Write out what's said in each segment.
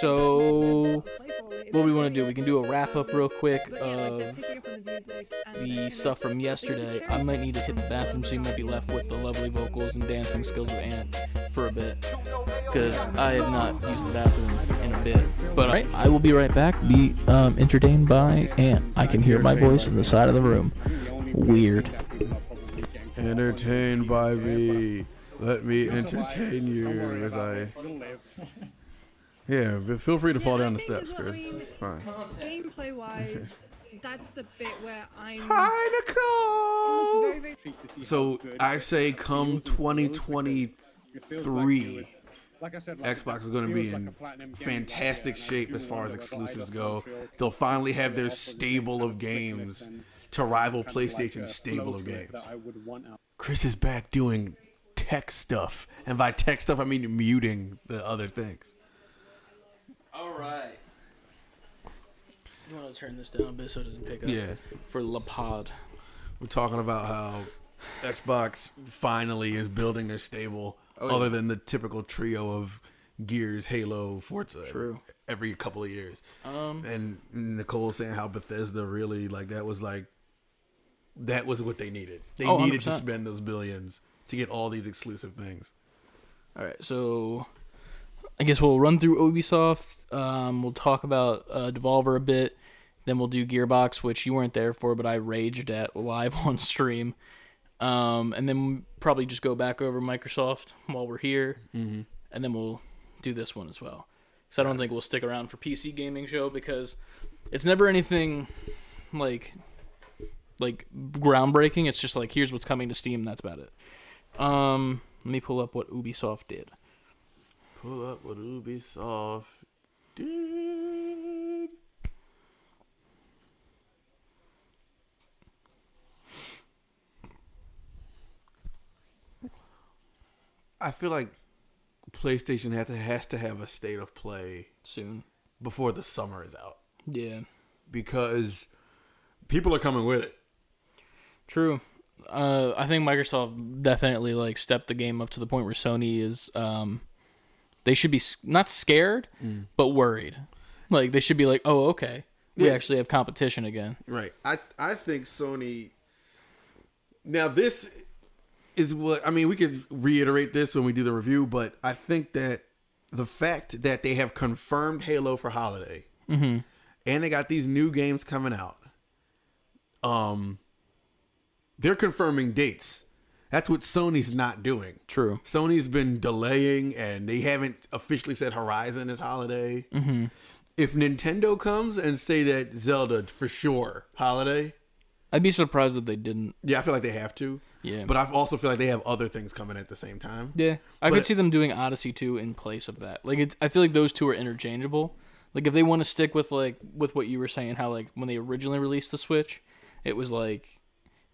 So, what we want to do? We can do a wrap up real quick of the stuff from yesterday. I might need to hit the bathroom, so you might be left with the lovely vocals and dancing skills of Ant for a bit, because I have not used the bathroom in a bit. But alright, I will be right back. Be um, entertained by Ant. I can hear my voice in the side of the room. Weird. Entertained by me. Let me entertain you as I. Yeah, but feel free to fall down the steps, Chris. Fine. Gameplay wise, that's the bit where I'm. Hi, Nicole. Very, very So I say, come 2023, Xbox is going to be in fantastic shape as far as exclusives go. They'll finally have their stable of games to rival PlayStation's stable of games. Chris is back doing tech stuff, and by tech stuff I mean muting the other things. Alright. You want to turn this down a bit so it doesn't pick up? Yeah. For La Pod. We're talking about how Xbox finally is building their stable, Oh, other than the typical trio of Gears, Halo, Forza. True. Every couple of years, Um, and Nicole saying how Bethesda really like that was like that was what they needed. They Oh, needed to 100%. spend those billions to get all these exclusive things. All right, so I guess we'll run through Ubisoft. Um, we'll talk about uh, Devolver a bit. Then we'll do Gearbox, which you weren't there for, but I raged at live on stream. Um, and then probably just go back over Microsoft while we're here, mm-hmm. and then we'll do this one as well. Because I don't think we'll stick around for PC gaming show because it's never anything like like groundbreaking. It's just like here's what's coming to Steam. That's about it. Um, let me pull up what Ubisoft did. Pull up what Ubisoft did. I feel like PlayStation has to, has to have a state of play soon. before the summer is out Yeah, because people are coming with it. true. Uh, I think Microsoft definitely like stepped the game up to the point where Sony is. Um, they should be not scared, but worried. Like they should be like, oh, okay, we Yeah. actually have competition again. Right. I I think Sony. Now this is what I mean. We could reiterate this when we do the review, but I think that the fact that they have confirmed Halo for holiday, and they got these new games coming out, um, they're confirming dates. That's what Sony's not doing. True. Sony's been delaying, and they haven't officially said Horizon is holiday. Mm-hmm. If Nintendo comes and say that Zelda for sure holiday, I'd be surprised if they didn't. yeah, I feel like they have to. Yeah. But I also feel like they have other things coming at the same time. Yeah, I But- could see them doing Odyssey 2 in place of that. Like, it's, I feel like those two are interchangeable. Like, if they want to stick with like with what you were saying, how like when they originally released the Switch, it was like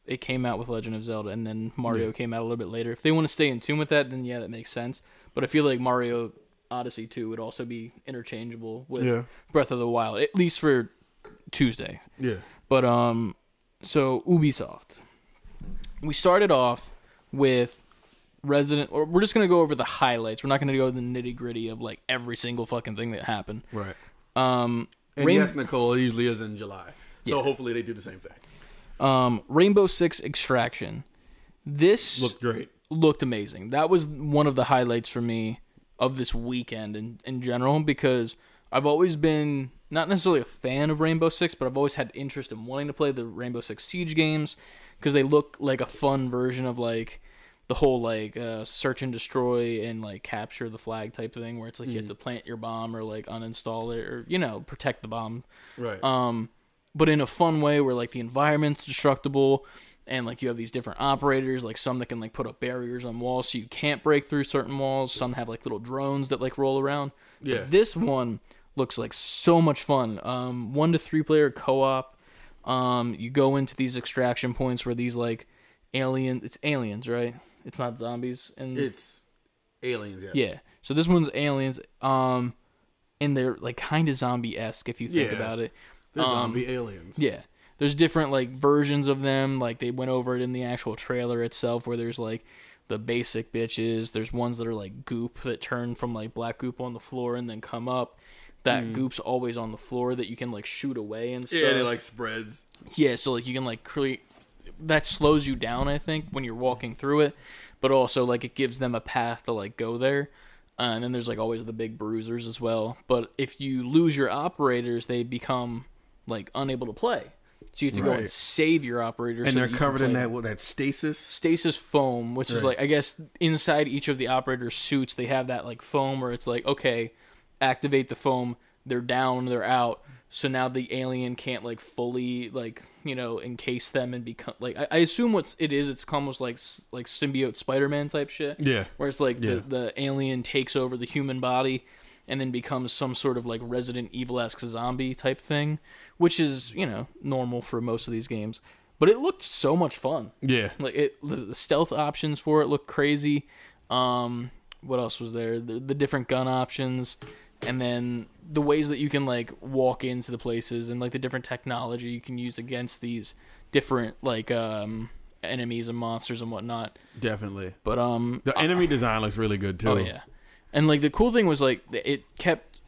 it came out with Legend of Zelda, and then Mario Yeah. came out a little bit later. If they want to stay in tune with that, then yeah, that makes sense. But I feel like Mario Odyssey 2 would also be interchangeable with Yeah. Breath of the Wild, at least for Tuesday. Yeah. But um, so Ubisoft. We started off with Resident, or we're just gonna go over the highlights. We're not gonna go the nitty gritty of like every single fucking thing that happened. Right. Um, And Rain- yes, Nicole, it usually is in July. So Yeah. hopefully they do the same thing. Um, Rainbow Six Extraction. This Looked great. looked amazing. That was one of the highlights for me of this weekend in, in general because I've always been not necessarily a fan of Rainbow Six, but I've always had interest in wanting to play the Rainbow Six Siege games because they look like a fun version of like the whole like uh, search and destroy and like capture the flag type thing where it's like you have to plant your bomb or like uninstall it or you know protect the bomb Right. um, but in a fun way where like the environment's destructible and like you have these different operators like some that can like put up barriers on walls so you can't break through certain walls some have like little drones that like roll around But Yeah. this one looks like so much fun um one to three player co-op um you go into these extraction points where these like alien it's aliens right it's not zombies and it's aliens, yes. yeah. So this one's aliens. Um, and they're like kind of zombie esque if you think Yeah. about it. They're Um, zombie aliens. Yeah. There's different like versions of them. Like they went over it in the actual trailer itself, where there's like the basic bitches. There's ones that are like goop that turn from like black goop on the floor and then come up. that goop's always on the floor that you can like shoot away and stuff. Yeah, and it like spreads. Yeah, so like you can like create that slows you down, I think, when you're walking through it, but also like it gives them a path to like go there. Uh, and then there's like always the big bruisers as well. But if you lose your operators, they become like unable to play. So you have to go and save your operators. And so they're that you can covered in that what that stasis. stasis foam, which is like I guess inside each of the operator's suits, they have that like foam where it's like okay, activate the foam. They're down, they're out. So now the alien can't like fully like you know encase them and become like I, I assume what's it is. It's almost like like symbiote Spider-Man type shit. Yeah. Where it's like Yeah. the the alien takes over the human body and then becomes some sort of like Resident Evil esque zombie type thing, which is you know normal for most of these games. But it looked so much fun. Yeah. Like it, the, the stealth options for it look crazy. Um, what else was there? The, the different gun options, and then the ways that you can like walk into the places, and like the different technology you can use against these different like um enemies and monsters and whatnot. Definitely. But um, The enemy design looks really good too. Oh yeah, and like the cool thing was like it kept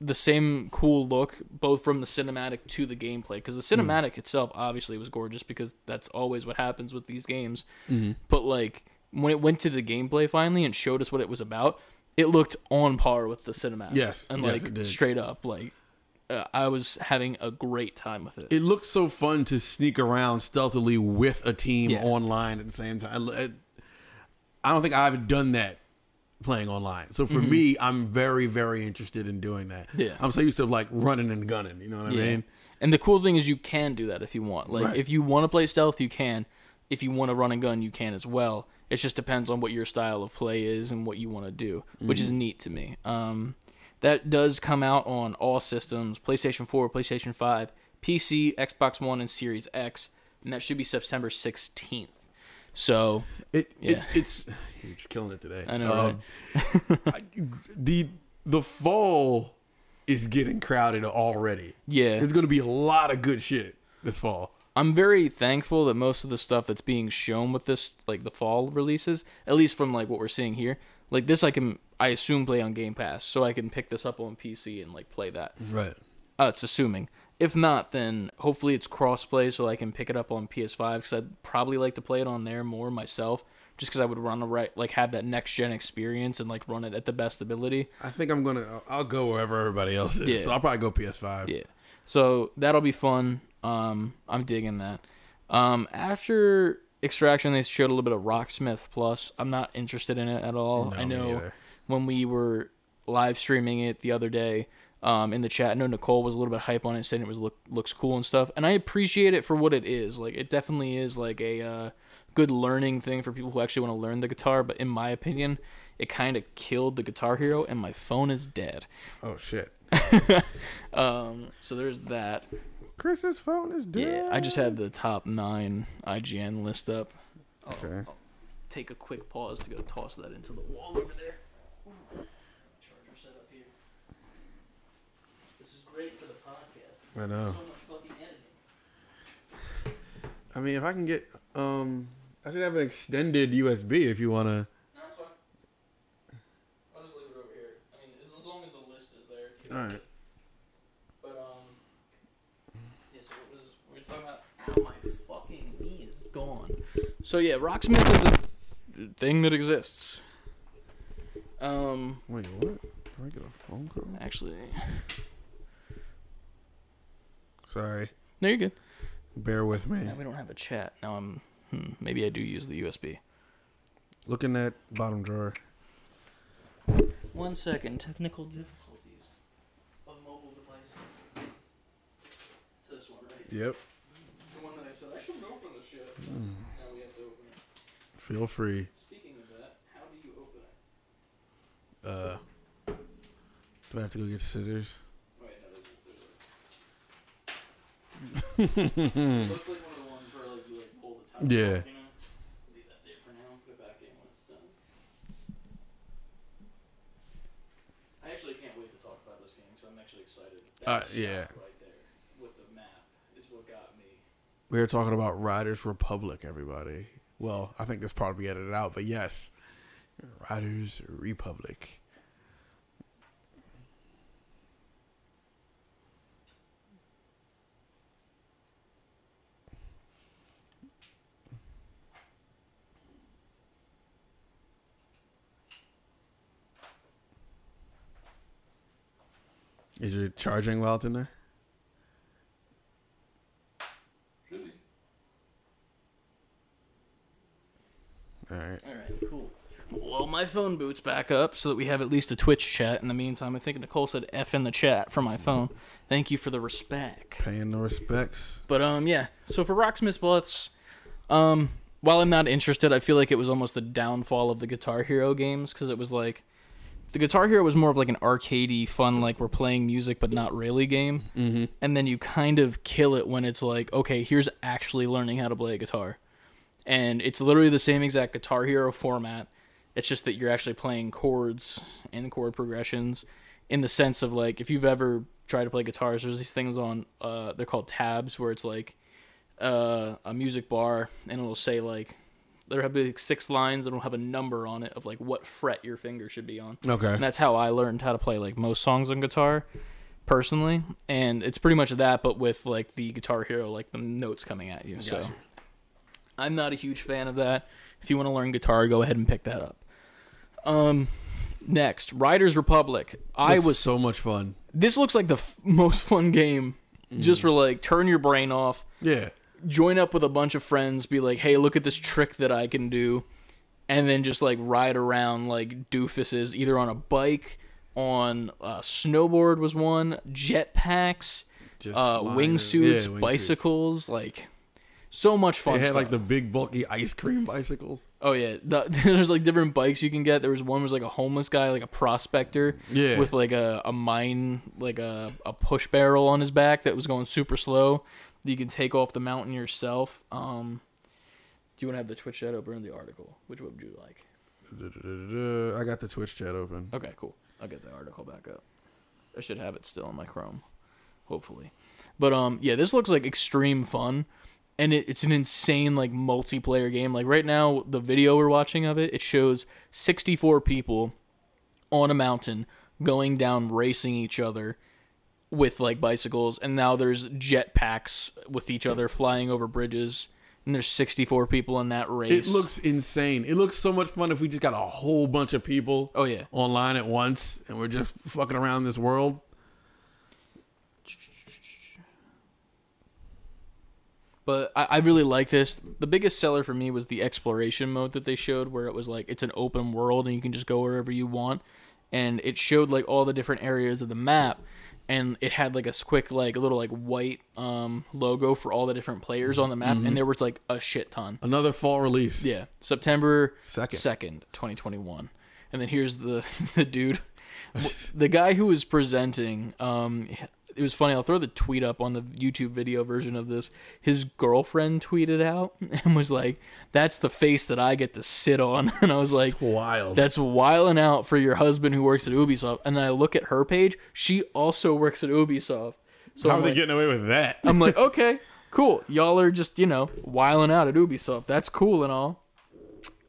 the same cool look both from the cinematic to the gameplay because the cinematic itself obviously was gorgeous because that's always what happens with these games. But like when it went to the gameplay finally and showed us what it was about, it looked on par with the cinematic. Yes, and yes, like it did. straight up like. Uh, I was having a great time with it. It looks so fun to sneak around stealthily with a team Yeah. online at the same time. I- I don't think I've done that playing online. So for me, I'm very, very interested in doing that. Mm-hmm. Yeah. I'm so used to like running and gunning. You know what I mean? And the cool thing is you can do that if you want. Like Right. if you want to play stealth, you can. If you want to run and gun, you can as well. It just depends on what your style of play is and what you want to do, which Mm-hmm. is neat to me. Um, that does come out on all systems: PlayStation 4, PlayStation 5, PC, Xbox One, and Series X, and that should be September 16th. So It, Yeah. it it's you're just killing it today. I know, Um, I- the the fall is getting crowded already. yeah, There's going to be a lot of good shit this fall. I'm very thankful that most of the stuff that's being shown with this, like the fall releases, at least from like what we're seeing here, like this, I can I assume play on Game Pass, so I can pick this up on PC and like play that. Right. Uh, it's assuming. If not, then hopefully it's crossplay, so I can pick it up on PS5 because I'd probably like to play it on there more myself, just because I would run a right like have that next gen experience and like run it at the best ability. I think I'm gonna. I'll- I'll go wherever everybody else is. Yeah. So I'll probably go PS5. Yeah. So that'll be fun. Um, I'm digging that. Um, after Extraction, they showed a little bit of Rocksmith Plus. I'm not interested in it at all. No, I know when we were live streaming it the other day um, in the chat, I know Nicole was a little bit hype on it, saying it was look looks cool and stuff, and I appreciate it for what it is. Like it definitely is like a uh, good learning thing for people who actually want to learn the guitar. But in my opinion, it kind of killed the Guitar Hero, and my phone is dead. Oh shit. Um, so there's that. Chris's phone is dead. Yeah, I just had the top nine IGN list up. I'll, Okay. I'll take a quick pause to go toss that into the wall over there. Charger set up here. This is great for the podcast. It's I know. So much fucking editing. I mean, if I can get, um, I should have an extended USB if you wanna. No, it's fine. I'll just leave it over here. I mean, as, as long as the list is there. If you All right. But um, yeah. So it was we were talking about how my fucking knee is gone. So yeah, Rocksmith is a thing that exists. Um, Wait, what? Do I get a phone call? actually, Sorry. no, you're good. Bear with me. Now we don't have a chat. Now I'm. Hmm, maybe I do use the USB. Look in that bottom drawer. One second. Technical difficulties of mobile devices. It's this one, right? Yep. The one that I said I shouldn't open this shit. Now we have to open it. Feel free. Speaking of that, how do you open it? Uh. Do I have to go get scissors? Wait, no, there's, there's a... it looked like one of the ones where like you like pull the top. Yeah. Off, you know? Leave that there for now. Put it back in when it's done. I actually can't wait to talk about this game because I'm actually excited. That Uh, yeah. Right there with the map is what got me. We are talking about Riders Republic, everybody. Well, I think this part will be edited out, but yes. Riders Republic. Is your charging while it's in there? All right. All right, cool. Well, my phone boots back up so that we have at least a Twitch chat. In the meantime, I think Nicole said F in the chat for my phone. Thank you for the respect. Paying the respects. But um, yeah. So for Rocksmith Blitz, um, while I'm not interested, I feel like it was almost the downfall of the Guitar Hero games because it was like the Guitar Hero was more of like an arcadey, fun, like we're playing music but not really game. Mm-hmm. And then you kind of kill it when it's like, okay, here's actually learning how to play a guitar, and it's literally the same exact Guitar Hero format. It's just that you're actually playing chords and chord progressions in the sense of like if you've ever tried to play guitars, there's these things on uh they're called tabs where it's like uh a music bar and it'll say like there have like six lines it'll have a number on it of like what fret your finger should be on. Okay. And that's how I learned how to play like most songs on guitar personally. And it's pretty much that but with like the Guitar Hero like the notes coming at you. So I'm not a huge fan of that. If you want to learn guitar, go ahead and pick that up. Um, next, Riders Republic. I Looks was so much fun. this looks like the f- most fun game, just for like turn your brain off, Yeah. Join up with a bunch of friends, be like, hey, look at this trick that I can do, and then just like ride around like doofuses, either on a bike, on a snowboard was one, jetpacks, uh, wingsuits, Yeah, wingsuits. bicycles, like so much fun. They had stuff. like the big bulky ice cream bicycles. Oh yeah, the, there's like different bikes you can get. There was one was like a homeless guy, like a prospector, Yeah. with like a, a mine, like a, a push barrel on his back that was going super slow. You can take off the mountain yourself. Um, do you want to have the Twitch chat open or the article? Which one would you like? I got the Twitch chat open. Okay, cool. I'll get the article back up. I should have it still in my Chrome, hopefully. But um, yeah, this looks like extreme fun, and it, it's an insane like multiplayer game. Like right now, the video we're watching of it, it shows 64 people on a mountain going down, racing each other with like bicycles, and now there's jetpacks with each other flying over bridges. And there's 64 people in that race. It looks insane. It looks so much fun if we just got a whole bunch of people Oh yeah. online at once and we're just fucking around this world. But I, I really like this. The biggest seller for me was the exploration mode that they showed, where it was like it's an open world and you can just go wherever you want. And it showed like all the different areas of the map, and it had like a quick like a little like white um logo for all the different players on the map, and there was like a shit ton. Another fall release. Yeah, September Second. second, twenty twenty one. And then here's the the dude, the guy who was presenting. Um, it was funny. I'll throw the tweet up on the YouTube video version of this. His girlfriend tweeted out and was like, "That's the face that I get to sit on." And I was like, It's wild. "That's wiling out for your husband who works at Ubisoft." And then I look at her page. She also works at Ubisoft. So How I'm are they getting away with that? I'm like, okay, cool. Y'all are just, you know, wiling out at Ubisoft. That's cool and all.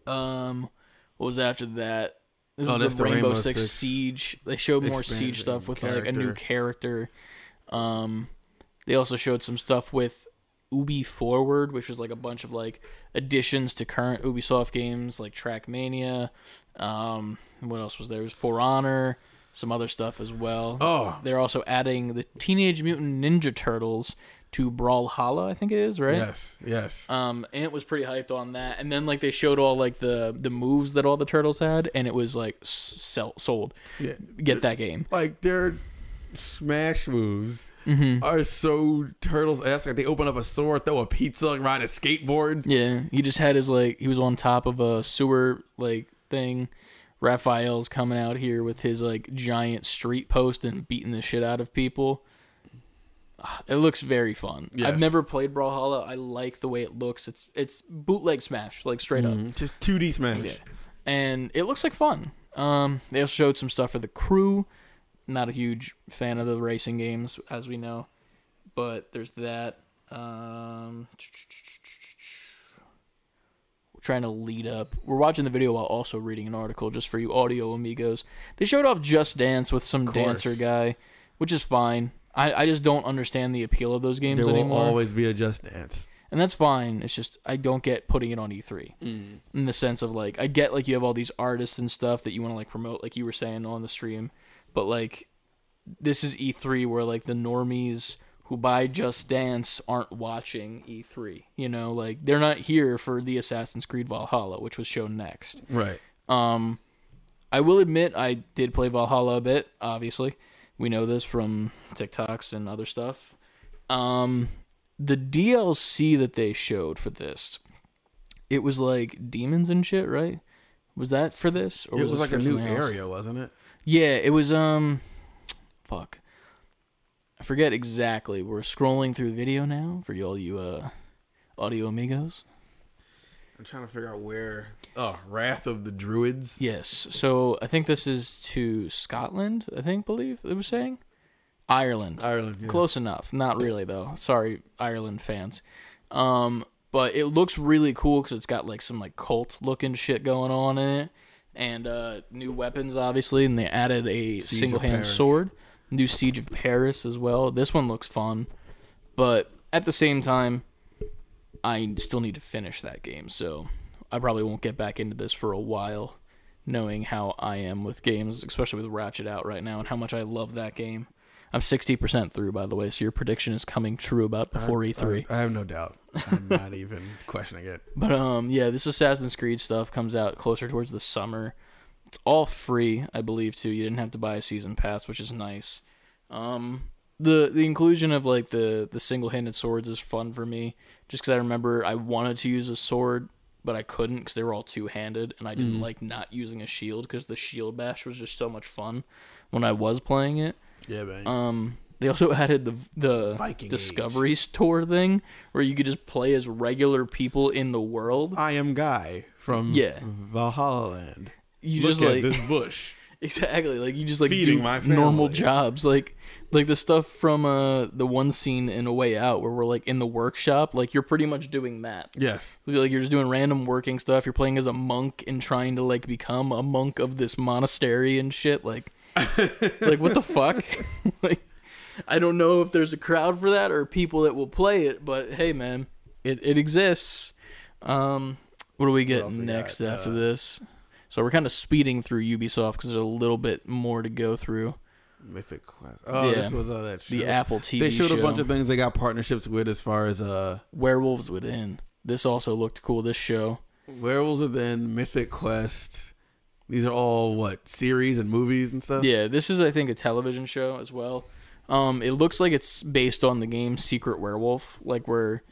Um, what was after that? It was Oh, that's the Rainbow Six, Six Siege. They showed more Siege stuff with like a new character. Um, they also showed some stuff with Ubi Forward, which was like a bunch of like additions to current Ubisoft games, like Trackmania. Um, what else was there? It was For Honor, some other stuff as well. Oh, They're also adding the Teenage Mutant Ninja Turtles to Brawlhalla, I think it is, right? yes, yes. Um, and it was pretty hyped on that. And then like they showed all like the the moves that all the turtles had, and it was like sell, sold. yeah. Get that game. Like their smash moves Mm-hmm. are so turtles esque. Like they open up a sword, throw a pizza, ride a skateboard. Yeah, he just had his like he was on top of a sewer like thing. Raphael's coming out here with his like giant street post and beating the shit out of people. Ah, It looks very fun. I've never played Brawlhalla. I like the way it looks. It's it's bootleg Smash, like straight up. Mhm. Just 2D smash. Yeah. And it looks like fun. Um, they also showed some stuff for the crew. Not a huge fan of the racing games, as we know, but there's that. Um, we're trying to lead up. We're watching the video while also reading an article, just for you audio amigos. They showed off Just Dance with some dancer guy, which is fine. I, I just don't understand the appeal of those games There will anymore always be a Just Dance. and that's fine. It's just I don't get putting it on E3 in the sense of like I get like you have all these artists and stuff that you want to like promote, like you were saying on the stream, but like this is E3 where like the normies who buy Just Dance aren't watching E3. You know, like they're not here for the Assassin's Creed Valhalla, which was shown next. Right. Um, I will admit I did play Valhalla a bit. Obviously, we know this from TikToks and other stuff. Um, the DLC that they showed for this, it was like demons and shit, right? Was that for this, or It was this like a new else? area, wasn't it? Yeah, it was um fuck. I forget exactly. We're scrolling through the video now for you all you uh audio amigos. I'm trying to figure out where. Oh, Wrath of the Druids. Yes. So I think this is to Scotland, I think believe it was saying. Ireland. Ireland. yeah. Close enough. Not really though. Sorry Ireland fans. Um but it looks really cool cuz it's got like some like cult looking shit going on in it and uh new weapons obviously and they added a Siege single hand Paris. sword. New Siege of Paris as well. This one looks fun. But at the same time I still need to finish that game. So I probably won't get back into this for a while knowing how I am with games, especially with Ratchet out right now and how much I love that game. I'm 60% through, by the way, so your prediction is coming true about before E E3. I, I have no doubt. I'm not even questioning it. But um, yeah, this Assassin's Creed stuff comes out closer towards the summer. It's all free, I believe, too. You didn't have to buy a season pass, which is nice. Um, the the inclusion of like the the single handed swords is fun for me, just because I remember I wanted to use a sword, but I couldn't because they were all two handed, and I didn't like not using a shield because the shield bash was just so much fun when I was playing it. Yeah, man. Um, they also added the the Viking Discovery Tour thing where you could just play as regular people in the world. I am Guy from Yeah. Valhalla Land. You Look just like this bush. exactly like you just like Feeding do my normal jobs like like the stuff from uh the one scene in A Way Out where we're like in the workshop like you're pretty much doing that. Yes. Like you're just doing random working stuff. You're playing as a monk and trying to like become a monk of this monastery and shit. Like, like what the fuck? like, I don't know if there's a crowd for that or people that will play it, but hey, man, it it exists. Um, what do we get we next got? after Uh, this? So we're kind of speeding through Ubisoft because there's a little bit more to go through. Mythic Quest. Oh, Yeah. this was uh, that show. The Apple TV They showed show. a bunch of things they got partnerships with as far as uh Werewolves Within. This also looked cool. This show. Werewolves Within, Mythic Quest. These are all what series and movies and stuff. Yeah, this is I think a television show as well. Um, it looks like it's based on the game Secret Werewolf, like where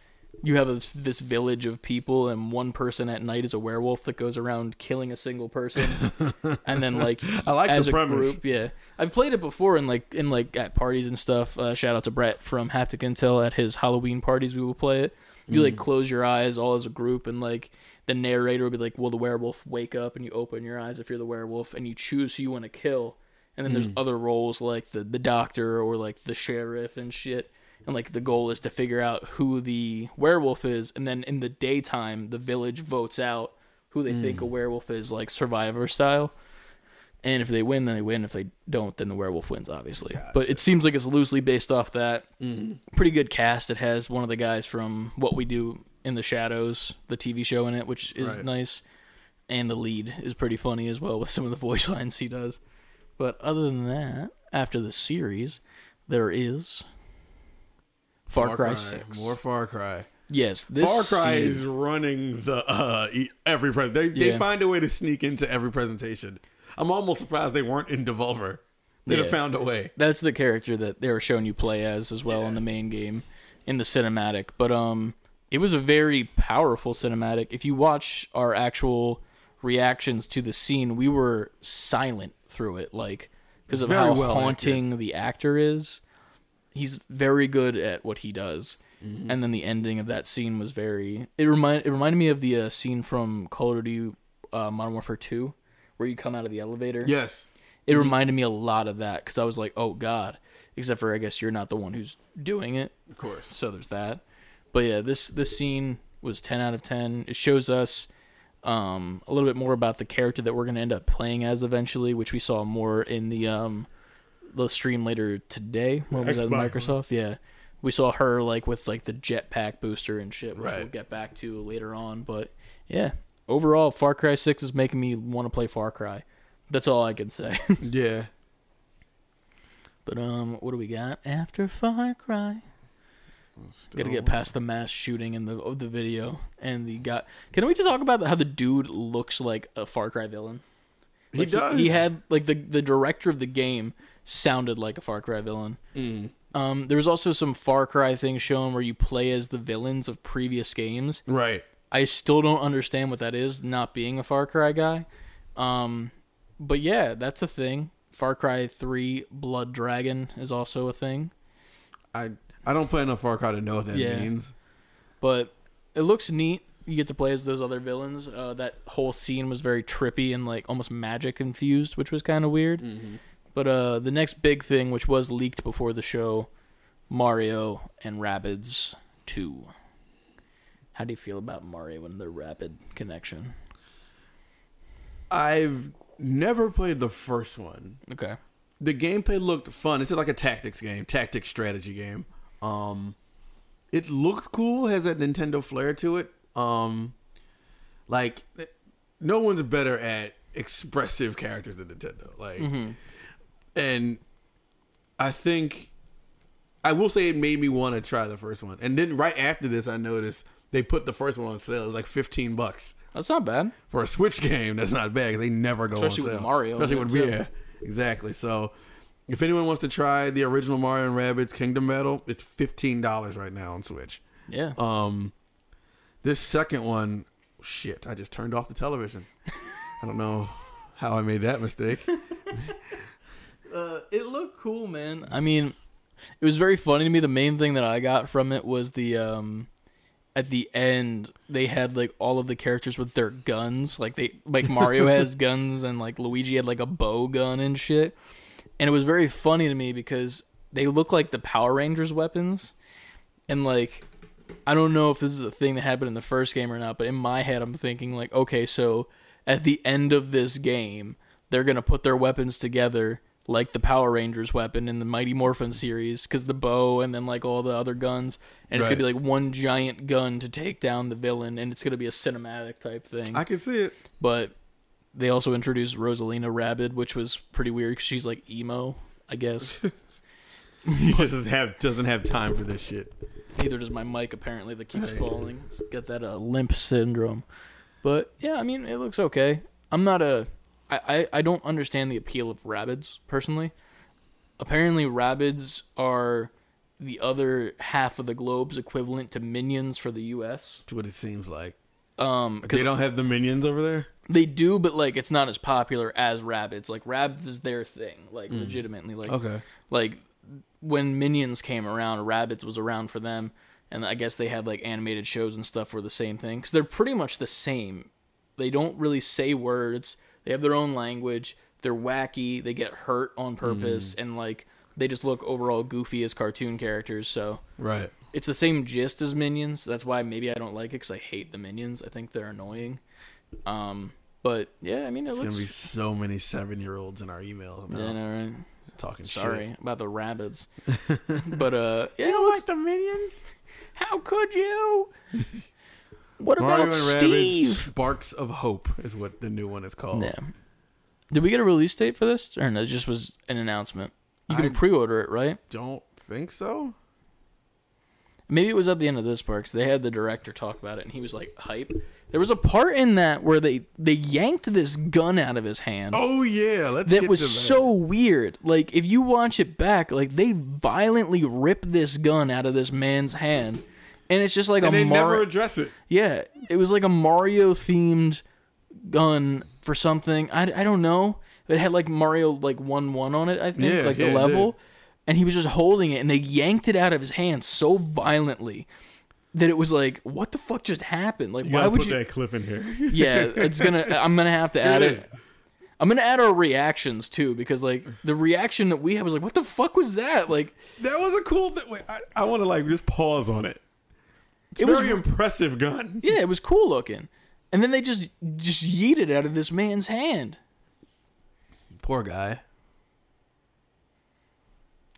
you have this, this village of people and one person at night is a werewolf that goes around killing a single person, and then like I like as the a premise. group, yeah. I've played it before in like in like at parties and stuff. Uh, shout out to Brett from Haptic Intel at his Halloween parties. We will play it. You Mm. like close your eyes all as a group, and like the narrator will be like, "Will the werewolf wake up?" And you open your eyes if you're the werewolf, and you choose who you want to kill. And then there's Mm. other roles like the the doctor or like the sheriff and shit. And like the goal is to figure out who the werewolf is, and then in the daytime, the village votes out who they think Mm. a werewolf is, like Survivor style. And if they win, then they win. If they don't, then the werewolf wins, obviously. But it seems like it's loosely based off that. Mm. Pretty good cast. It has one of the guys from What We Do in the Shadows, the TV show in it, which is Right. nice. And the lead is pretty funny as well with some of the voice lines he does. But other than that, after the series, there is Far, Cry, 6. More Far Cry. yes, this Far Cry is running the uh every pres They they Yeah. find a way to sneak into every presentation. I'm almost surprised they weren't in Devolver. They'd have found a way. that's the character that they were showing you play as as well in the main game in the cinematic but um it was a very powerful cinematic if you watch our actual reactions to the scene we were silent through it like because of Very how well haunting the actor is he's very good at what he does Mm-hmm. and then the ending of that scene was very it remind it reminded me of the uh, scene from Call of Duty uh, Modern Warfare 2 where you come out of the elevator Yes. it reminded me a lot of that because I was like, oh god. Except for I guess you're not the one who's doing it, Of course. so there's that. But yeah, this this scene was 10 out of 10. It shows us um, a little bit more about the character that we're gonna end up playing as eventually, which we saw more in the um the stream later today. What was that? Xbox. Microsoft, yeah. We saw her like with like the jetpack booster and shit, which we'll get back to later on. But yeah, overall, Far Cry Six is making me want to play Far Cry. That's all I can say. Yeah. But um, what do we got after Far Cry? Got to get past the mass shooting in the of the video and the guy. Can we just talk about how the dude looks like a Far Cry villain? He does. He, had like the the director of the game sounded like a Far Cry villain. Mm. Um, there was also some Far Cry things shown where you play as the villains of previous games. right. I still don't understand what that is, not being a Far Cry guy. Um, but yeah, that's a thing. Far Cry 3 Blood Dragon is also a thing. I I don't play enough Far Cry to know what that Yeah. means. But it looks neat. You get to play as those other villains. Uh, that whole scene was very trippy and like almost magic infused, which was kind of weird. But uh, the next big thing, which was leaked before the show, Mario and Rabbids 2. How do you feel about Mario and the Rapid connection? I've never played the first one. Okay. The gameplay looked fun. It's like a tactics game, tactics strategy game. Um, it looks cool. Has that Nintendo flair to it. Um, like no one's better at expressive characters than Nintendo. Like, Mm-hmm. and I think I will say it made me want to try the first one. And then right after this, I noticed they put the first one on sale. It was like fifteen bucks That's not bad. for a Switch game. That's not bad. They never go Especially on with sale. Mario, Especially with yeah, exactly. So. If anyone wants to try the original Mario and Rabbids Kingdom Battle, it's fifteen dollars right now on Switch. Yeah. Um, this second one, shit, I just turned off the television. I don't know how I made that mistake. Uh, it looked cool, man. I mean, it was very funny to me. The main thing that I got from it was the um, at the end they had like all of the characters with their guns. Like they like Mario has guns and like Luigi had like a bow gun and shit. And it was very funny to me because they look like the Power Rangers weapons. And like I don't know if this is a thing that happened in the first game or not, but in my head I'm thinking like, okay, so at the end of this game, they're gonna put their weapons together like the Power Rangers weapon in the Mighty Morphin series, because the bow and then like all the other guns, and it's gonna be like one giant gun to take down the villain, and it's gonna be a cinematic type thing. I can see it. but they also introduced Rosalina Rabbid, which was pretty weird because she's like emo, I guess. She just doesn't have doesn't have time for this shit. Neither does my mic apparently that keeps falling. It's got that uh, limp syndrome. But yeah, I mean it looks okay. I'm not a I, I, I don't understand the appeal of Rabbids personally. Apparently Rabbids are the other half of the globe's equivalent to minions for the US. That's what it seems like. Um They don't have the minions over there. They do but like it's not as popular as Rabbids. Like Rabbids is their thing, like mm. legitimately like Okay. like when Minions came around, Rabbids was around for them, and I guess they had like animated shows and stuff were the same thing because they're pretty much the same. They don't really say words. They have their own language. They're wacky. They get hurt on purpose, mm. and like they just look overall goofy as cartoon characters. So Right. it's the same gist as Minions. That's why maybe I don't like it because I hate the Minions. I think they're annoying. Um, but yeah, I mean it There's looks. gonna be so many seven year olds in our email now Yeah, no, right. talking Sorry shit. about the Rabbids. but uh yeah, You looks- like the minions? how could you? What Mario about Steve? Rabbids Sparks of Hope is what the new one is called. Yeah. Did we get a release date for this? Or no, it just was an announcement. You can I- pre-order it, right? Don't think so. Maybe it was at the end of this part 'cause they had the director talk about it, and he was like hype. There was a part in that where they they yanked this gun out of his hand. Oh yeah, let's that get was to so weird. Like if you watch it back, like they violently rip this gun out of this man's hand, and it's just like and a they Mar- never address it. Yeah, it was like a Mario themed gun for something. I, I don't know. It had like Mario like one one on it. I think Yeah, like yeah, the level, did. And he was just holding it, and they yanked it out of his hand so violently that it was like, what the fuck just happened? Like, You why gotta would put you? that clip in here. Yeah, it's gonna. I'm gonna have to add it it. is. I'm gonna add our reactions too because like the reaction that we had was like, what the fuck was that? Like That was a cool. Th- wait, I, I want to like just pause on it. It's It a was- very impressive gun. Yeah, it was cool looking. And then they just just yeeted it out of this man's hand. Poor guy.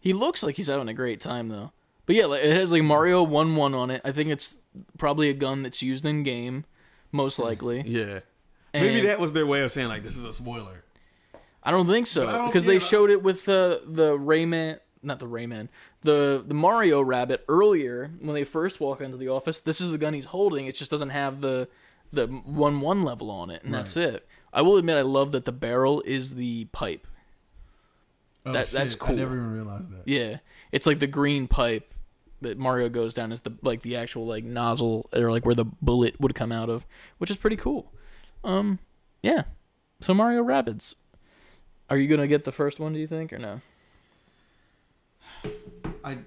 He looks like he's having a great time though. But yeah, it has like Mario one one on it. I think it's probably a gun that's used in game, most likely. Yeah. Maybe that was their way of saying like this is a spoiler. I don't think so don't- because yeah, they showed it with the the Rayman, not the Rayman, the the Mario Rabbid earlier when they first walk into the office. This is the gun he's holding. It just doesn't have the the one one level on it, and that's it. I will admit, I love that the barrel is the pipe. Oh, That- that's cool. I never even realized that. Yeah, it's like the green pipe that Mario goes down is the like the actual like nozzle or like where the bullet would come out of, which is pretty cool. Um, yeah. So Mario Rabbids, are you gonna get the first one? Do you think or no? I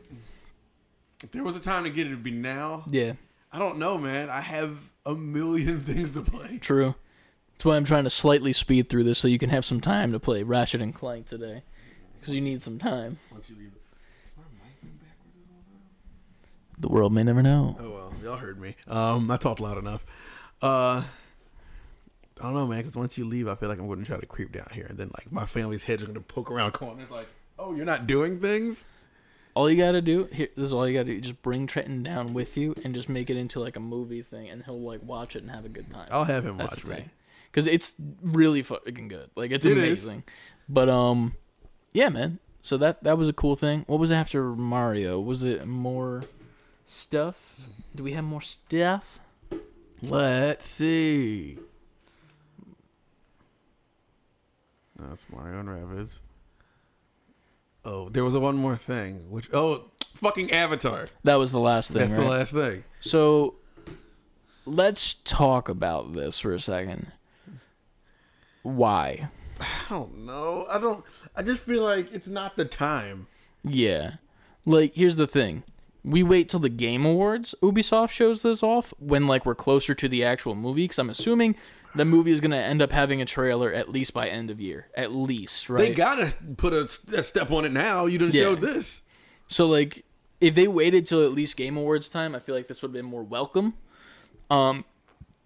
if there was a time to get it, it'd be now. Yeah, I don't know, man. I have a million things to play. true. That's why I'm trying to slightly speed through this so you can have some time to play Ratchet and Clank today, because you need some time. Once you leave. The world may never know. Oh well, y'all heard me. Um, I talked loud enough. Uh, I don't know, man. Because once you leave, I feel like I'm going to try to creep down here, and then like my family's heads are going to poke around corners, like, "Oh, you're not doing things." All you gotta do here. This is all you gotta do. Just bring Trenton down with you and just make it into like a movie thing, and he'll like watch it and have a good time. I'll have him That's watch me. Because it's really fucking good. Like it's It is. amazing. But um, yeah, man. So that that was a cool thing. What was after Mario? Was it more stuff? Do we have more stuff? Let's see. That's Mario and Rabbids. Oh, there was a one more thing, which oh, fucking Avatar. That was the last thing. That's right? the last thing. So let's talk about this for a second. Why? I don't know. I don't. I just feel like it's not the time. Yeah. Like, here's the thing. We wait till the Game Awards, Ubisoft shows this off, when, like, we're closer to the actual movie, because I'm assuming the movie is going to end up having a trailer at least by end of year. At least, right? They gotta put a, a step on it now. You didn't Yeah. show this. so, like, if they waited till at least Game Awards time, I feel like this would have been more welcome. Um,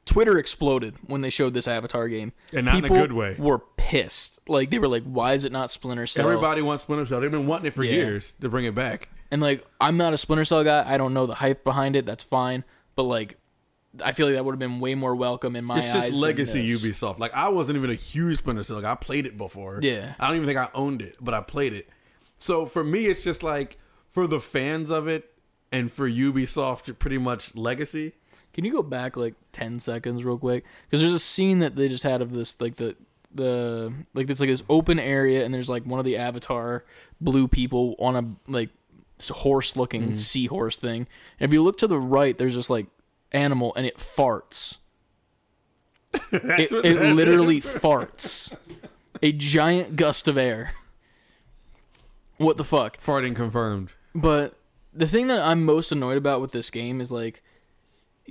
Twitter exploded when they showed this Avatar game. And not in a good way. Were pissed. Like they were like, "Why is it not Splinter Cell?" Everybody wants Splinter Cell. They've been wanting it for Yeah. years to bring it back. And like, I'm not a Splinter Cell guy. I don't know the hype behind it. That's fine. But like, I feel like that would have been way more welcome in my It's eyes. just than legacy this. Ubisoft. Like I wasn't even a huge Splinter Cell. Like, I played it before. Yeah. I don't even think I owned it, but I played it. So for me, it's just like for the fans of it, and for Ubisoft, pretty much legacy. Can you go back like ten seconds real quick? Because there's a scene that they just had of this, like the the like it's like this open area, and there's like one of the Avatar blue people on a like horse looking Mm-hmm. seahorse thing. And if you look to the right, there's this like animal, and it farts. It it literally is. farts. A giant gust of air. What the fuck? farting confirmed. But the thing that I'm most annoyed about with this game is like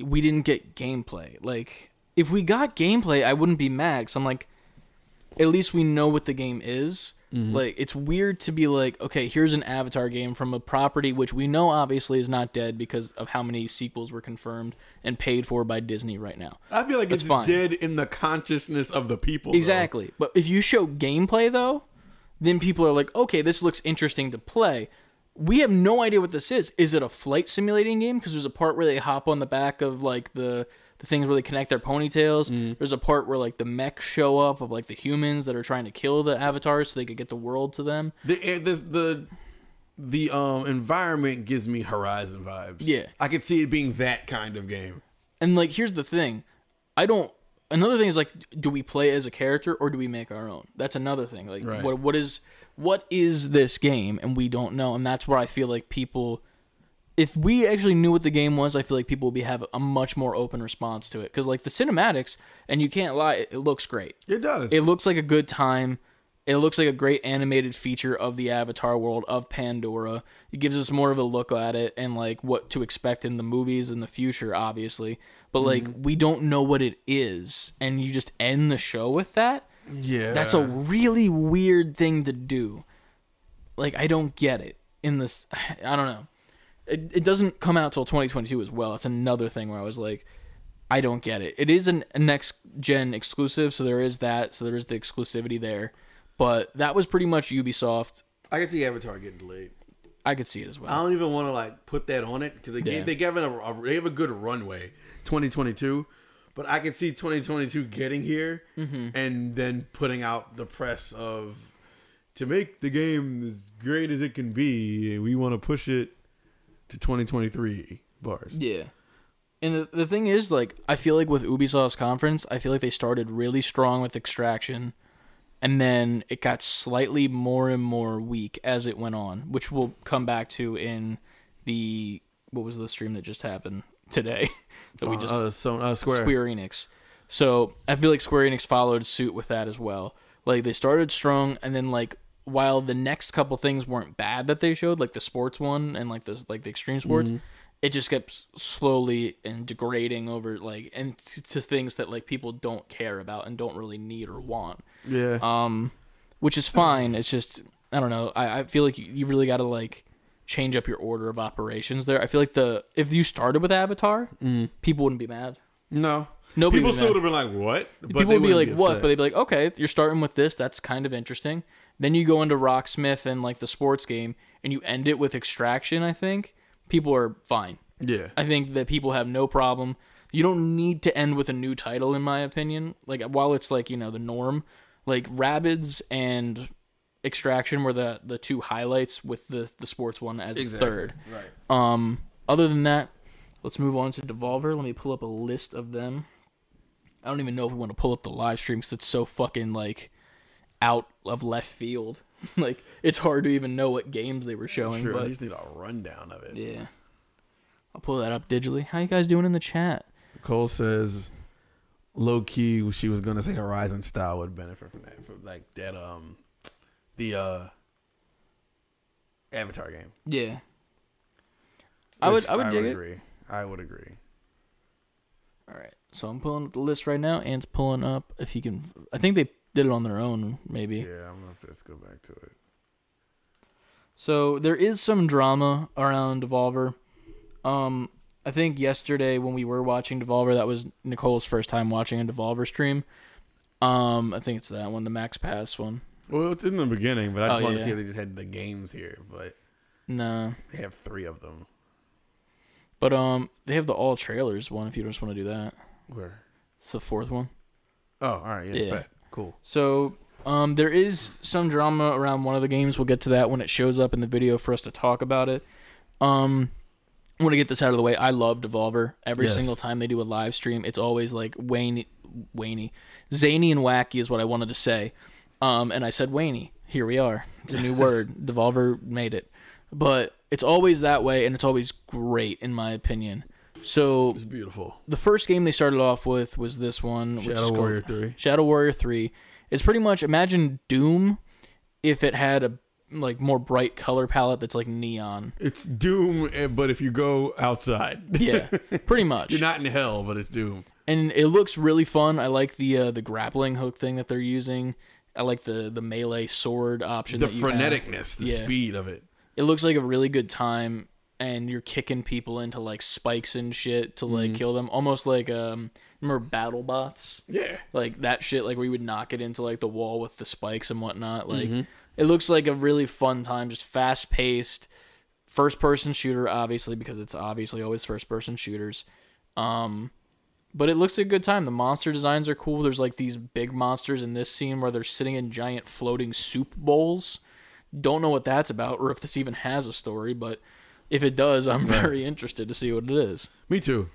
we didn't get gameplay. Like if we got gameplay, I wouldn't be mad. Cause I'm like, at least we know what the game is. Mm-hmm. Like it's weird to be like, okay, here's an Avatar game from a property which we know obviously is not dead because of how many sequels were confirmed and paid for by Disney right now. I feel like That's it's fine. dead in the consciousness of the people. though. Exactly. But if you show gameplay though, then people are like, okay, this looks interesting to play. We have no idea what this is. Is it a flight simulating game? Because there's a part where they hop on the back of like the the things where they connect their ponytails. There's a part where like the mechs show up of like the humans that are trying to kill the avatars so they could get the world to them. The eh, the the, the um environment gives me Horizon vibes. Yeah. I could see it being that kind of game. And like, here's the thing, I don't. Another thing is like, do we play as a character or do we make our own? That's another thing. Like, Right. what what is what is this game? And we don't know. And that's where I feel like people, if we actually knew what the game was, I feel like people would be have a much more open response to it. Because like the cinematics, and you can't lie, it, it looks great. It does. It looks like a good time. It looks like a great animated feature of the Avatar world of Pandora. It gives us more of a look at it and like what to expect in the movies in the future, obviously. But like mm-hmm. we don't know what it is, and you just end the show with that. Yeah. That's a really weird thing to do. Like I don't get it. In this, I don't know. It, it doesn't come out till 2022 as well. It's another thing where I was like, I don't get it. It is an, a next gen exclusive, so there is that. So there is the exclusivity there. But that was pretty much Ubisoft. I could see Avatar getting delayed. I could see it as well. I don't even want to like put that on it because they Yeah. gave they gave it a, a they have a good runway, 2022. But I can see 2022 getting here Mm-hmm. and then putting out the press of to make the game as great as it can be. We want to push it to 2023 bars. Yeah. And the, the thing is, like, I feel like with Ubisoft's conference, I feel like they started really strong with Extraction, and then it got slightly more and more weak as it went on, which we'll come back to in the what was the stream that just happened today that we just uh, so, uh, Square. Square Enix. So I feel like Square Enix followed suit with that as well. Like they started strong, and then like while the next couple things weren't bad that they showed, like the sports one and like the like the extreme sports, it just kept slowly and degrading over like and to, to things that like people don't care about and don't really need or want. Yeah. Um, which is fine. It's just I don't know. I, I feel like you, you really got to like change up your order of operations there. I feel like the if you started with Avatar, mm. people wouldn't be mad. no. Nobody People would still would have been like, "What?" But People would be like, wouldn't "What?" But they'd be like, "Okay, you're starting with this. That's kind of interesting." Then you go into Rocksmith and like the sports game, and you end it with Extraction. I think people are fine. yeah. I think that people have no problem. You don't need to end with a new title, in my opinion. Like while it's like you know the norm, like Rabbids and Extraction were the the two highlights with the the sports one as a Exactly. third. Right. Um, other than that, let's move on to Devolver. Let me pull up a list of them. I don't even know if we want to pull up the live stream because it's so fucking like out of left field. like it's hard to even know what games they were showing. Sure. but I just need a rundown of it. yeah, I'll pull that up digitally. How you guys doing in the chat? Cole says, low key, she was gonna say Horizon style would benefit from that, from like that. Um, the uh, Avatar game. Yeah, I would I would dig it. agree. I would agree. All right, so I'm pulling up the list right now. Ant's pulling up. If he can, I think they did it on their own. Maybe. Yeah, I'm gonna let's go back to it. So there is some drama around Devolver. Um, I think yesterday when we were watching Devolver, that was Nicole's first time watching a Devolver stream. Um, I think it's that one, the Max Pass one. Well, it's in the beginning, but I just Oh, wanted yeah. to see if they just had the games here, but Nah, they have three of them. but um, they have the all trailers one. If you just want to do that, Where? it's the fourth one. Oh, all right, yeah, Yeah. bet. cool. So um, there is some drama around one of the games. We'll get to that when it shows up in the video for us to talk about it. Um, I want to get this out of the way. I love Devolver. Every Yes. single time they do a live stream, it's always like Wayne, Wayne, zany and wacky is what I wanted to say. Um, and I said Wayne. Here we are. It's a new word. Devolver made it, but it's always that way, and it's always great in my opinion. So It's beautiful. the first game they started off with was this one, which is Shadow Warrior Three. Shadow Warrior 3. It's pretty much imagine Doom if it had a like more bright color palette that's like neon. It's Doom, eh, but if you go outside, Yeah, pretty much. you're not in hell, but it's Doom. and it looks really fun. I like the uh, the grappling hook thing that they're using. I like the the melee sword option. The that you have. freneticness, the Yeah. speed of it. It looks like a really good time, and you're kicking people into like spikes and shit to Mm-hmm. like kill them, almost like um remember battle bots. Yeah. like that shit like where you would knock it into like the wall with the spikes and whatnot like Mm-hmm. it looks like a really fun time just fast paced first person shooter obviously because it's obviously always first person shooters um but it looks like a good time the monster designs are cool there's like these big monsters in this scene where they're sitting in giant floating soup bowls don't know what that's about or if this even has a story but if it does i'm very interested to see what it is Me too.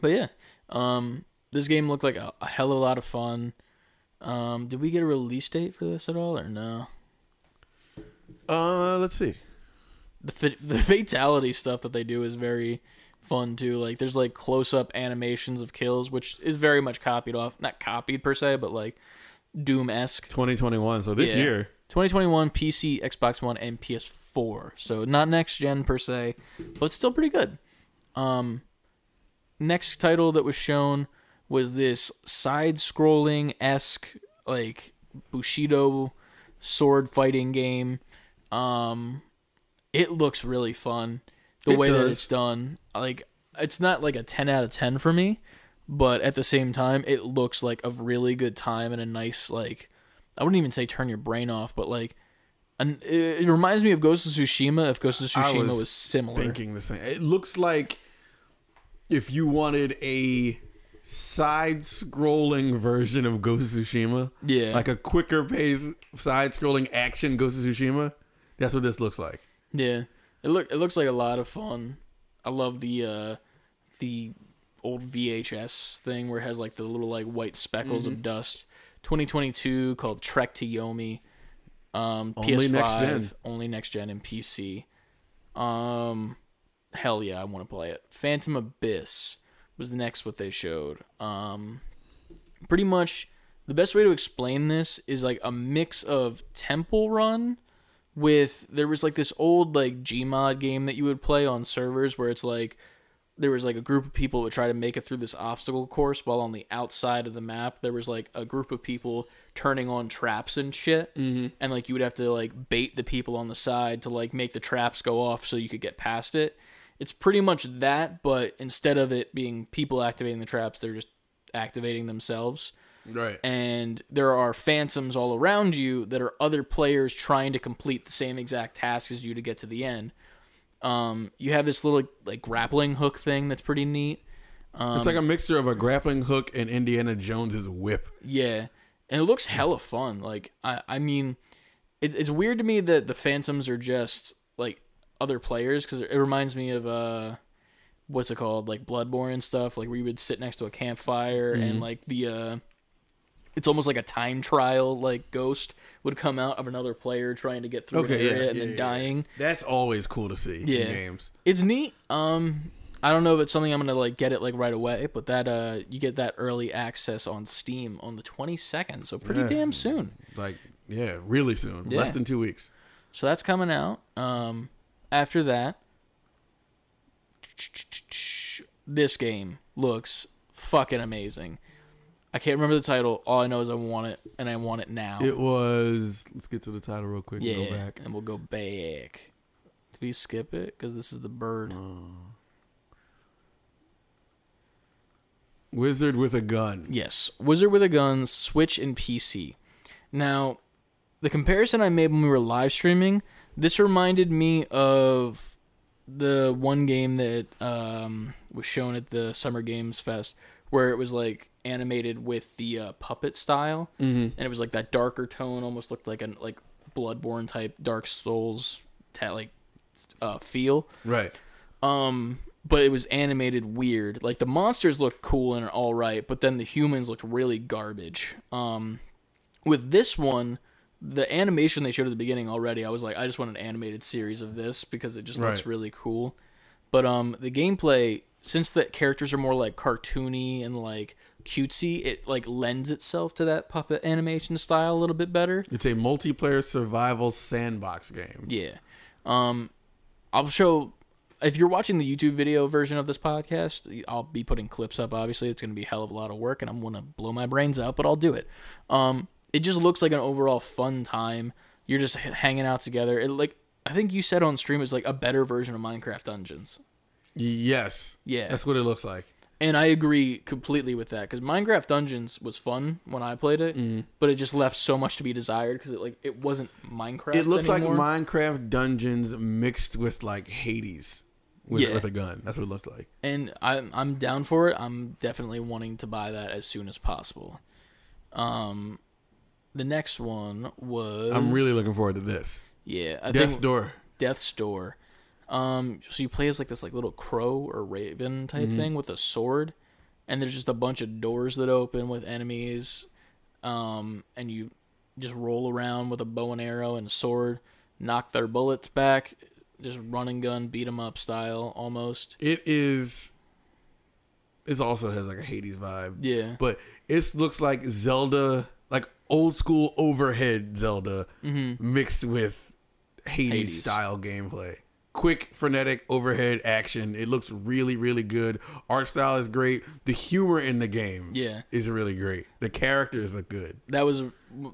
but yeah, um, this game looked like a, a hell of a lot of fun. Um, did we get a release date for this at all, or no? Uh, let's see. The fa- the fatality stuff that they do is very fun too. Like there's like close up animations of kills, which is very much copied off, not copied per se, but like Doom esque. 2021. So this Yeah. year, 2021 PC, Xbox One, and PS4. So not next gen per se, but still pretty good. Um, next title that was shown was this side-scrolling esque like Bushido sword fighting game. Um, it looks really fun. The It way that it's done, like it's not like a 10 out of 10 for me, but at the same time, it looks like a really good time and a nice like I wouldn't even say turn your brain off, but like, and it, reminds me of Ghost of Tsushima. If Ghost of Tsushima was was, similar, thinking the same. It looks like if you wanted a side-scrolling version of Ghost of Tsushima. Yeah. like a quicker pace side-scrolling action Ghost of Tsushima. That's what this looks like. Yeah, it look it looks like a lot of fun. I love the uh the old VHS thing where it has like the little like white speckles Mm-hmm. of dust. 2022 called Trek to Yomi. Um, Only PS5 next gen. only next gen and PC. Um, hell yeah, I want to play it. Phantom Abyss was the next what they showed. Um, pretty much the best way to explain this is like a mix of Temple Run with there was like this old like Gmod game that you would play on servers where it's like there was like a group of people would try to make it through this obstacle course while on the outside of the map there was like a group of people turning on traps and shit. Mm-hmm. and like you would have to like bait the people on the side to like make the traps go off so you could get past it. It's pretty much that but instead of it being people activating the traps they're just activating themselves Right. and there are phantoms all around you that are other players trying to complete the same exact task as you to get to the end. Um, you have this little like grappling hook thing that's pretty neat. Um, it's like a mixture of a grappling hook and Indiana Jones's whip. Yeah, and it looks hella fun. Like I, I mean, it, it's weird to me that the phantoms are just like other players because it reminds me of uh, what's it called, like Bloodborne and stuff, like where you would sit next to a campfire Mm-hmm. and like the uh, it's almost like a time trial, like ghost would come out of another player trying to get through an Okay, yeah, and yeah, then yeah. dying. That's always cool to see Yeah. in games. It's neat. Um, I don't know if it's something I'm gonna like get it like right away, but that uh, you get that early access on Steam on the 22nd, so pretty damn soon. Like, yeah, really soon. Less than two weeks. So that's coming out. Um, after that, this game looks fucking amazing. I can't remember the title. All I know is I want it, and I want it now. It was. Let's get to the title real quick. yeah, And go back. and we'll go back. Did we skip it? Because this is the bird. Wizard with a gun. Yes, Wizard with a Gun, Switch, and PC. Now, the comparison I made when we were live streaming, this reminded me of the one game that um, was shown at the Summer Games Fest, where it was like animated with the uh, puppet style, Mm-hmm. and it was like that darker tone, almost looked like a like Bloodborne type Dark Souls ta- like uh, feel. Right. um but it was animated weird. Like the monsters looked cool and all right but then the humans looked really garbage. Um with this one the animation they showed at the beginning already i was like i just want an animated series of this because it just looks really cool. But um the gameplay since the characters are more like cartoony and like cutesy it like lends itself to that puppet animation style a little bit better It's a multiplayer survival sandbox game. yeah. Um, I'll show if you're watching the YouTube video version of this podcast. I'll be putting clips up. Obviously, it's going to be a hell of a lot of work, and I'm going to blow my brains out, but I'll do it. Um, it just looks like an overall fun time. You're just h- hanging out together. It like I think you said on stream it's like a better version of Minecraft Dungeons. Yes. Yeah. That's what it looks like. And I agree completely with that because Minecraft Dungeons was fun when I played it, Mm-hmm. but it just left so much to be desired because it like it wasn't Minecraft. It looks anymore. like Minecraft Dungeons mixed with like Hades with, Yeah. with a gun. That's what it looked like. and I'm I'm down for it. I'm definitely wanting to buy that as soon as possible. Um, the next one was I'm really looking forward to this. yeah. I Death's Door. Death's Door. Um, so you play as like this like little crow or raven type Mm-hmm. thing with a sword, and there's just a bunch of doors that open with enemies. Um, and you just roll around with a bow and arrow and sword, knock their bullets back, just run and gun, beat 'em up style almost. It is. It also has like a Hades vibe. Yeah. But it looks like Zelda, like old school overhead Zelda mixed with Hades, Mm-hmm. Hades. style gameplay. Quick, frenetic overhead action. It looks really, really good. Art style is great. The humor in the game Yeah. is really great. The characters look good. that was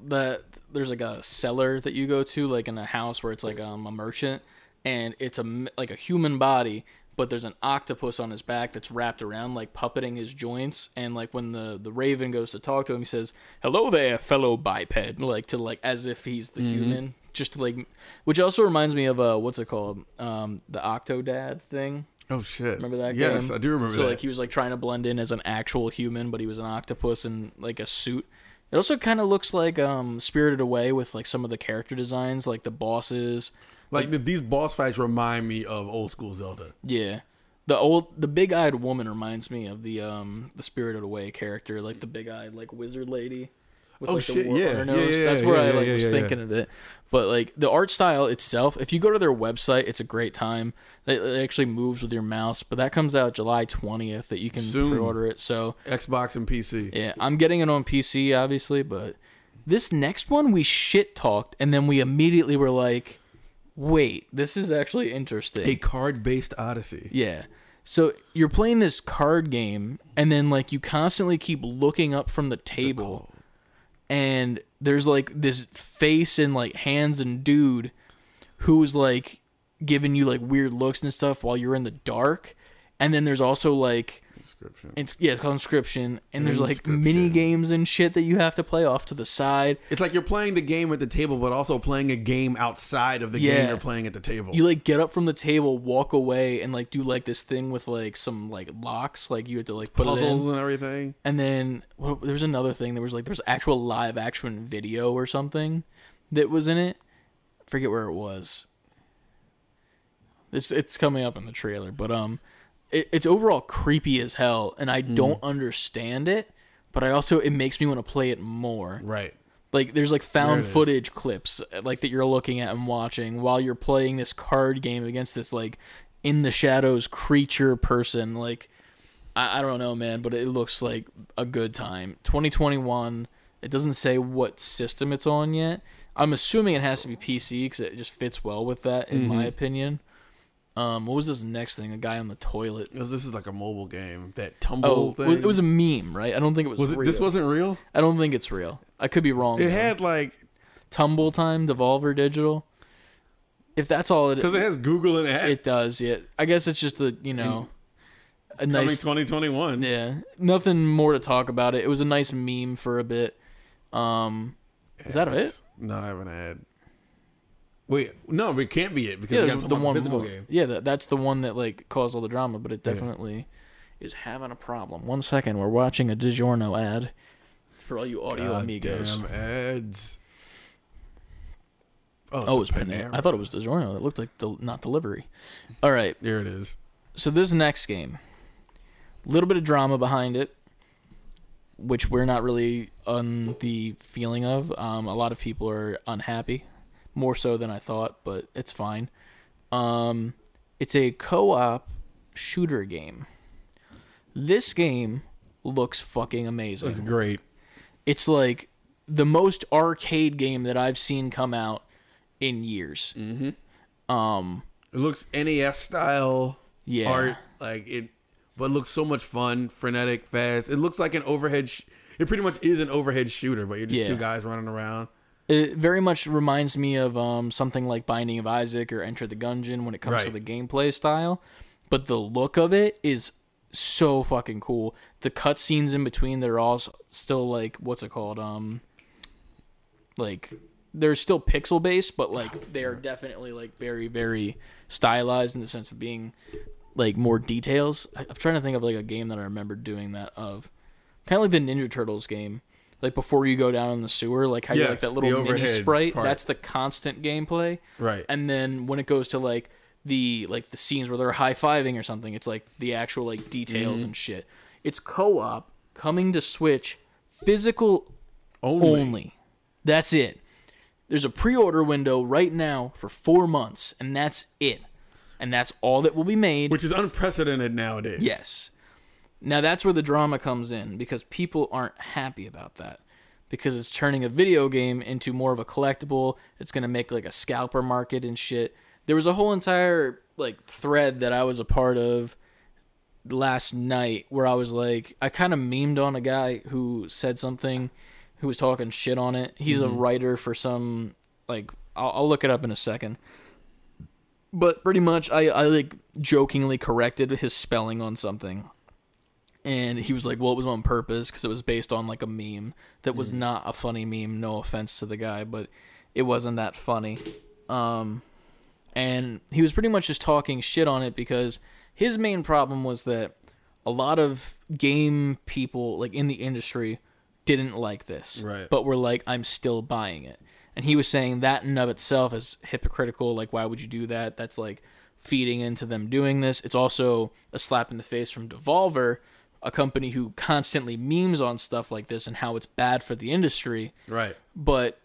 that there's like a cellar that you go to like in a house where it's like um, a merchant and it's a like a human body but there's an octopus on his back that's wrapped around like puppeting his joints and like when the the raven goes to talk to him he says hello there fellow biped like to like as if he's the human just to like which also reminds me of uh what's it called um the octodad thing Oh shit! Remember that Yes, game? I do remember so that. like he was like trying to blend in as an actual human, but he was an octopus in like a suit. It also kind of looks like um Spirited Away with like some of the character designs, like the bosses. like the, these boss fights remind me of old school Zelda. Yeah. The old the big-eyed woman reminds me of the um the Spirited Away character, like the big-eyed like wizard lady with Oh, like shit, the warp yeah. Yeah, yeah, That's where I like was thinking of it. But like the art style itself, if you go to their website, it's a great time. It, it actually moves with your mouse, but that comes out July 20th that you can Soon. pre-order it. So, Xbox and PC. yeah, I'm getting it on PC obviously, but this next one we shit talked and then we immediately were like, "Wait, this is actually interesting." A card based Odyssey. Yeah. So you're playing this card game, and then like you constantly keep looking up from the table, and there's like this face and like hands and dude who's like giving you like weird looks and stuff while you're in the dark, and then there's also like Description. it's yeah it's called inscription, and there's like Inscription. mini games and shit that you have to play off to the side. It's like you're playing the game at the table, but also playing a game outside of the Yeah. game you're playing at the table. You like get up from the table, walk away, and like do like this thing with like some like locks, like you had to like put it in. Puzzles and everything. And then well, there was another thing. There was like there's actual live action video or something that was in it. I forget where it was. It's it's coming up in the trailer, but um, it, it's overall creepy as hell, and I Mm-hmm. don't understand it. But I also it makes me want to play it more. Right. Like there's like found is. footage clips uh, like that you're looking at and watching while you're playing this card game against this like in the shadows creature person. Like I, I don't know, man, but it looks like a good time. 2021. It doesn't say what system it's on yet. I'm assuming it has to be PC because it just fits well with that, in Mm-hmm. my opinion. Um, what was this next thing? A guy on the toilet. Because this is like a mobile game. That tumble Oh, thing. it was a meme, right? I don't think it was. Was it? real. This wasn't real. I don't think it's real. I could be wrong. It though. had like Tumble Time, Devolver Digital. If that's all it because it has Google and it, it does, yeah. I guess it's just a you know a nice 2021. yeah. Nothing more to talk about it. It was a nice meme for a bit. Um, is that it? No, I haven't had. Wait, no, it can't be it because Yeah, we got the the one physical game. Yeah, that, that's the one that like caused all the drama, but it Yeah. definitely is having a problem. One second, we're watching a DiGiorno ad for all you audio God amigos. damn ads. Oh, Oh, it's it's Panera. Panera. I thought it was DiGiorno. It looked like the not delivery. All right. There it is. so this next game, a little bit of drama behind it, which we're not really on the feeling of. Um, a lot of people are unhappy, more so than I thought, but it's fine. Um, it's a co-op shooter game. This game looks fucking amazing. That's great. It's like the most arcade game that I've seen come out in years. Mm-hmm. Um, It looks NES style yeah. art, like it, but it looks so much fun, frenetic, fast. It looks like an overhead. Sh- it pretty much is an overhead shooter, but you're just Yeah. two guys running around. It very much reminds me of um, something like Binding of Isaac or Enter the Gungeon when it comes to the gameplay style. But the look of it is so fucking cool. The cutscenes in between, they're all still like what's it called? Um, like they're still pixel based, but like they are definitely like very very stylized in the sense of being like more details. I, I'm trying to think of like a game that I remember doing that of, kind of like the Ninja Turtles game. Like before you go down in the sewer, like how you like that little mini sprite. part. That's the constant gameplay. Right. And then when it goes to like the like the scenes where they're high fiving or something, it's like the actual like details Mm-hmm. and shit. It's co-op coming to Switch, physical Only. only. That's it. There's a pre-order window right now for four months, and that's it. And that's all that will be made. which is unprecedented nowadays. Yes. Now that's where the drama comes in because people aren't happy about that. Because it's turning a video game into more of a collectible. It's going to make like a scalper market and shit. There was a whole entire like thread that I was a part of last night where I was like I kind of memed on a guy who said something who was talking shit on it. He's a mm-hmm. writer for some like I'll, I'll look it up in a second but pretty much I, I like jokingly corrected his spelling on something and he was like well it was on purpose because it was based on like a meme that was not a funny meme no offense to the guy but it wasn't that funny. Um and he was pretty much just talking shit on it because his main problem was that a lot of game people like in the industry didn't like this Right. but were like i'm still buying it. And he was saying that in and of itself is hypocritical like why would you do that? That's like feeding into them doing this. It's also a slap in the face from devolver a company who constantly memes on stuff like this and how it's bad for the industry Right. but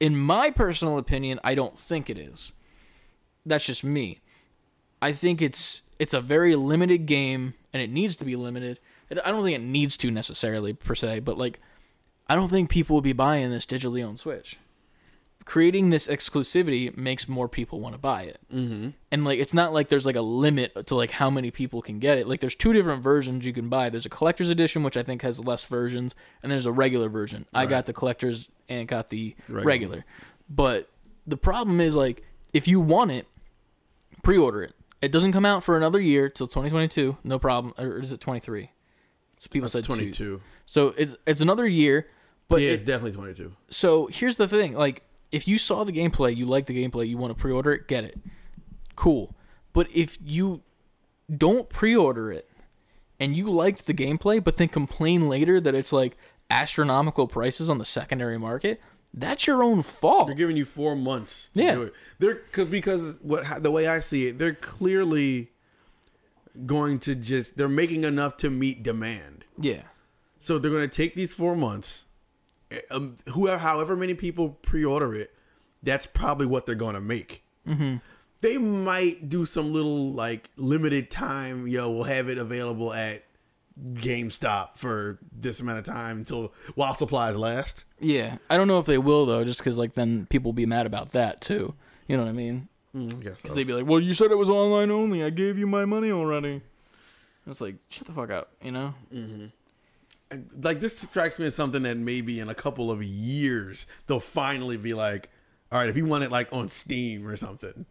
in my personal opinion, I don't think it is. That's just me. I think it's it's a very limited game and it needs to be limited. I don't think it needs to necessarily per se, but like I don't think people will be buying this digitally on Switch. Creating this exclusivity makes more people want to buy it. Mm-hmm. And like it's not like there's like a limit to like how many people can get it. Like there's two different versions you can buy. There's a collector's edition which I think has less versions, and there's a regular version. I got the collector's and got the Regular. regular. But the problem is like if you want it, pre-order it. It doesn't come out for another year till 2022. No problem. Or is it 23? So people said two. 22. So it's it's another year. But yeah, it- it's definitely 22. so here's the thing like if you saw the gameplay you like the gameplay you want to pre-order it get it cool but if you don't pre-order it and you liked the gameplay but then complain later that it's like astronomical prices on the secondary market that's your own fault They're giving you four months to Yeah. do it. They're cause, because what the way I see it, they're clearly going to just they're making enough to meet demand. yeah So they're going to take these four months. Eh, Um, whoever, however many people pre-order it, that's probably what they're going to make. Mm-hmm. They might do some little like limited time. Yo, we'll have it available at GameStop for this amount of time until while supplies last. yeah i don't know if they will though just because like then people will be mad about that too you know what i mean Mm, so. because they'd be like well you said it was online only i gave you my money already it's like shut the fuck up you know like this strikes me as something that maybe in a couple of years they'll finally be like, all right, if you want it like on Steam or something,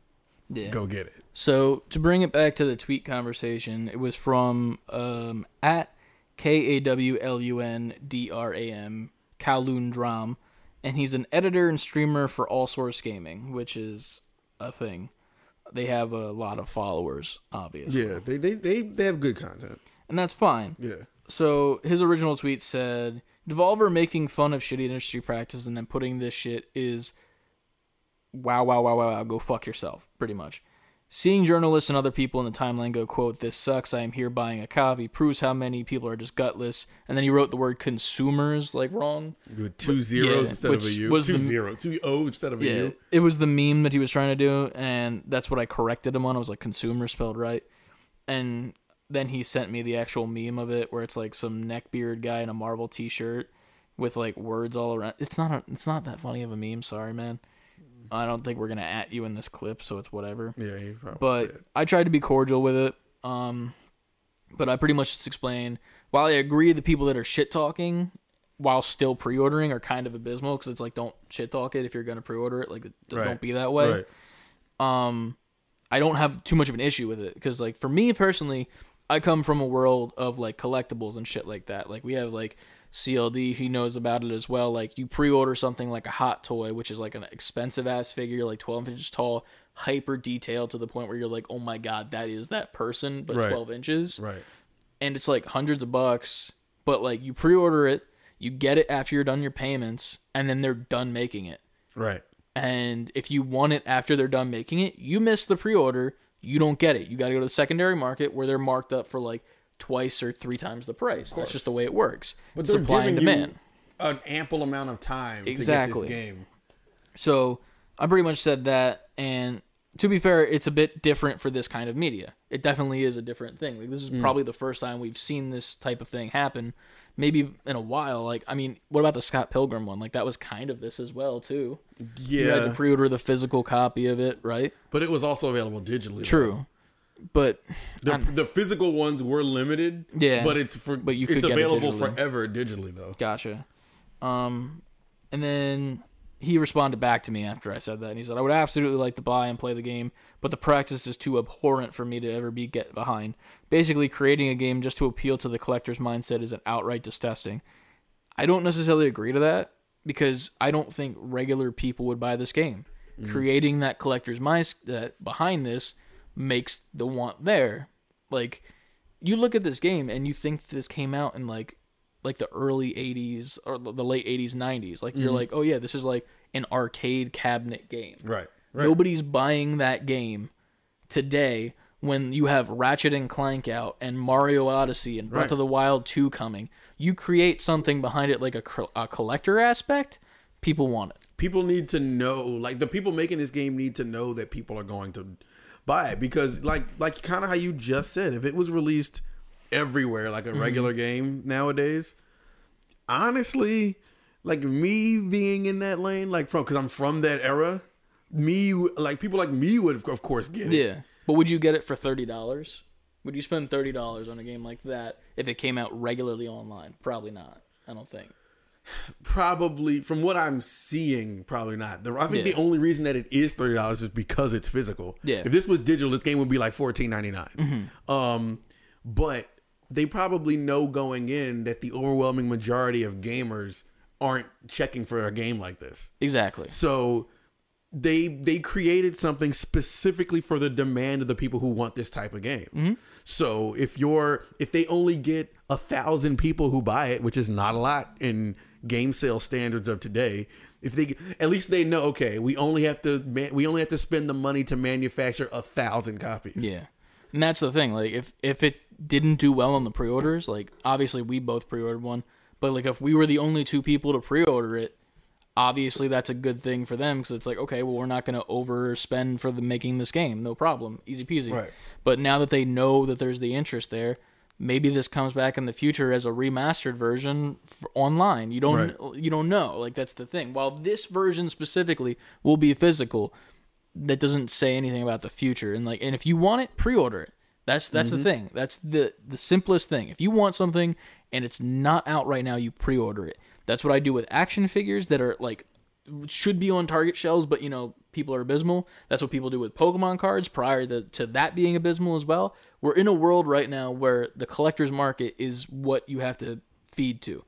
yeah go get it. So to bring it back to the tweet conversation, it was from um, at K A W L U N D R A M Kowloon Drum, and he's an editor and streamer for All Source Gaming, which is a thing. They have a lot of followers, obviously, Yeah, they they they, they have good content. and that's fine. Yeah, So his original tweet said, "Devolver making fun of shitty industry practice and then putting this shit is wow, wow, wow, wow, wow, go fuck yourself, pretty much. Seeing journalists and other people in the timeline go, quote, this sucks, I am here buying a copy, proves how many people are just gutless. And then he wrote the word consumers, like, wrong. with two zeros yeah, instead of a U, was two the- zero, two O instead of a Yeah, U. it was the meme that he was trying to do, and that's what I corrected him on. I was like, consumer spelled right. And then he sent me the actual meme of it, where it's like some neckbeard guy in a Marvel T-shirt with like words all around. It's not a, it's not that funny of a meme. Sorry, man. I don't think we're gonna at you in this clip, so it's whatever. Yeah, But. I tried to be cordial with it. Um, but I pretty much just explained. While I agree the people that are shit talking while still pre-ordering are kind of abysmal because it's like don't shit talk it if you're gonna pre-order it. Like Right. don't be that way right. um I don't have too much of an issue with it because like for me personally, I come from a world of like collectibles and shit like that. Like we have like CLD, he knows about it as well. Like you pre-order something like a hot toy, which is like an expensive ass figure, like 12 inches tall, hyper detailed to the point where you're like, oh my god, that is that person, but Right. 12 inches Right. and it's like hundreds of bucks. But like you pre-order it, you get it after you're done your payments, and then they're done making it. Right. And if you want it after they're done making it, you miss the pre-order. You don't get it. You got to go to the secondary market where they're marked up for like twice or three times the price. That's just the way it works. But Supply and demand. an ample amount of time Exactly. to get this game. So I pretty much said that. And to be fair, it's a bit different for this kind of media. It definitely is a different thing. Like this is mm. probably the first time we've seen this type of thing happen. Maybe in a while. Like I mean, what about the Scott Pilgrim one? Like that was kind of this as well too. You had to Yeah, pre-order the physical copy of it, right? but it was also available digitally. though. True. But The, the physical ones were limited. Yeah, but it's for but you could it's get it available digitally. forever digitally though. Gotcha. Um, and then he responded back to me after I said that, and he said, "I would absolutely like to buy and play the game, but the practice is too abhorrent for me to ever be get behind. Basically, creating a game just to appeal to the collector's mindset is an outright disgusting. I don't necessarily agree to that because I don't think regular people would buy this game. Mm-hmm. Creating that collector's mindset uh, behind this makes the want there." Like, you look at this game and you think this came out in like like the early 80s or the late 80s 90s like Mm-hmm. you're like oh yeah this is like an arcade cabinet game Right. Right. nobody's buying that game today when you have ratchet and clank out and mario odyssey and breath Right. of the wild 2 coming you create something behind it like a, a collector aspect people want it people need to know like the people making this game need to know that people are going to buy it because like like kind of how you just said if it was released everywhere like a regular game nowadays honestly like me being in that lane like from because i'm from that era me like people like me would of course get it Yeah. But would you get it for thirty dollars? Would you spend thirty dollars on a game like that if it came out regularly online? Probably not. I don't think. probably from what i'm seeing probably not the, i think Yeah. the only reason that it is $30 is because it's physical Yeah. Mm-hmm. if this was digital this game would be like $14.99 um but they probably know going in that the overwhelming majority of gamers aren't checking for a game like this Exactly. so they they created something specifically for the demand of the people who want this type of game. Mm-hmm. So if you're if they only get a thousand people who buy it, which is not a lot in game sale standards of today, if they at least they know okay, we only have to we only have to spend the money to manufacture a thousand copies. Yeah. And that's the thing. Like if if it didn't do well on the pre-orders, like obviously we both pre-ordered one, but like if we were the only two people to pre-order it, obviously that's a good thing for them because it's like okay, well we're not going to overspend for the making this game, no problem, easy peasy. Right. But now that they know that there's the interest there, maybe this comes back in the future as a remastered version online. You don't you don't know. Like that's the thing. While this version specifically will be physical, that doesn't say anything about the future. And like and if you want it, pre-order it. That's that's the mm-hmm. thing. That's the the simplest thing. If you want something and it's not out right now, you pre-order it. That's what I do with action figures that are like should be on Target shelves, but you know people are abysmal. That's what people do with Pokemon cards prior to, to that being abysmal as well. We're in a world right now where the collector's market is what you have to feed to.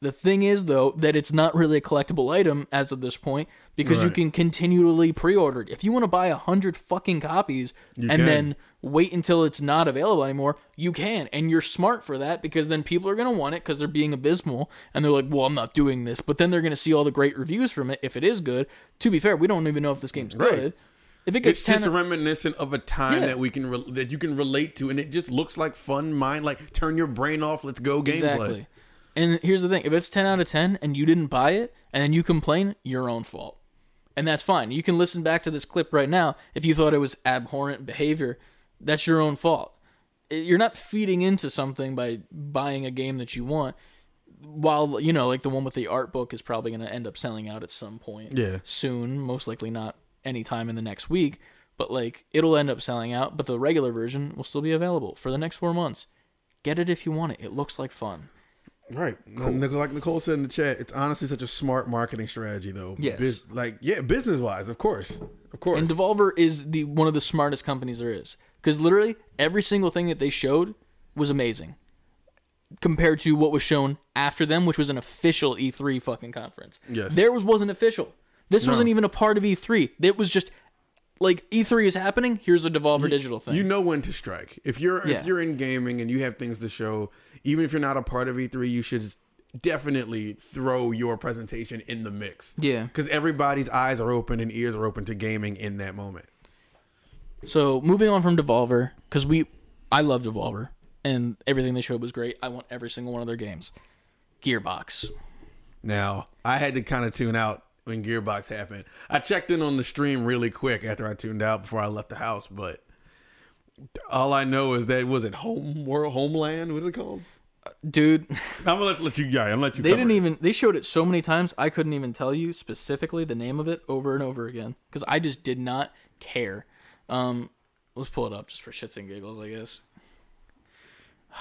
The thing is, though, that it's not really a collectible item as of this point because you can continually pre-order it. If you want to buy a hundred fucking copies and can. then wait until it's not available anymore, you can, and you're smart for that because then people are gonna want it because they're being abysmal and they're like, "Well, I'm not doing this," but then they're gonna see all the great reviews from it if it is good. To be fair, we don't even know if this game's Right. good. If it gets It's ten, just reminiscent of a time Yeah. that we can re- that you can relate to, and it just looks like fun mind. Like turn your brain off, let's go gameplay. Exactly. And here's the thing: if it's ten out of ten and you didn't buy it, and then you complain, your own fault, and that's fine. You can listen back to this clip right now if you thought it was abhorrent behavior. That's your own fault. You're not feeding into something by buying a game that you want. While you know, like the one with the art book is probably going to end up selling out at some point. Yeah. Soon, most likely not anytime in the next week, but like it'll end up selling out. But the regular version will still be available for the next four months. Get it if you want it. It looks like fun. Right. Nic- Like Nicole said in the chat, it's honestly such a smart marketing strategy, though. Yes. Like, yeah, business wise, of course. Of course. And Devolver is the one of the smartest companies there is because literally every single thing that they showed was amazing compared to what was shown after them, which was an official E3 fucking conference. Yes. theirs was wasn't official. This wasn't even a part of E3. It was just like E3 is happening. Here's a Devolver Digital thing. you know when to strike. If you're Yeah. if you're in gaming and you have things to show, even if you're not a part of E3, you should definitely throw your presentation in the mix. Yeah. Because everybody's eyes are open and ears are open to gaming in that moment. So moving on from Devolver, because we, I love Devolver, and everything they showed was great. I want every single one of their games. Gearbox. Now, I had to kind of tune out when Gearbox happened. I checked in on the stream really quick after I tuned out before I left the house, but all I know is that was it Homeworld Homeland? What's it called? Dude, I'm gonna let, let you yeah, I'm gonna let you. they didn't it. even. They showed it so many times. I couldn't even tell you specifically the name of it over and over again because I just did not care. Um, let's pull it up just for shits and giggles, I guess.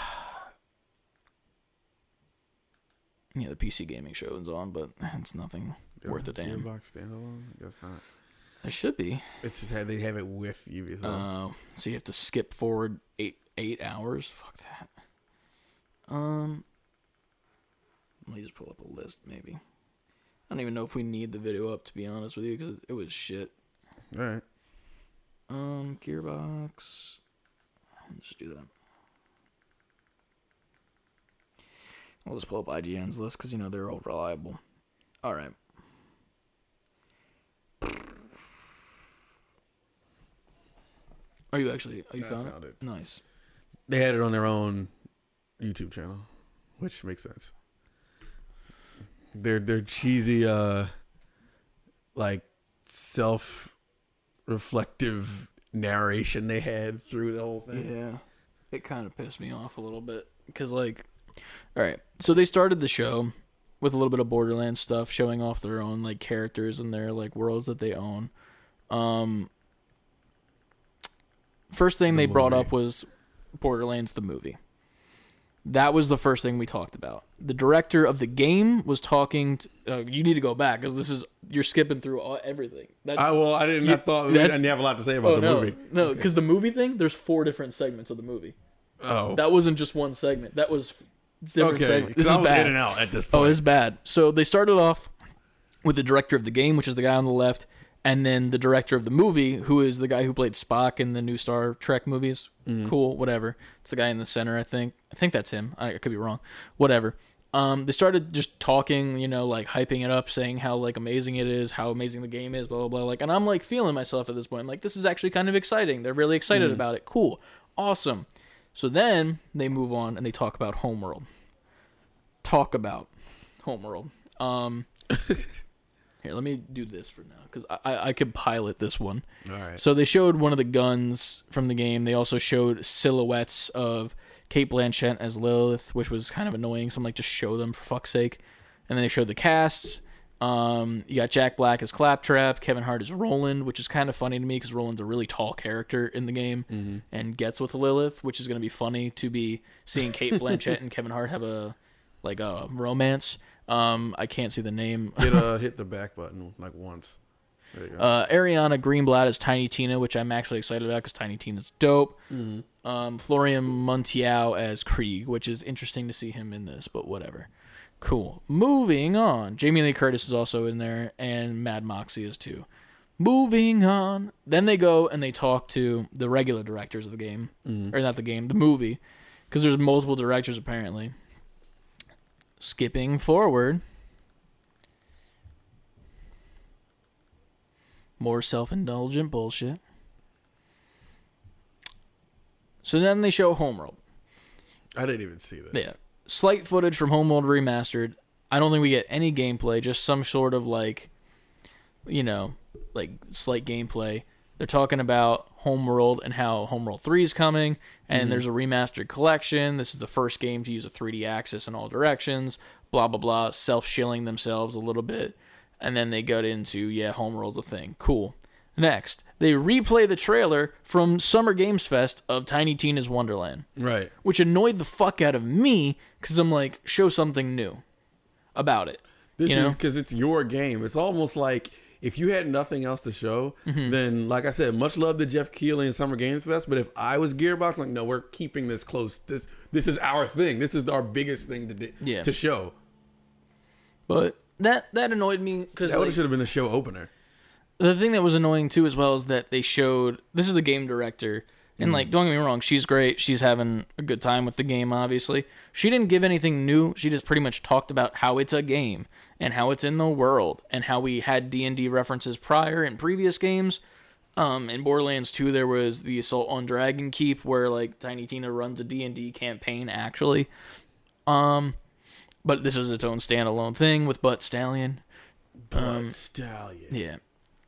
Yeah, the PC gaming show is on, but it's nothing worth a damn. Gearbox standalone? I guess not. It should be. It's just had they have it with Ubisoft. Uh, so you have to skip forward eight eight hours. Fuck that. Um, let me just pull up a list. Maybe I don't even know if we need the video up to be honest with you because it was shit. All right. Um, Gearbox. Let's do that. I'll just pull up IGN's list because you know they're all reliable. All right. Are you actually? Are you I found, found it? it. Nice. They had it on their own YouTube channel, which makes sense. Their their cheesy uh like self reflective narration they had through the whole thing. Yeah, it kind of pissed me off a little bit because, like, all right, so they started the show with a little bit of Borderlands stuff, showing off their own like characters and their like worlds that they own. Um, first thing The they brought up was Borderlands the movie. That was the first thing we talked about. The director of the game was talking. To, uh, you need to go back because this is you're skipping through all, everything. That's I well, I didn't. You- I thought we didn't have a lot to say about oh the no, movie. no, because the movie thing. There's four different segments of the movie. Oh, That wasn't just one segment. That was different okay. segments. This is was bad. in and out at this Oh, it's bad. So they started off with the director of the game, which is the guy on the left, and then the director of the movie, who is the guy who played Spock in the new Star Trek movies. Cool, whatever. It's the guy in the center, I think. I think that's him. I, I could be wrong. Whatever. Um, they started just talking, you know, like hyping it up, saying how like amazing it is, how amazing the game is, blah blah blah. Like, and I'm like feeling myself at this point. I'm like, this is actually kind of exciting. They're really excited about it. Cool, awesome. So then they move on and they talk about Homeworld. Talk about Homeworld. Um, here, let me do this for now because I, I I could pilot this one. All right. So they showed one of the guns from the game. They also showed silhouettes of Cate Blanchett as Lilith, which was kind of annoying. So I'm like, just show them for fuck's sake. And then they showed the cast. Um, you got Jack Black as Claptrap, Kevin Hart as Roland, which is kind of funny to me because Roland's a really tall character in the game and gets with Lilith, which is going to be funny to be seeing Cate Blanchett and Kevin Hart have a like a romance. Um, I can't see the name. hit uh hit the back button like once. There you go. Uh, Ariana Greenblatt as Tiny Tina, which I'm actually excited about because Tiny Tina's dope. Um, Florian Montiel as Krieg, which is interesting to see him in this, but whatever. Cool. Moving on. Jamie Lee Curtis is also in there, and Mad Moxxi is too. Moving on. Then they go and they talk to the regular directors of the game, or not the game, the movie, because there's multiple directors apparently. Skipping forward. More self indulgent bullshit. So then they show Homeworld. I didn't even see this. Yeah. Slight footage from Homeworld Remastered. I don't think we get any gameplay, just some sort of like, you know, like slight gameplay. They're talking about Homeworld and how Homeworld 3 is coming, and mm-hmm. there's a remastered collection. This is the first game to use a 3D axis in all directions, blah, blah, blah, self shilling themselves a little bit. And then they got into, yeah, Homeworld's a thing. Cool. Next, they replay the trailer from Summer Games Fest of Tiny Tina's Wonderland Right. which annoyed the fuck out of me because I'm like, show something new about it. This You is know? because it's your game. It's almost like if you had nothing else to show, Mm-hmm. then like I said, much love to Geoff Keighley and Summer Games Fest. But if I was Gearbox, like no, we're keeping this close. This this is our thing. This is our biggest thing to do, Yeah. to show. But that that annoyed me because That would should have been the show opener. the thing that was annoying too, as well, is that they showed this is the game director, and like, don't get me wrong, she's great. She's having a good time with the game. Obviously, she didn't give anything new. She just pretty much talked about how it's a game and how it's in the world and how we had D and D references prior in previous games. Um, in Borderlands 2, there was the assault on Dragon Keep, where like Tiny Tina runs a D and D campaign actually. Um, but this is its own standalone thing with Butt Stallion. Butt Stallion. Yeah.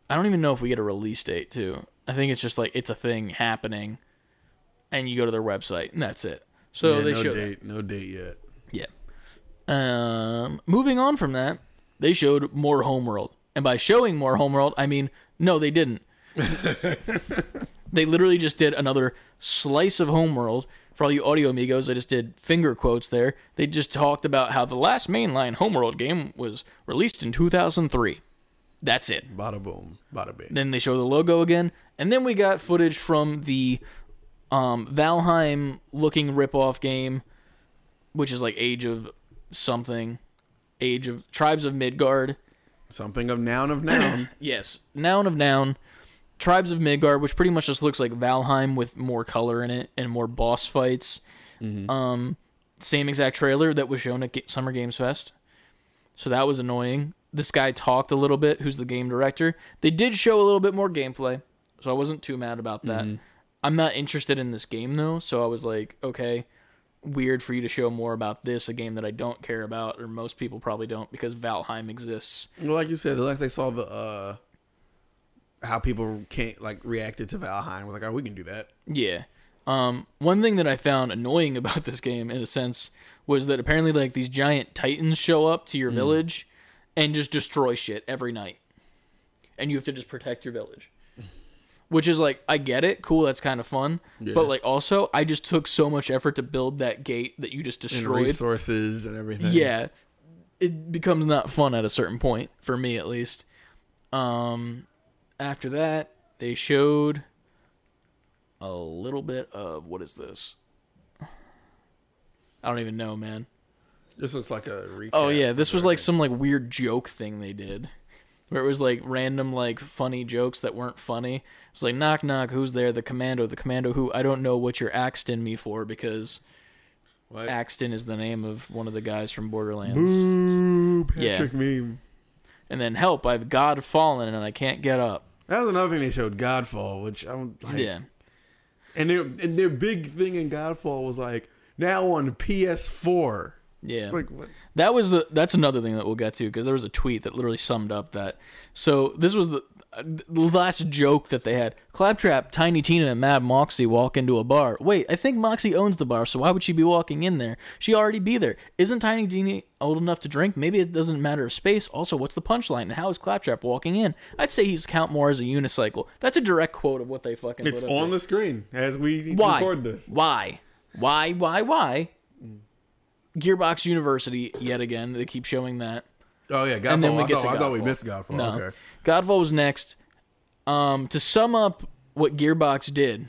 I don't even know if we get a release date too. I think it's just like it's a thing happening and you go to their website and that's it. So Yeah, they no showed date. No date yet. Um moving on from that, they showed more Homeworld. And by showing more Homeworld, I mean no, they didn't. they literally just did another slice of Homeworld. For all you audio amigos, I just did finger quotes there. They just talked about how the last mainline Homeworld game was released in 2003. That's it. Bada boom. Bada bing. Then they show the logo again, and then we got footage from the um, Valheim looking ripoff game, which is like Age of something, Age of Tribes of Midgard. Something of noun of noun. Yes, noun of noun. Tribes of Midgard, which pretty much just looks like Valheim with more color in it and more boss fights. Um, same exact trailer that was shown at Summer Games Fest. So that was annoying. This guy talked a little bit, who's the game director. They did show a little bit more gameplay, so I wasn't too mad about that. I'm not interested in this game though, so I was like, okay, weird for you to show more about this, a game that I don't care about, or most people probably don't, because Valheim exists. Well, like you said, like they saw the uh how people can't like reacted to Valheim was like, oh, we can do that. Yeah. Um, one thing that I found annoying about this game, in a sense, was that apparently like these giant titans show up to your village and just destroy shit every night, and you have to just protect your village. Which is like, I get it, cool, that's kind of fun, Yeah. but like also, I just took so much effort to build that gate that you just And destroyed. resources and everything. Yeah, it becomes not fun at a certain point for me, at least. Um, after that, they showed a little bit of what is this? I don't even know, man. This looks like a recap. Oh yeah, this was like some like weird joke thing they did, where it was like random like funny jokes that weren't funny. It was like knock knock, who's there? The commando, the commando who I don't know what you're Axton me for because What? Axton is the name of one of the guys from Borderlands. Boo, Yeah. Patrick meme. And then help, I've God fallen and I can't get up. That was another thing they showed, Godfall, which I don't like. yeah. And their and their big thing in Godfall was like now on PS4. Yeah. Like what? That was the that's another thing that we'll get to because there was a tweet that literally summed up that. So this was the, uh, the last joke that they had. Claptrap, Tiny Tina, and Mad Moxxi walk into a bar. Wait, I think Moxxi owns the bar, so why would she be walking in there? She already be there. Isn't Tiny Tina old enough to drink? Maybe it doesn't matter of space. Also, what's the punchline? And how is Claptrap walking in? I'd say he's count more as a unicycle. That's a direct quote of what they fucking. It's put up on there. the screen as we Why? record this. Why? Why? Why? Why? Gearbox University yet again. They keep showing that. Oh yeah, Godfall. And then we I, thought, to I thought we missed Godfall. No. Okay. Godfall was next. Um, to sum up what Gearbox did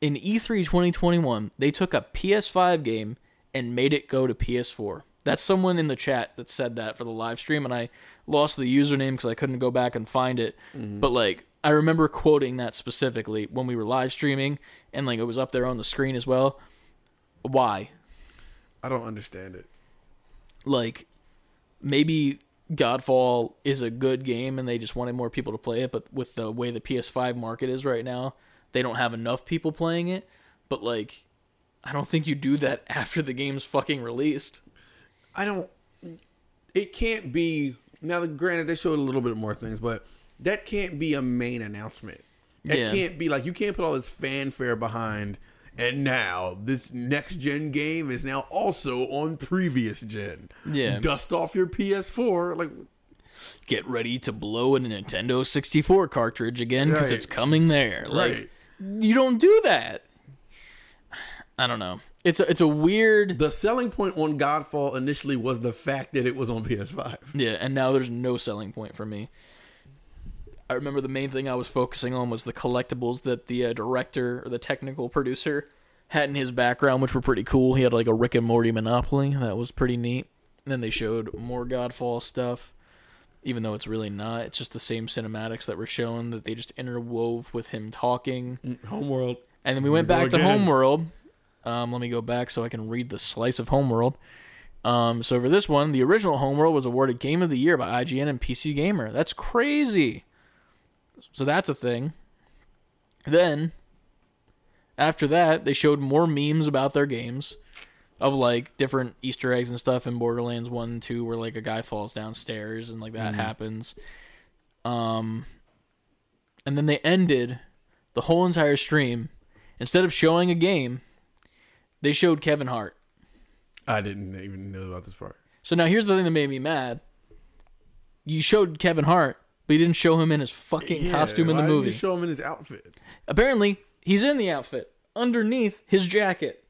in E E3 2021, they took a PS5 game and made it go to PS4. That's someone in the chat that said that for the live stream, and I lost the username because I couldn't go back and find it. But like, I remember quoting that specifically when we were live streaming, and like it was up there on the screen as well. Why? I don't understand it. like maybe Godfall is a good game and they just wanted more people to play it, but with the way the PS5 market is right now, they don't have enough people playing it. But like I don't think you do that after the game's fucking released. I don't. It can't be. Now, granted, they showed a little bit more things, but that can't be a main announcement. It Yeah. can't be like you can't put all this fanfare behind. And now this next gen game is now also on previous gen. Yeah. Dust off your PS4. Like Get ready to blow a Nintendo 64 cartridge again because Right. it's coming there. Like Right. you don't do that. I don't know. It's a, it's a weird the selling point on Godfall initially was the fact that it was on PS5. Yeah, and now there's no selling point for me. I remember the main thing I was focusing on was the collectibles that the uh, director or the technical producer had in his background, which were pretty cool. He had like a Rick and Morty Monopoly that was pretty neat. And then they showed more Godfall stuff, even though it's really not. It's just the same cinematics that were shown that they just interwove with him talking. Homeworld. And then we went back to. Homeworld. Um, let me go back so I can read the slice of Homeworld. Um, so for this one, the original Homeworld was awarded Game of the Year by IGN and PC Gamer. That's crazy. So that's a thing. Then, after that, they showed more memes about their games of like different Easter eggs and stuff in Borderlands 1 and 2 where like a guy falls downstairs and like that happens. Um and then they ended the whole entire stream instead of showing a game, they showed Kevin Hart. I didn't even know about this part. So now here's the thing that made me mad. You showed Kevin Hart, but you didn't show him in his fucking Yeah, costume in the movie. Show him in his outfit. Apparently, he's in the outfit underneath his jacket.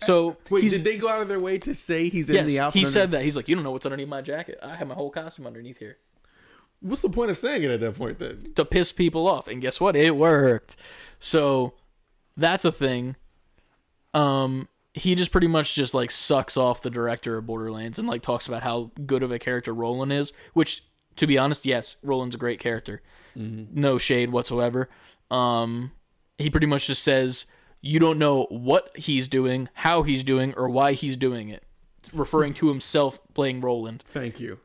So Wait, did they go out of their way to say he's in the outfit? he said that. He's like, you don't know what's underneath my jacket. I have my whole costume underneath here What's the point of saying it at that point then? to piss people off. And guess what? It worked. So that's a thing. Um, he just pretty much just like sucks off the director of Borderlands and like talks about how good of a character Roland is, which To be honest, yes, Roland's a great character. No shade whatsoever. Um, he pretty much just says you don't know what he's doing, how he's doing, or why he's doing it, referring to himself playing Roland. Thank you.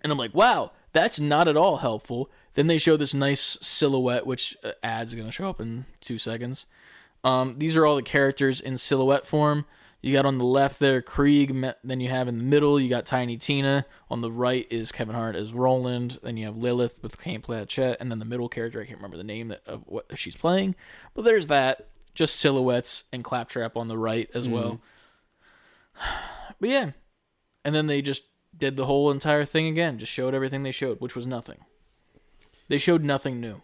And I'm like, wow, that's not at all helpful. Then they show this nice silhouette, which uh, ads going to show up in two seconds. Um, these are all the characters in silhouette form. You got on the left there Krieg, then you have in the middle, you got Tiny Tina. On the right is Kevin Hart as Roland. Then you have Lilith with Cate Blanchett. And then the middle character, I can't remember the name of what she's playing. But there's that. Just silhouettes and Claptrap on the right as well. But yeah. And then they just did the whole entire thing again. Just showed everything they showed, which was nothing. They showed nothing new.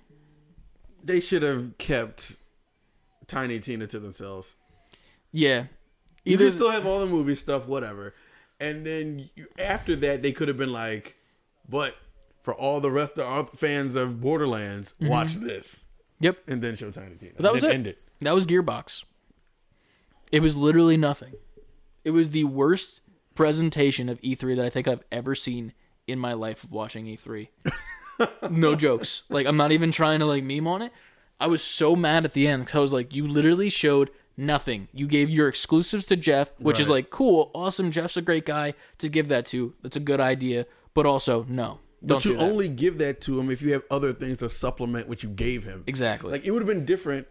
They should have kept Tiny Tina to themselves. Yeah. You Either can still have all the movie stuff, whatever. And then you, after that, they could have been like, but for all the rest of our fans of Borderlands, watch this. Yep. And then show Tiny Tina. Mm-hmm. that was it. End it. That was Gearbox. It was literally nothing. It was the worst presentation of E3 that I think I've ever seen in my life of watching E3. no jokes. Like I'm not even trying to like meme on it. I was so mad at the end because I was like, you literally showed nothing. You gave your exclusives to Geoff, which is like cool, awesome. Geoff's a great guy to give that to. That's a good idea. But also, no, don't But you only give that to him if you have other things to supplement what you gave him. exactly. Like it would have been different.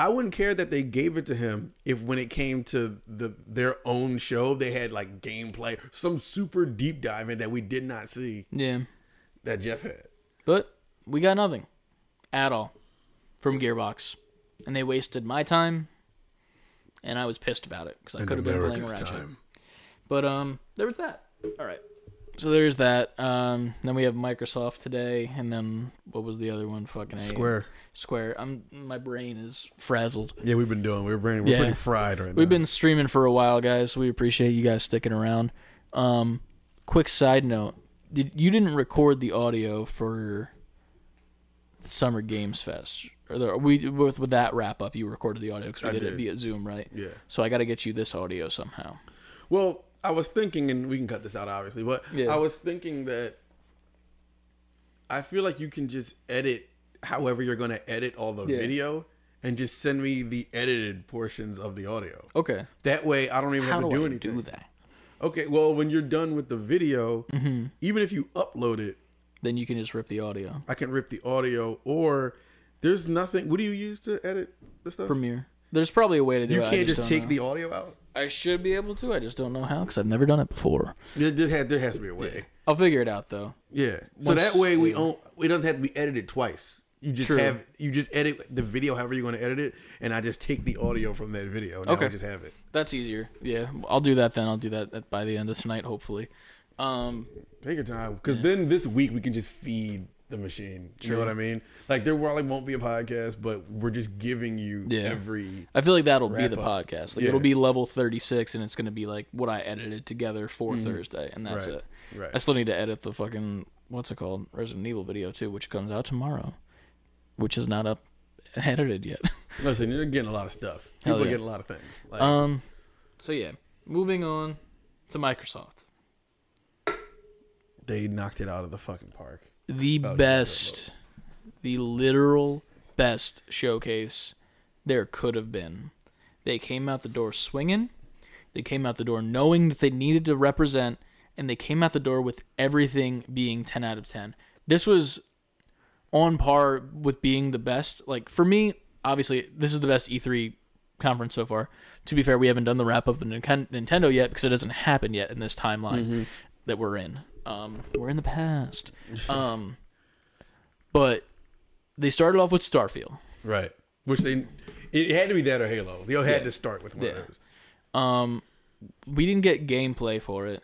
I wouldn't care that they gave it to him if when it came to the their own show they had like gameplay, some super deep dive in that we did not see yeah. that Geoff had. But we got nothing at all from Gearbox. And they wasted my time. And I was pissed about it because I could have been playing Ratchet. But um, there was that. All right. So there's that. Um, then we have Microsoft today, and then what was the other one? Fucking A. Square. Square. I'm my brain is frazzled. Yeah, we've been doing. We're brain. we're Yeah. pretty fried right now. We've been streaming for a while, guys. We appreciate you guys sticking around. Um, quick side note: Did you didn't record the audio for Summer Games Fest? Or the, we with with that wrap up, you recorded the audio because we I did, it did. via Zoom, right? Yeah. So I got to get you this audio somehow. Well, I was thinking, and we can cut this out, obviously, but Yeah. I was thinking that I feel like you can just edit however you're going to edit all the Yeah. video and just send me the edited portions of the audio. Okay. That way, I don't even How have to do, do I anything. do that? Okay, well, when you're done with the video, Mm-hmm. even if you upload it, Then you can just rip the audio. I can rip the audio, or there's nothing. What do you use to edit the stuff? Premiere. There's probably a way to do you it. I can't just, don't take know. the audio out. I should be able to. I just don't know how because I've never done it before. There, there, has, there has to be a way. I'll figure it out though. Yeah. So that way we yeah. own. It doesn't have to be edited twice. You just True. have you just edit the video however you want to edit it, and I just take the audio from that video. And Okay. I just have it. That's easier. Yeah, I'll do that then. I'll do that by the end of tonight, hopefully. Um, Take your time, because then this week we can just feed the machine. You know what I mean? Like there probably won't be a podcast, but we're just giving you Yeah. every. I feel like that'll be the up. podcast. Like Yeah. it'll be level 36 and it's going to be like what I edited together for Thursday and that's Right. it. Right. I still need to edit the fucking what's it called? Resident Evil video too, which comes out tomorrow. Which is not up edited yet. Listen, you're getting a lot of stuff. People are getting a lot of things. Like, um so yeah, moving on to Microsoft. they knocked it out of the fucking park. The Oh, yeah, best, the literal best showcase there could have been. They came out the door swinging. They came out the door knowing that they needed to represent, and they came out the door with everything being 10 out of 10. This was on par with being the best. Like, for me, obviously, this is the best E3 conference so far. To be fair, we haven't done the wrap up of Nin- Nintendo yet because it doesn't happen yet in this timeline mm-hmm. that we're in. Um, we're in the past. Um, but they started off with Starfield. Right. Which they, it had to be that or Halo. They all had Yeah. to start with one Yeah. of those. Um, we didn't get gameplay for it,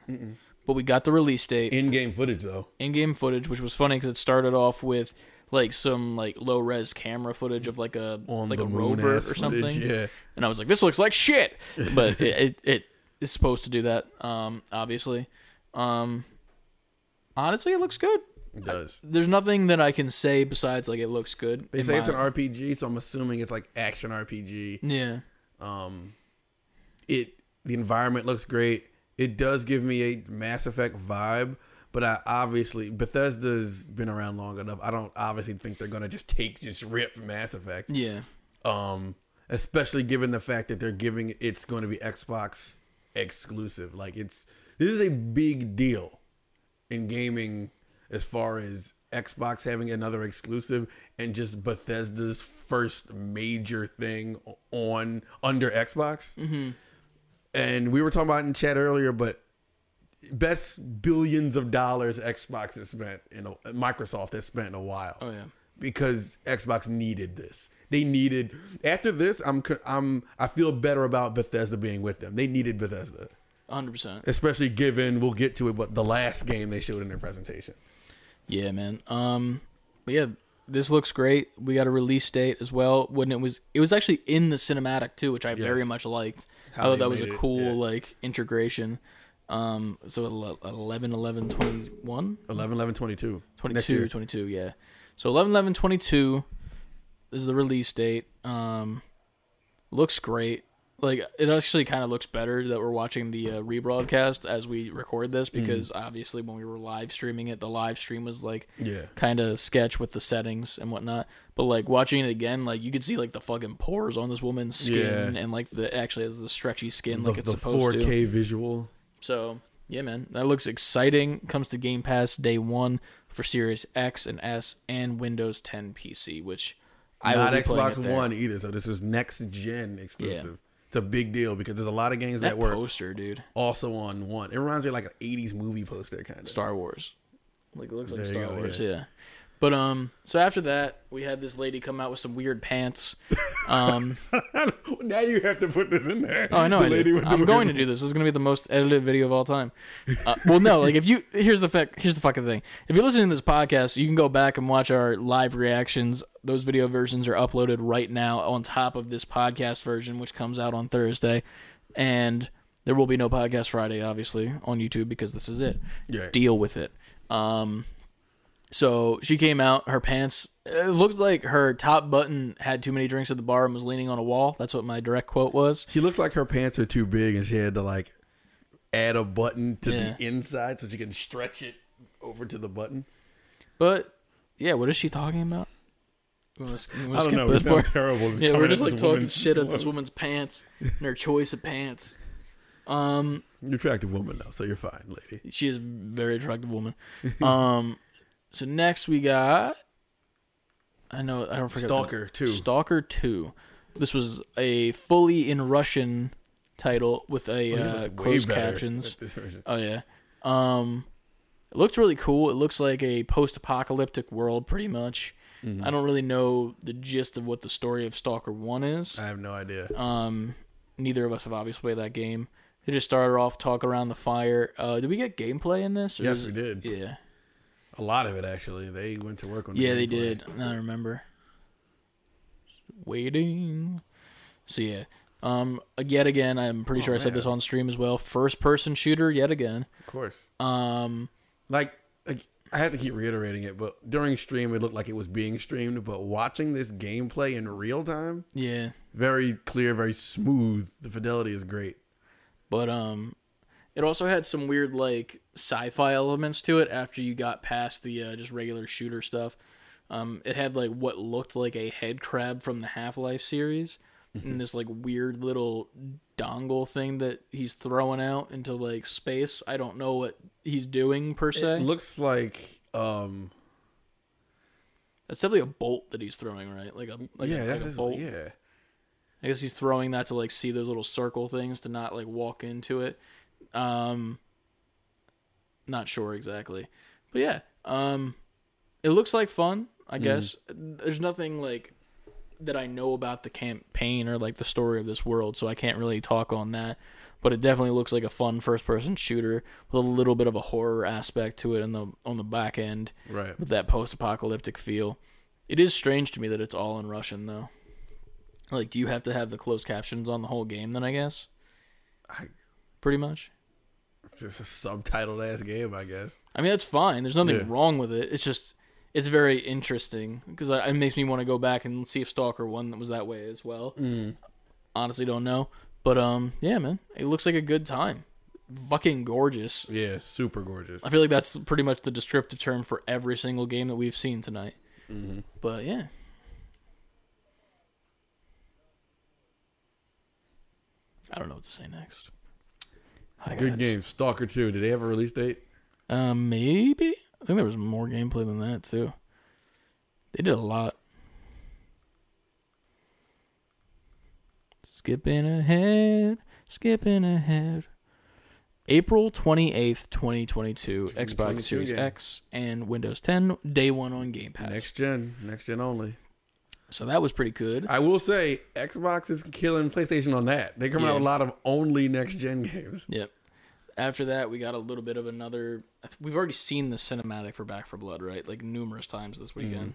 but we got the release date, In-game footage though. in-game footage, which was funny because it started off with like some like low res camera footage of like a On like a rover or something. footage, Yeah. and I was like, "This looks like shit," but it, it it is supposed to do that. Um, obviously, um, honestly, it looks good. It does. There's nothing that I can say besides like it looks good. They in say it's an RPG, so I'm assuming it's like action RPG. yeah. Um, it the environment looks great. It does give me a Mass Effect vibe, But I obviously Bethesda's been around long enough. I don't obviously think they're gonna just take just rip Mass Effect. Yeah. Um, especially given the fact that they're giving it's going to be Xbox exclusive. Like it's this is a big deal in gaming as far as Xbox having another exclusive and just Bethesda's first major thing on under Xbox. Mm-hmm. And we were talking about in chat earlier, but best billions of dollars Xbox has spent in a, Microsoft has spent in a while Oh yeah. because Xbox needed this. They needed after this. I'm I'm I feel better about Bethesda being with them. They needed Bethesda, 100%. especially given we'll get to it. But the last game they showed in their presentation. Yeah, man. Um, but yeah, this looks great. We got a release date as well. When it was, it was actually in the cinematic too, which I very much liked. How I thought that was a made it, cool yeah. like integration. Um, so ele- 11, 11, 21? 11, 11, 22. 22, 22, yeah. So 11, 11, 22 is the release date. Um, looks great. Like it actually kind of looks better that we're watching the uh, rebroadcast as we record this Mm-hmm. because obviously when we were live streaming it, the live stream was like Yeah. kind of sketch with the settings and whatnot. But like watching it again, like you could see like the fucking pores on this woman's skin Yeah. and like the actually has the stretchy skin like it's the supposed 4K to. visual. So yeah, man, that looks exciting. Comes to Game Pass day one for Series X and S and Windows 10 PC, which I Not will be playing Xbox. One either. So this is next gen exclusive. It's a big deal because there's a lot of games that, That were poster, dude, also on one. It reminds me of like an '80s movie poster kind of. Star Wars. Like it looks like There Star go, Wars, yeah. yeah. But um, so after that, we had this lady come out with some weird pants. Um, now you have to put this in there. Oh, I know. The I lady do. with I'm going to do this. This is going to be the most edited video of all time. Uh, well, no, like if you here's the fact. Here's the fucking thing. If you're listening to this podcast, you can go back and watch our live reactions. Those video versions are uploaded right now on top of this podcast version, which comes out on Thursday, and there will be no podcast Friday, obviously, on YouTube because this is it. Yeah. Deal with it. Um, so she came out. Her pants. It looked like her top button had too many drinks at the bar and was leaning on a wall. That's what my direct quote was. She looked like her pants are too big, and she had to like add a button to Yeah. the inside so she can stretch it over to the button. But yeah, what is she talking about? You wanna s- you wanna I don't know. this part? terrible. Yeah, we're just like talking shit at this woman's pants and her choice of pants. Um, You're an attractive woman though, so you're fine, lady. she is a very attractive woman. Um, so next we got, I know I don't forget the- Stalker two. Stalker Two. This was a fully in Russian title with a Oh, uh, closed captions. at this version. Oh yeah. Um it looked really cool. It looks like a post-apocalyptic world pretty much. Mm-hmm. I don't really know the gist of what the story of Stalker 1 is. I have no idea. Um neither of us have obviously played that game. They just started off talk around the fire. Uh did we get gameplay in this? or Yes, we did. Yeah. A lot of it actually. They went to work on. the Yeah, they did. Now I remember. Waiting. So yeah. Um yet again, I'm pretty Oh, sure I said this on stream as well. First person shooter yet again. Of course. Um Like, like I have to keep reiterating it, but during stream it looked like it was being streamed, but watching this gameplay in real time, yeah. very clear, very smooth. The fidelity is great. but um it also had some weird like sci-fi elements to it after you got past the uh, just regular shooter stuff. Um it had like what looked like a head crab from the half-life series and this like weird little dongle thing that he's throwing out into like space. I don't know what he's doing per se. It looks like um that's definitely a bolt that he's throwing right? Like a like yeah, a, that like a is bolt. yeah. I guess he's throwing that to like see those little circle things to not like walk into it. Um not sure exactly. But yeah, um it looks like fun, I guess. There's nothing like that I know about the campaign or like the story of this world, so I can't really talk on that. But it definitely looks like a fun first person shooter with a little bit of a horror aspect to it on the on the back end Right. with that post-apocalyptic feel. It is strange to me that it's all in Russian though. Like, do you have to have the closed captions on the whole game? Then I guess, I, pretty much. It's just a subtitled ass game, I guess. I mean, that's fine. There's nothing Yeah. wrong with it. It's just it's very interesting because it makes me want to go back and see if Stalker One was that way as well. Mm. Honestly, don't know, but um, yeah, man, it looks like a good time. fucking gorgeous. Yeah, super gorgeous. I feel like that's pretty much the descriptive term for every single game that we've seen tonight. Mm-hmm. But yeah. I don't know what to say next. Hi, Good guys. game. Stalker 2. Did they have a release date? Um, maybe. I think there was more gameplay than that too. They did a lot. Skipping ahead, skipping ahead. April twenty eighth, twenty twenty two. Xbox Series. X and Windows ten, day one on Game Pass. Next gen. Next gen only. So that was pretty good. I will say, Xbox is killing PlayStation on that. They come out Yeah. with a lot of only next gen games. Yep. After that, we got a little bit of another. We've already seen the cinematic for Back 4 Blood, right? Like numerous times this weekend.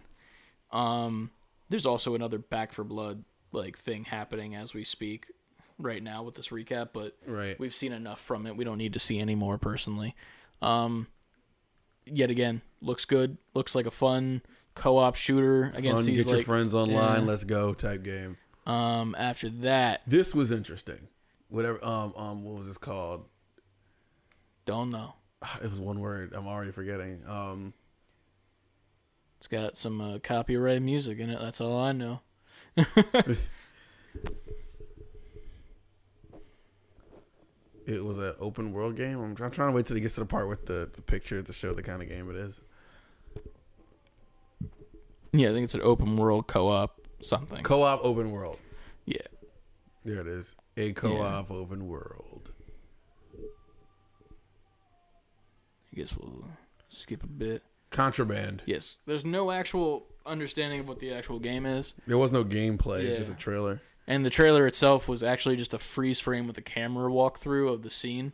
Um, there's also another Back 4 Blood like thing happening as we speak right now with this recap, but Right. we've seen enough from it. We don't need to see any more personally. Um, yet again, looks good. Looks like a fun co-op shooter against Fun, these get your like. friends online, yeah. let's go type game. Um, after that, This was interesting. Whatever um um what was this called? don't know. It was one word. I'm already forgetting. Um It's got some uh, copyright music in it. That's all I know. it was an open world game. I'm, I'm trying to wait till it gets to the part with the, the picture to show the kind of game it is. Yeah, I think it's an open world co-op something. Co-op open world. yeah. There it is. A co-op open world. I guess we'll skip a bit. Contraband. Yes, there's no actual understanding of what the actual game is, There was no gameplay, Yeah. just a trailer. and the trailer itself was actually just a freeze frame with a camera walkthrough of the scene.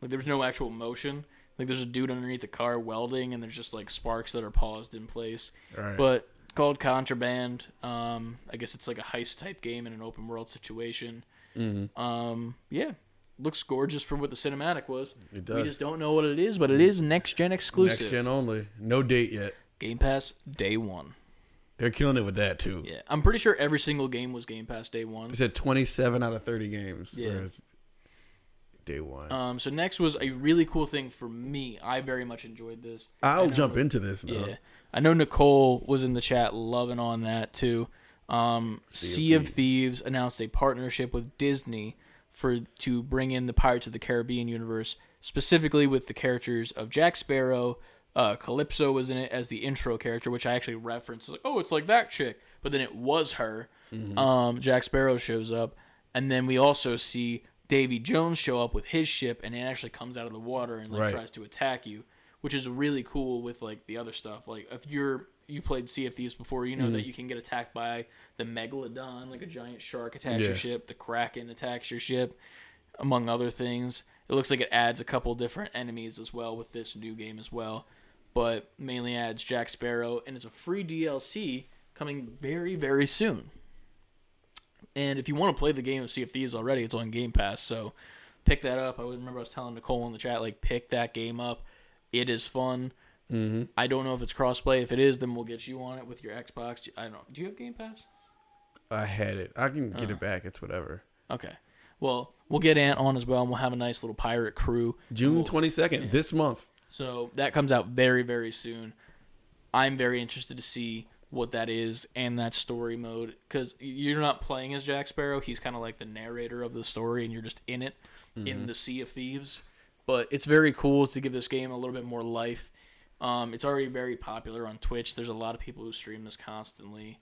Like there was no actual motion. Like there's a dude underneath the car welding, and there's just like sparks that are paused in place. Right. But called Contraband. Um, I guess it's like a heist type game in an open world situation. Mhm. Um, yeah, looks gorgeous for what the cinematic was. It does. We just don't know what it is, but it is next gen exclusive. Next gen only. No date yet. Game Pass day one. They're killing it with that too. Yeah, I'm pretty sure every single game was Game Pass day one. They said 27 out of 30 games. Yeah. Day one. Um, so next was a really cool thing for me. I very much enjoyed this. I'll know- jump into this now. Yeah, I know Nicole was in the chat loving on that too. Um, sea of Thieves announced a partnership with Disney for to bring in the Pirates of the Caribbean universe, specifically with the characters of Jack Sparrow. Uh, Calypso was in it as the intro character, which I actually referenced. Like, oh, it's like that chick, but then it was her. Um, Jack Sparrow shows up, and then we also see Davy Jones show up with his ship, and it actually comes out of the water and like Right. tries to attack you, which is really cool with like the other stuff. Like if you're you played Sea of Thieves before, you know Mm-hmm. that you can get attacked by the megalodon, like a giant shark attacks Yeah. your ship. The kraken attacks your ship, among other things. It looks like it adds a couple different enemies as well with this new game as well, but mainly adds Jack Sparrow, and it's a free DLC coming very very soon. And if you want to play the game of Sea of Thieves already, it's on Game Pass. So pick that up. I remember I was telling Nicole in the chat, like, pick that game up. It is fun. Mm-hmm. I don't know if it's crossplay. If it is, then we'll get you on it with your Xbox. I don't know. Do you have Game Pass? I had it. I can Uh. get it back. It's whatever. Okay. Well, we'll get Ant on as well, and we'll have a nice little pirate crew. June We'll- 22nd, this month. So that comes out very, very soon. I'm very interested to see what that is and that story mode because you're not playing as Jack Sparrow. He's kind of like the narrator of the story, and you're just in it in the Sea of Thieves. But it's very cool to give this game a little bit more life. Um, it's already very popular on Twitch. There's a lot of people who stream this constantly.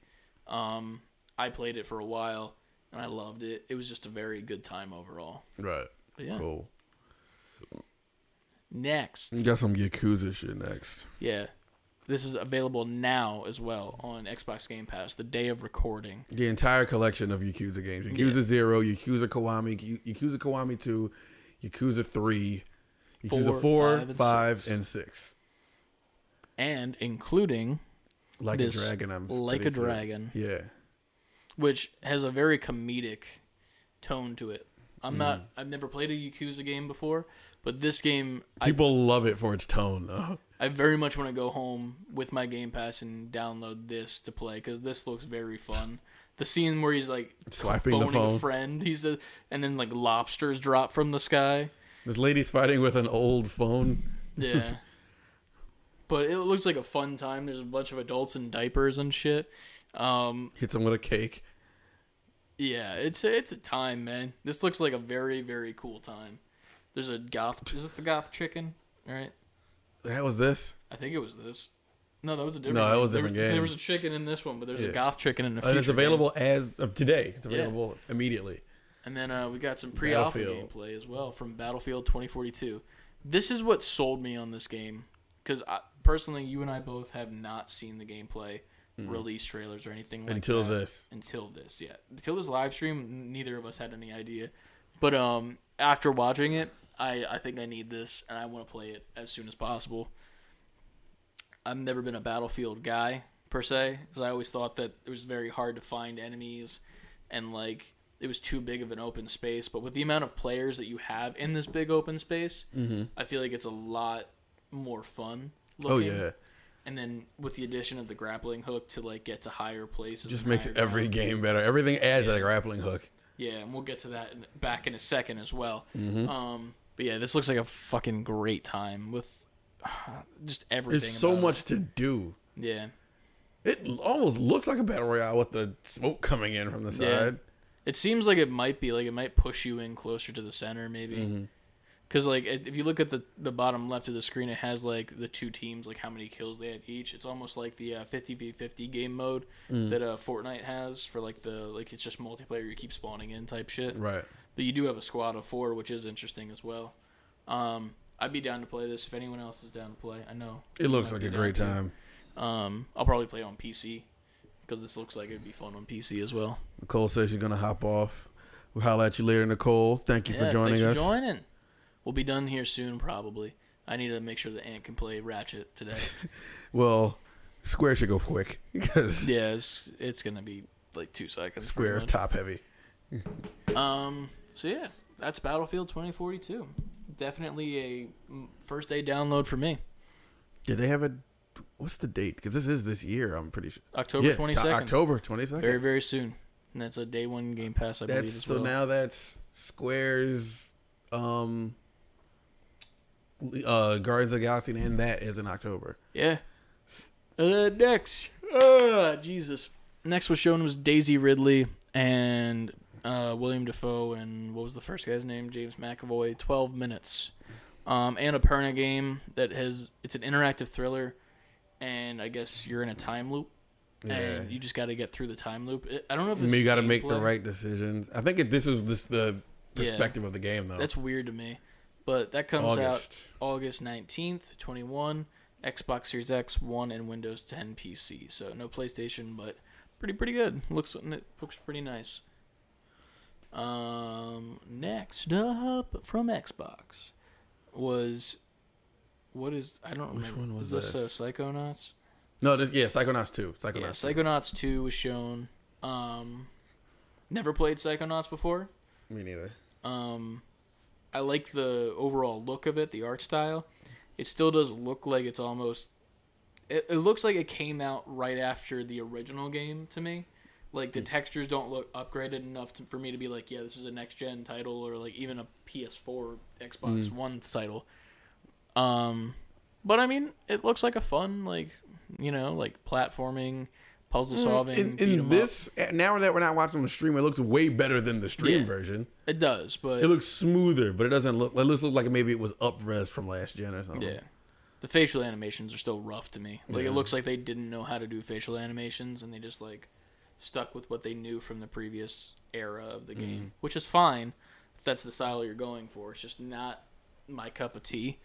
Um, I played it for a while and I loved it. It was just a very good time overall. Right. But yeah. Cool. Next, You got some Yakuza shit next. yeah, this is available now as well on Xbox Game Pass. The day of recording. The entire collection of Yakuza games. Yakuza 0, Yakuza Kiwami, Yakuza Kiwami 2, Yakuza 3, Yakuza Four, 4, five, 5, and and, six. and including Like a dragon, I'm Like a. Dragon, Yeah. which has a very comedic tone to it. I'm Mm. not. I've never played a Yakuza game before, but this game, I, People love it for its tone, though. I very much want to go home with my Game Pass and download this to play because this looks very fun. The scene where he's like Swiping the phoning phone. a friend, he's a, and then like lobsters drop from the sky. This lady's fighting with an old phone. Yeah. but it looks like a fun time. There's a bunch of adults in diapers and shit. Um, Hits him with a cake. yeah, it's a, it's a time, man. This looks like a very very cool time. There's a goth. Is it the goth chicken? All right. That was this. I think it was this. No, that was a different. No, that was a different There game. There was a chicken in this one, but there's Yeah. a goth chicken in the And it's future game. available as of today. It's Yeah. available immediately. And then uh, we got some pre-alpha gameplay as well from Battlefield 2042. This is what sold me on this game because personally, you and I both have not seen the gameplay, release trailers or anything like Mm. Until that. this. Until this, yeah. Until this live stream, neither of us had any idea. But um, after watching it, I I think I need this and I want to play it as soon as possible. I've never been a Battlefield guy per se, because I always thought that it was very hard to find enemies, and like it was too big of an open space. But with the amount of players that you have in this big open space, I feel like it's a lot more fun. Oh yeah. And then with the addition of the grappling hook to like get to higher places, Just makes every ground. game better. Everything adds that grappling hook. Yeah, and we'll get to that in, back in a second as well. Mm-hmm. Um, but yeah, this looks like a fucking great time with just everything. There's so much to do. Yeah, It almost looks like a battle royale with the smoke coming in from the Yeah. side. it seems like it might be like it might push you in closer to the center maybe. Mm-hmm. Because like if you look at the the bottom left of the screen, it has like the two teams, like how many kills they have each. It's almost like the uh, 50 v 50 game mode Mm. that uh, Fortnite has for like the like it's just multiplayer. You keep spawning in type shit. Right. But you do have a squad of four, which is interesting as well. Um, I'd be down to play this if anyone else is down to play. I know. It looks I'd like a great to. time. Um, I'll probably play on PC because this looks like it'd be fun on PC as well. Nicole says she's gonna hop off. We'll holler at you later, Nicole. Thank you Yeah, for joining thanks us. For joining. We'll be done here soon, probably. I need to make sure the ant can play Ratchet today. Well, Square should go quick because yeah, it's, it's gonna be like two seconds. Square is top heavy. Um. So yeah, that's Battlefield 2042. Definitely a mm, first day download for me. Did they have a? What's the date? Because this is this year. I'm pretty sure. October yeah, twenty to- second. October twenty second. Very very soon, and that's a day one Game Pass, I believe That's as so well. now that's Square's um uh Guardians of Galaxy and that is in October. yeah. Uh, next, uh, Jesus. Next was shown was Daisy Ridley and uh, William Dafoe and what was the first guy's name? James McAvoy. Twelve minutes. Um, Annapurna game that has it's an interactive thriller, and I guess you're in a time loop, Yeah. and you just got to get through the time loop. I don't know if you got to make the right decisions. I think it, this is this the Yeah. perspective of the game though. That's weird to me, but that comes out August. August 19th, 21, Xbox Series X, One, and Windows 10 PC. So no PlayStation, but pretty pretty good. Looks it looks pretty nice. Um, next up from Xbox was what is I don't Which remember. one was is this? this? Uh, Psychonauts. No, this, yeah, Psychonauts 2. Yeah, Psychonauts 2. Psychonauts 2 was shown. Um, never played Psychonauts before. Me neither. Um, I like the overall look of it, the art style. It still does look like it's almost. It, it looks like it came out right after the original game to me. Like the textures don't look upgraded enough to, for me to be like, yeah, this is a next gen title or like even a PS4, Xbox One title. Um, but I mean, it looks like a fun like you know like platforming, puzzle solving. Mm, In, beat 'em in up. this, now that we're not watching the stream, it looks way better than the stream Yeah. version. it does, but It looks smoother, but it doesn't look. It looks like maybe it was up res from last gen or something. Yeah. The facial animations are still rough to me. Like Yeah. it looks like they didn't know how to do facial animations and they just like stuck with what they knew from the previous era of the Mm. game, which is fine if that's the style you're going for. It's just not my cup of tea.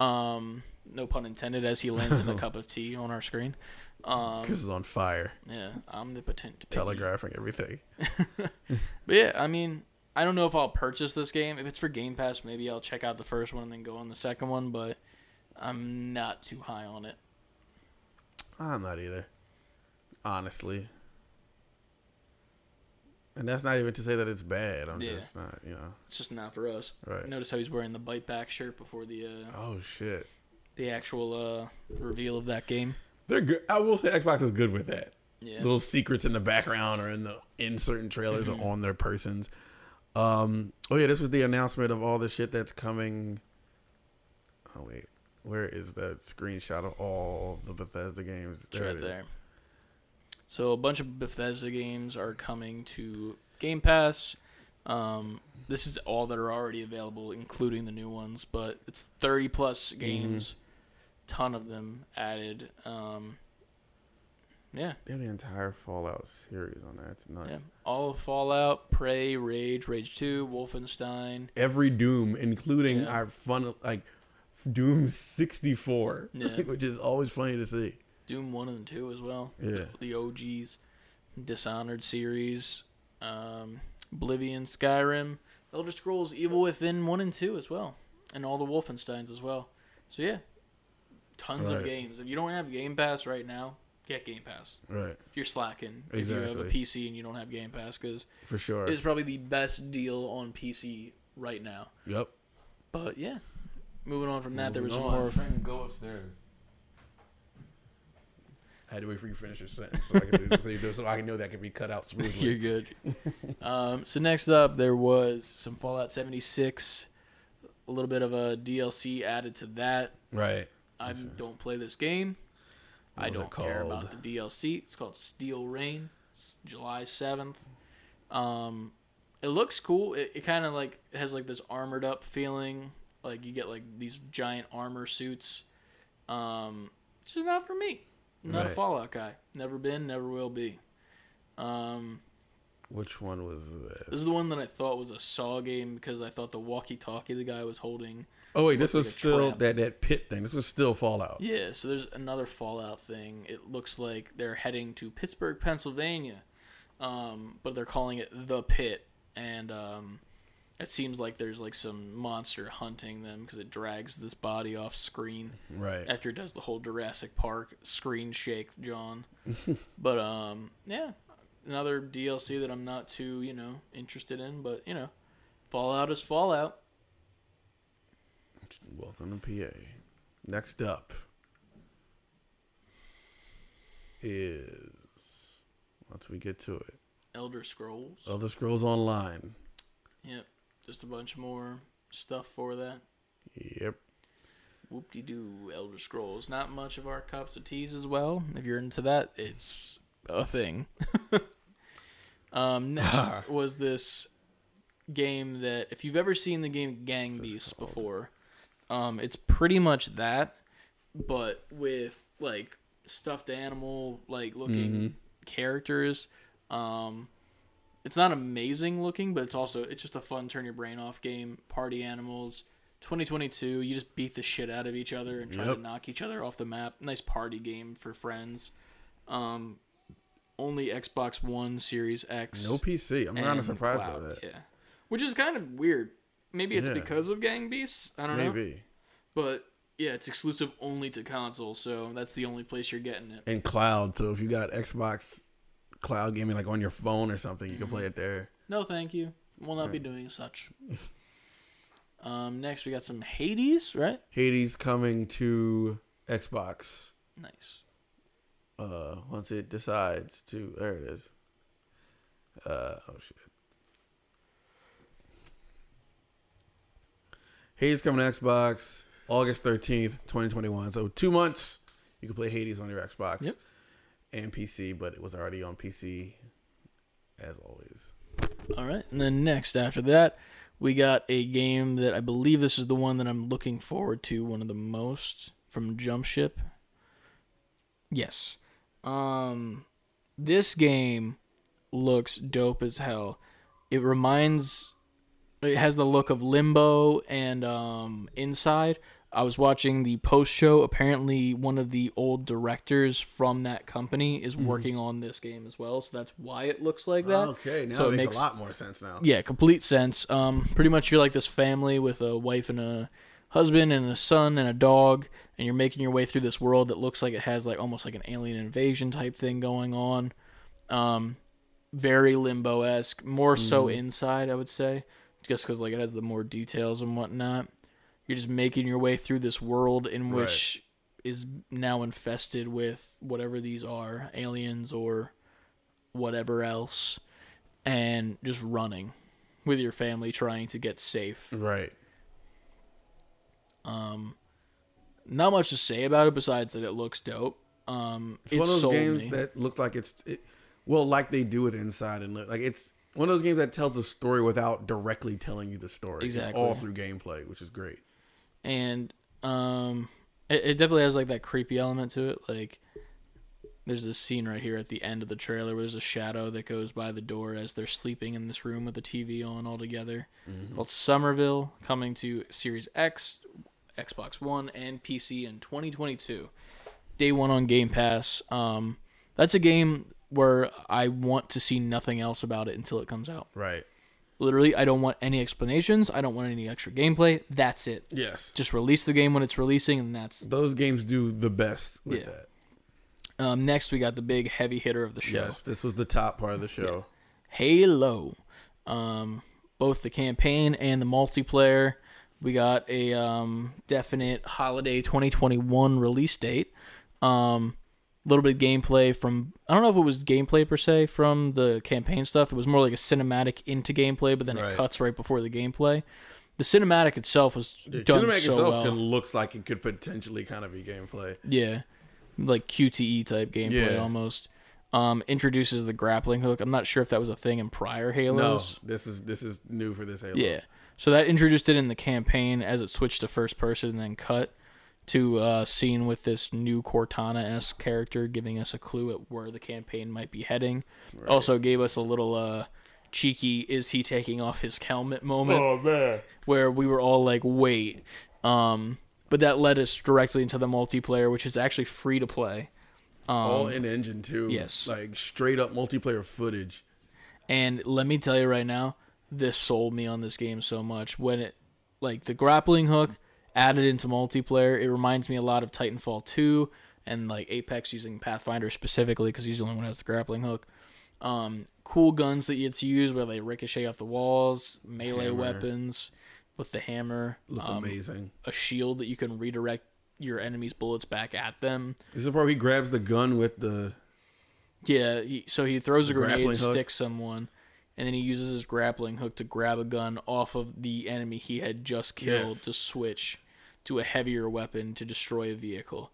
Um, no pun intended as he lands in a cup of tea on our screen. Um, Chris is on fire, yeah, omnipotent. baby. telegraphing everything. But yeah, I mean, I don't know if I'll purchase this game. If it's for Game Pass, maybe I'll check out the first one and then go on the second one, but I'm not too high on it. I'm not either, honestly. And that's not even to say that it's bad. I'm Yeah. just not, you know. It's just not for us. Right. Notice how he's wearing the bite back shirt before the uh, Oh shit, the actual uh, reveal of that game. they're good. I will say Xbox is good with that. Yeah. Little secrets in the background or in the in certain trailers or on their persons. Um. Oh yeah, this was the announcement of all the shit that's coming. Oh wait, where is that screenshot of all the Bethesda games? It's There right it is. there. So a bunch of Bethesda games are coming to Game Pass. Um, this is all that are already available, including the new ones. But it's 30 plus games, ton of them added. Um, yeah, They have the entire Fallout series on that. It's nuts. yeah. All of Fallout, Prey, Rage, Rage 2, Wolfenstein. Every Doom, including Yeah. our fun like Doom sixty four, Yeah. which is always funny to see. Doom 1 and 2 as well. Yeah. The OGs. Dishonored series. Um, Oblivion, Skyrim. Elder Scrolls Evil Within 1 and 2 as well. And all the Wolfensteins as well. So, yeah. Tons of games. If you don't have Game Pass right now, get Game Pass. Right, You're slacking exactly. if you have a PC and you don't have Game Pass because for sure. it's probably the best deal on PC right now. yep. But, yeah. Moving on from that, there was Moving some on. more. trying to go upstairs. I had to wait for you to finish your sentence so I could do, so you do- so I can know that can be cut out smoothly. You're good. um, so next up, there was some Fallout 76, a little bit of a DLC added to that. right. I right. don't play this game. What I don't care about the DLC. It's called Steel Rain. It's July 7th. Um, it looks cool. It, it kind of like has like this armored up feeling. Like you get like these giant armor suits. Um, it's just not for me. Not a Fallout guy. Never been. Never will be. Um, Which one was this? this is the one that I thought was a Saw game because I thought the walkie-talkie the guy was holding. Oh wait, this was like still trap. that that pit thing. This was still Fallout. Yeah, so there's another Fallout thing. It looks like they're heading to Pittsburgh, Pennsylvania, um, but they're calling it the Pit, and um, it seems like there's like some monster hunting them because it drags this body off screen Right. after it does the whole Jurassic Park screen shake, John. but um, yeah, another DLC that I'm not too you know interested in, but you know, Fallout is Fallout. Welcome to PA. Next up is once we get to it, Elder Scrolls. Elder Scrolls Online. Yep, just a bunch more stuff for that. Yep. Whoop de doo, Elder Scrolls. Not much of our cups of teas as well. If you're into that, it's a thing. um, next was this game that, if you've ever seen the game Gang Beasts before, um, it's pretty much that, but with like stuffed animal like looking Mhm. characters. Um, it's not amazing looking, but it's also it's just a fun turn your brain off game. Party animals. 2022, you just beat the shit out of each other and try Yep. to knock each other off the map. Nice party game for friends. Um, only Xbox One, Series X. No PC. I'm kind of surprised cloud, by that. Yeah, which is kind of weird. Maybe it's Yeah. because of Gang Beasts. I don't know. Maybe. But yeah, it's exclusive only to console, so that's the only place you're getting it. And cloud. So if you got Xbox cloud gaming like on your phone or something, you can Mm-hmm. play it there. No, thank you. Will not be doing such. um, next we got some Hades, right? Hades coming to Xbox. Nice. uh once it decides to there it is uh oh shit Hades coming to Xbox August 13th 2021 so two months you can play Hades on your Xbox Yep. And PC but it was already on PC as always All right, and then next after that, we got a game that I believe this is the one that I'm looking forward to one of the most from Jump Ship. Yes. Um this game looks dope as hell. It reminds it has the look of Limbo and um Inside. I was watching the post show. Apparently, one of the old directors from that company is working on this game as well, so that's why it looks like that. okay now So it it makes, makes- a lot more sense now Yeah, complete sense. Um, pretty much you're like this family with a wife and a husband and a son and a dog, and you're making your way through this world that looks like it has like almost like an alien invasion type thing going on. Um, very limbo esque, more so inside, I would say, just because like it has the more details and whatnot. You're just making your way through this world in Right. which is now infested with whatever these are, aliens or whatever else, and just running with your family trying to get safe. Right. Um, not much to say about it besides that it looks dope. Um, It's it one of those games me. that looks like it's it, well, like they do it inside and like it's one of those games that tells a story without directly telling you the story. It's Exactly. all through gameplay, which is great. And um, it, it definitely has like that creepy element to it. Like, there's this scene right here at the end of the trailer where there's a shadow that goes by the door as they're sleeping in this room with the TV on all together. Called Somerville, coming to Series X, Xbox One, and PC in 2022. Day one on Game Pass. Um, that's a game where I want to see nothing else about it until it comes out. Right. Literally, I don't want any explanations. I don't want any extra gameplay. That's it. Yes. Just release the game when it's releasing, and that's. Those games do the best with Yeah. that. Um, next, we got the big heavy hitter of the show, Yes, this was the top part of the show. Halo. Um, both the campaign and the multiplayer. We got a um, definite holiday 2021 release date. Um, little bit of gameplay from I don't know if it was gameplay per se from the campaign stuff. It was more like a cinematic into gameplay, but then Right. it cuts right before the gameplay. The cinematic itself was The done cinematic so itself well. can, looks like it could potentially kind of be gameplay. Yeah, like QTE type gameplay Yeah. almost. Um, introduces the grappling hook. I'm not sure if that was a thing in prior Halos. No, this is this is new for this Halo. Yeah. So that introduced it in the campaign as it switched to first person and then cut to a scene with this new Cortana esque character giving us a clue at where the campaign might be heading. Also gave us a little uh cheeky is he taking off his helmet moment Oh man. where we were all like, wait. Um but that led us directly into the multiplayer, which is actually free to play. Um, All in engine too. yes. Like straight up multiplayer footage. And let me tell you right now, this sold me on this game so much. When it, like the grappling hook added into multiplayer, it reminds me a lot of Titanfall 2 and like Apex using Pathfinder specifically because he's the only one who has the grappling hook. Um, cool guns that you get to use where they ricochet off the walls, melee Hammer. weapons with the hammer, Looked um, amazing. a shield that you can redirect your enemy's bullets back at them. This is where he grabs the gun with the Yeah, he, so he throws a grenade, grappling hook? sticks someone, and then he uses his grappling hook to grab a gun off of the enemy he had just killed Yes. to switch to a heavier weapon to destroy a vehicle.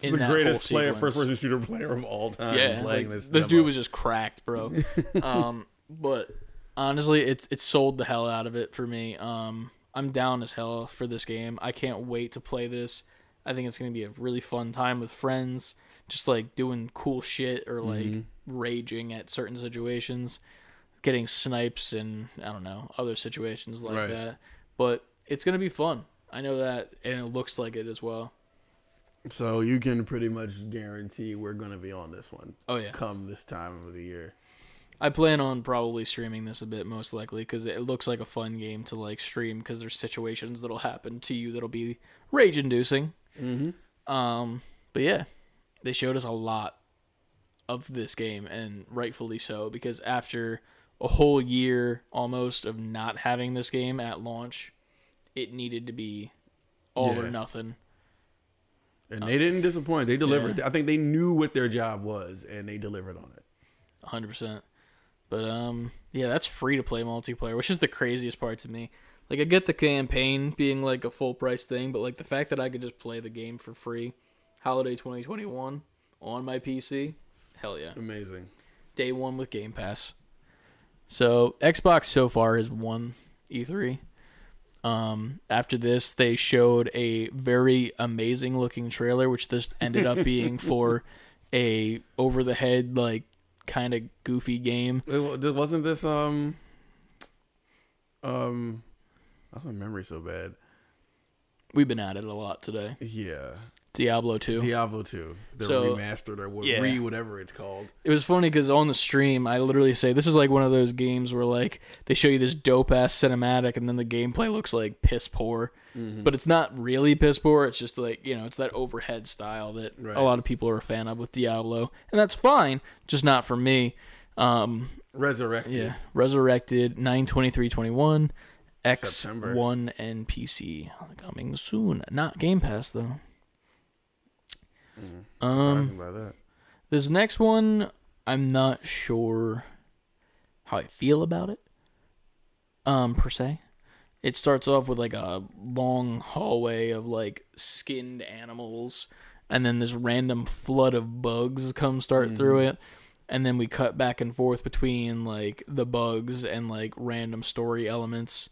It's the greatest player, first person shooter player of all time. Yeah, playing like, this. this, dude was just cracked, bro. um, but honestly, it's it's sold the hell out of it for me. Um, I'm down as hell for this game. I can't wait to play this. I think it's gonna be a really fun time with friends, just like doing cool shit or like Mm-hmm. raging at certain situations, getting snipes and I don't know other situations like Right. that. But it's gonna be fun. I know that, and it looks like it as well. So you can pretty much guarantee we're gonna be on this one Oh yeah. come this time of the year. I plan on probably streaming this a bit most likely because it looks like a fun game to like stream because there's situations that'll happen to you that'll be rage inducing. Mm-hmm. Um, but yeah, they showed us a lot of this game and rightfully so because after a whole year almost of not having this game at launch, it needed to be all or nothing. And they didn't disappoint. They delivered. Yeah. I think they knew what their job was, and they delivered on it. hundred percent. But um, yeah, that's free to play multiplayer, which is the craziest part to me. Like, I get the campaign being like a full price thing, but like the fact that I could just play the game for free, holiday 2021 on my PC, hell yeah, Amazing. day one with Game Pass. So Xbox so far has won E3. Um, after this, they showed a very amazing looking trailer, which just ended up being for a over the head like kind of goofy game. It wasn't this um um. How's my memory so bad? We've been at it a lot today. Yeah, Diablo 2. Diablo two, the So, remastered or what, yeah. re whatever it's called. It was funny because on the stream, I literally say this is like one of those games where like they show you this dope ass cinematic, and then the gameplay looks like piss poor, Mm-hmm. but it's not really piss poor. It's just like you know, it's that overhead style that Right. a lot of people are a fan of with Diablo, and that's fine, just not for me. Um, Resurrected. yeah, Resurrected nine twenty three twenty one. X September. one and PC coming soon. Not Game Pass though. Um, by that. This next one, I'm not sure how I feel about it. um, per se. It starts off with like a long hallway of like skinned animals, and then this random flood of bugs come start through it, and then we cut back and forth between like the bugs and like random story elements.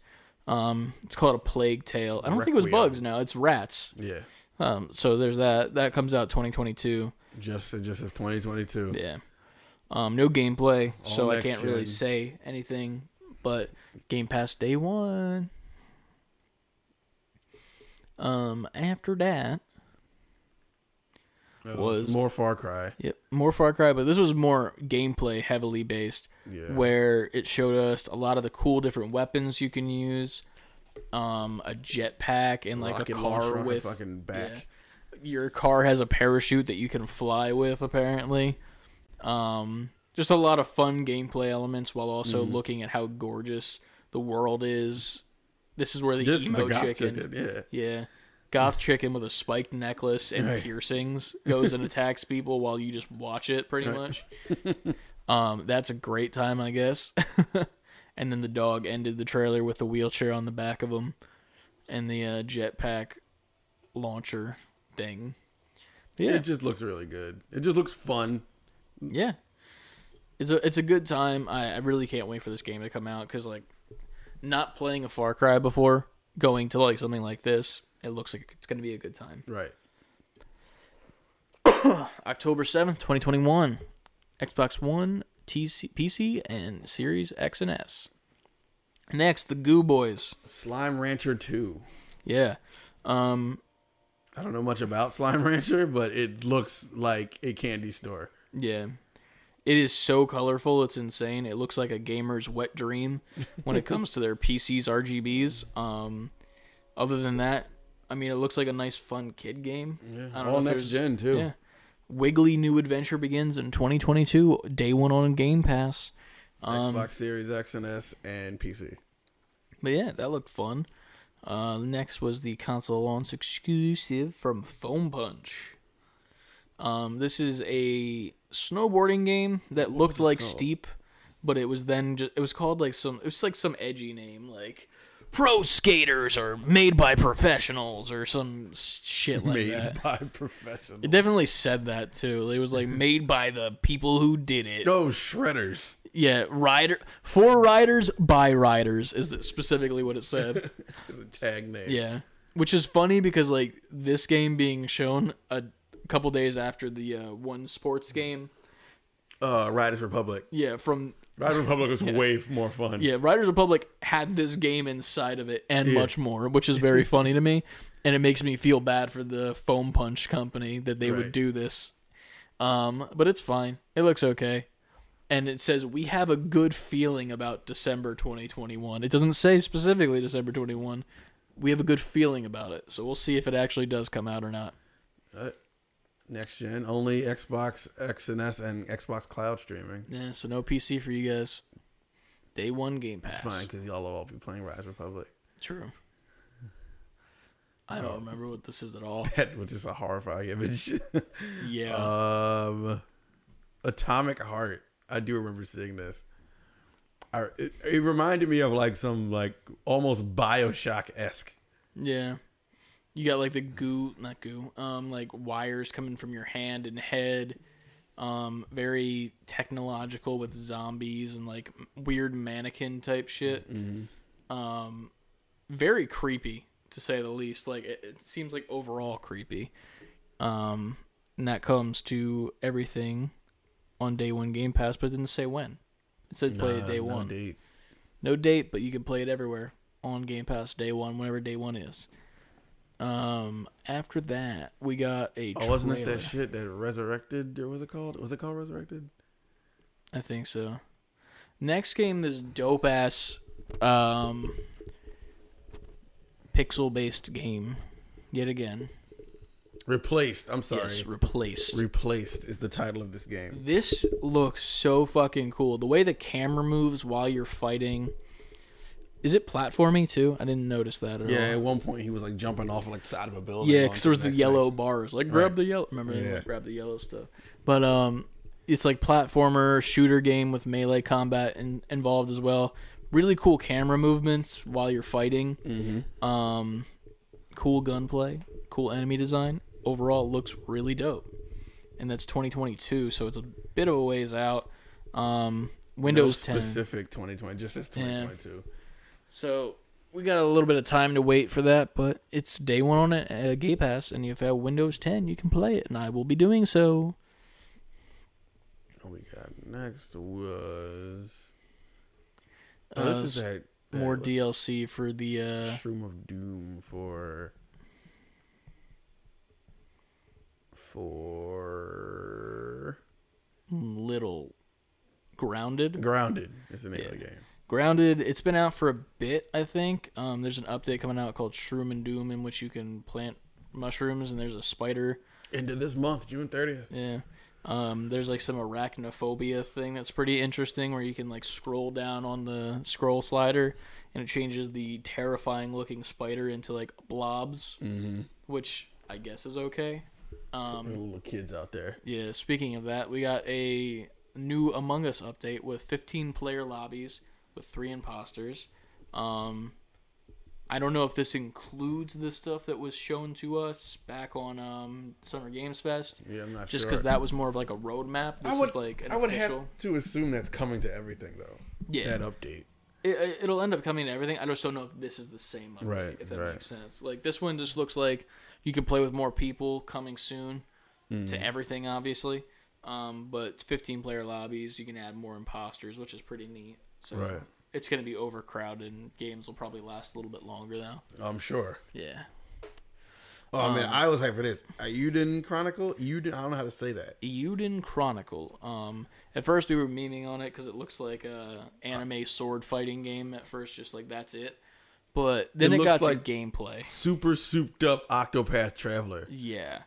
Um, it's called a plague tale. I don't think it was bugs now; it's rats. Yeah. Um, so there's that. That comes out 2022. Just it just as 2022. Yeah. Um, no gameplay, All so I can't really say anything. But Game Pass day one. Um, after that, Uh, Was- more Far Cry. yep, more Far Cry, but this was more gameplay heavily based, Yeah. where it showed us a lot of the cool different weapons you can use, um, a jetpack and like Rocket a car with fucking back. your car has a parachute that you can fly with apparently um just a lot of fun gameplay elements while also Mm-hmm. looking at how gorgeous the world is this is where the This emo the goth chicken, chicken. Yeah. yeah goth chicken with a spiked necklace and Right. piercings goes and attacks people while you just watch it pretty Right. much um that's a great time i guess and then the dog ended the trailer with the wheelchair on the back of him and the uh, jetpack launcher thing yeah It just looks really good. It just looks fun. yeah it's a it's a good time i, I really can't wait for this game to come out because like not playing a far cry before going to like something like this it looks like it's going to be a good time Right. october 7th 2021 xbox one TC, pc and series x and s next the goo boys Slime Rancher 2. yeah um I don't know much about Slime Rancher, but it looks like a candy store. Yeah. It is so colorful, it's insane. It looks like a gamer's wet dream when it comes to their PC's RGBs. Um other than that, I mean it looks like a nice fun kid game. Yeah. All next gen too. Yeah. Wiggly new adventure begins in 2022, day 1 on Game Pass. Um Xbox Series X and S and PC. but yeah, that looked fun. Uh next was the console launch exclusive from Foam Punch. Um, this is a snowboarding game that What looked like called? Steep, but it was then just, it was called like some it was like some edgy name like Pro Skaters or Made by Professionals or some shit like Made that. by professionals. It definitely said that too. It was like made by the people who did it. Oh, shredders. Yeah, rider for riders by riders is specifically what it said. a tag name. Yeah, which is funny because like this game being shown a couple days after the uh, one sports game. Uh, Riders Republic. Yeah, from Riders Republic is way more fun. yeah, Riders Republic had this game inside of it and Yeah. much more, which is very funny to me, and it makes me feel bad for the Foam Punch company that they would do this. Um, but it's fine. It looks okay. And it says we have a good feeling about December 2021. It doesn't say specifically December 21. We have a good feeling about it. So we'll see if it actually does come out or not. Uh, next gen, only Xbox X and S and Xbox Cloud streaming. Yeah, so no PC for you guys. Day one Game It's Pass. fine because y'all will all be playing Riders Republic. True. I don't Oh. remember what this is at all. That was just a horrifying image. Yeah. um, Atomic Heart. I do remember seeing this. I, it, it reminded me of like some like almost Bioshock esque. yeah. You got like the goo, not goo, um, like wires coming from your hand and head. Um, very technological with zombies and like weird mannequin type shit. Um, very creepy to say the least. Like it, it seems like overall creepy. Um, and that comes to everything on day one Game Pass, but it didn't say when. It said play it day no one. date. No date, but you can play it everywhere on Game Pass day one, whenever day one is. Um, after that, we got a. Oh, wasn't this that shit that resurrected? Or was it called? Was it called resurrected? I think so. Next game, this dope ass, um, pixel based game, yet again. Replaced. I'm sorry. Yes, replaced. Replaced is the title of this game. This looks so fucking cool. The way the camera moves while you're fighting. Is it platforming too? I didn't notice that at Yeah, all. at one point he was like jumping off like the side of a building. Yeah, because there was the next yellow thing. bars. Like grab Right. the yellow. Remember, Yeah. like, grab the yellow stuff. But um, it's like platformer shooter game with melee combat in, involved as well. really cool camera movements while you're fighting. Mm-hmm. Um, cool gunplay, cool enemy design. Overall, it looks really dope. And that's 2022, so it's a bit of a ways out. Um, Windows no 10. specific 2020, just as 2022. So we got a little bit of time to wait for that, but it's day one on a, uh, Game Pass, and if you have Windows 10, you can play it, and I will be doing so. What we got next was. Oh, this Uh, is that, that More DLC for the uh, Shroom of Doom for. For. little Grounded. Grounded is the name of the game. Grounded, it's been out for a bit, I think. Um, there's an update coming out called Shroom and Doom in which you can plant mushrooms, and there's a spider. End of this month, June 30th. Yeah. Um, there's like some arachnophobia thing that's pretty interesting where you can like scroll down on the scroll slider and it changes the terrifying looking spider into like blobs, Mm-hmm. which I guess is okay. Um, little kids out there. yeah, speaking of that, we got a new Among Us update with 15 player lobbies with three imposters. Um, I don't know if this includes the stuff that was shown to us back on um, Summer Games Fest, Yeah, I'm not just sure. because that was more of like a roadmap. This I would, is like an I would official. have to assume that's coming to everything though. yeah, That update. it, it'll end up coming to everything. I just don't know if this is the same update, Right, if that right. makes sense. Like this one just looks like you can play with more people coming soon Mm. to everything, obviously. Um, but it's 15 player lobbies. You can add more imposters, which is pretty neat. So Right. it's going to be overcrowded, and games will probably last a little bit longer now. I'm sure. Yeah. Oh, I mean, Um, I was hyped for this. Uden Chronicle. Uden. I don't know how to say that. Euden Chronicle. Um, at first we were memeing on it because it looks like a anime sword fighting game. At first, just like that's it. But then It it, got like- to gameplay. Super souped up Octopath Traveler. Yeah.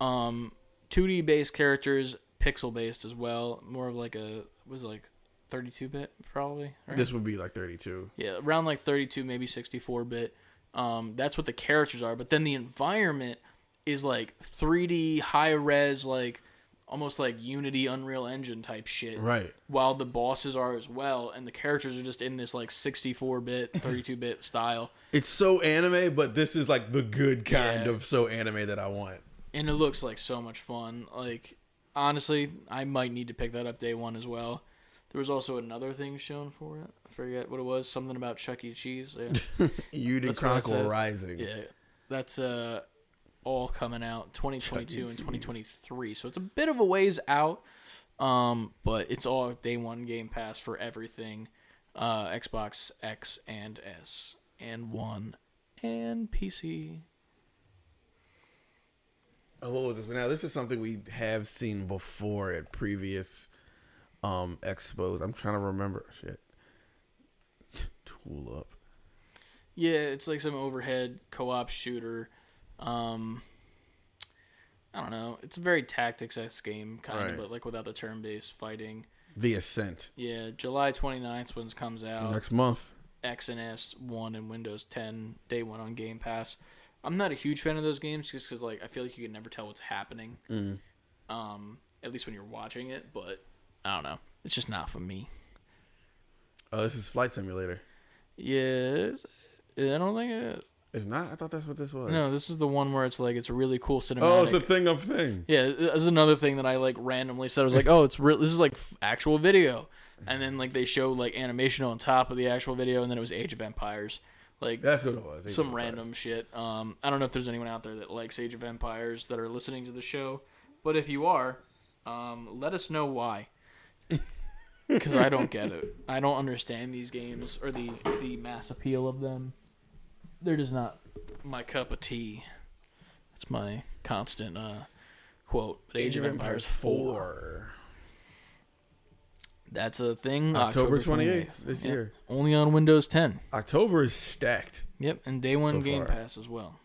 Um 2D based characters, pixel based as well. More of like a was it like 32 bit probably. Right? This would be like 32. yeah, around like 32 maybe 64 bit. Um that's what the characters are, but then the environment is like 3D high res like almost like Unity Unreal Engine type shit. Right. While the bosses are as well and the characters are just in this like 64 bit, 32 bit style. It's so anime, but this is like the good kind Yeah. of so anime that I want. and it looks like so much fun. Like honestly, I might need to pick that up day one as well. There was also another thing shown for it. I forget what it was. Something about Chuck E. Cheese. Yeah, Uden That's what I Chronicle. Rising. yeah. That's uh all coming out 2022 and 2023. So it's a bit of a ways out. Um, but it's all day one Game Pass for everything, uh, Xbox X and S and One and PC. Oh, what was this? Now this is something we have seen before at previous um expos. I'm trying to remember. Shit. Tool up. Yeah, it's like some overhead co-op shooter. Um, I don't know. It's a very tactics esque game, kind of, but like without the turn-based fighting. The Ascent. Yeah, July 29th when it comes out. Next month. X and S one and Windows 10 day one on Game Pass. I'm not a huge fan of those games just because like I feel like you can never tell what's happening. Mm. Um, at least when you're watching it, but I don't know. It's just not for me. Oh, this is Flight Simulator. Yes, I don't think it. It's not. I thought that's what this was. No, this is the one where it's like it's a really cool cinematic. Oh, it's a thing of thing. Yeah, this is another thing that I like randomly said. I was like, "Oh, it's real. This is like f- actual video," and then like they showed like animation on top of the actual video, and then it was Age of Empires, like That's what it was. Age some random shit. Um, I don't know if there's anyone out there that likes Age of Empires that are listening to the show, but if you are, um, let us know why. Because I don't get it. I don't understand these games or the the mass appeal of them. They're just not my cup of tea. That's my constant uh, quote. But Age of Empires 4. That's a thing. October 28th 28th this Yep. year. Only on Windows 10. October is stacked. Yep, and day one So Game far. Pass as well.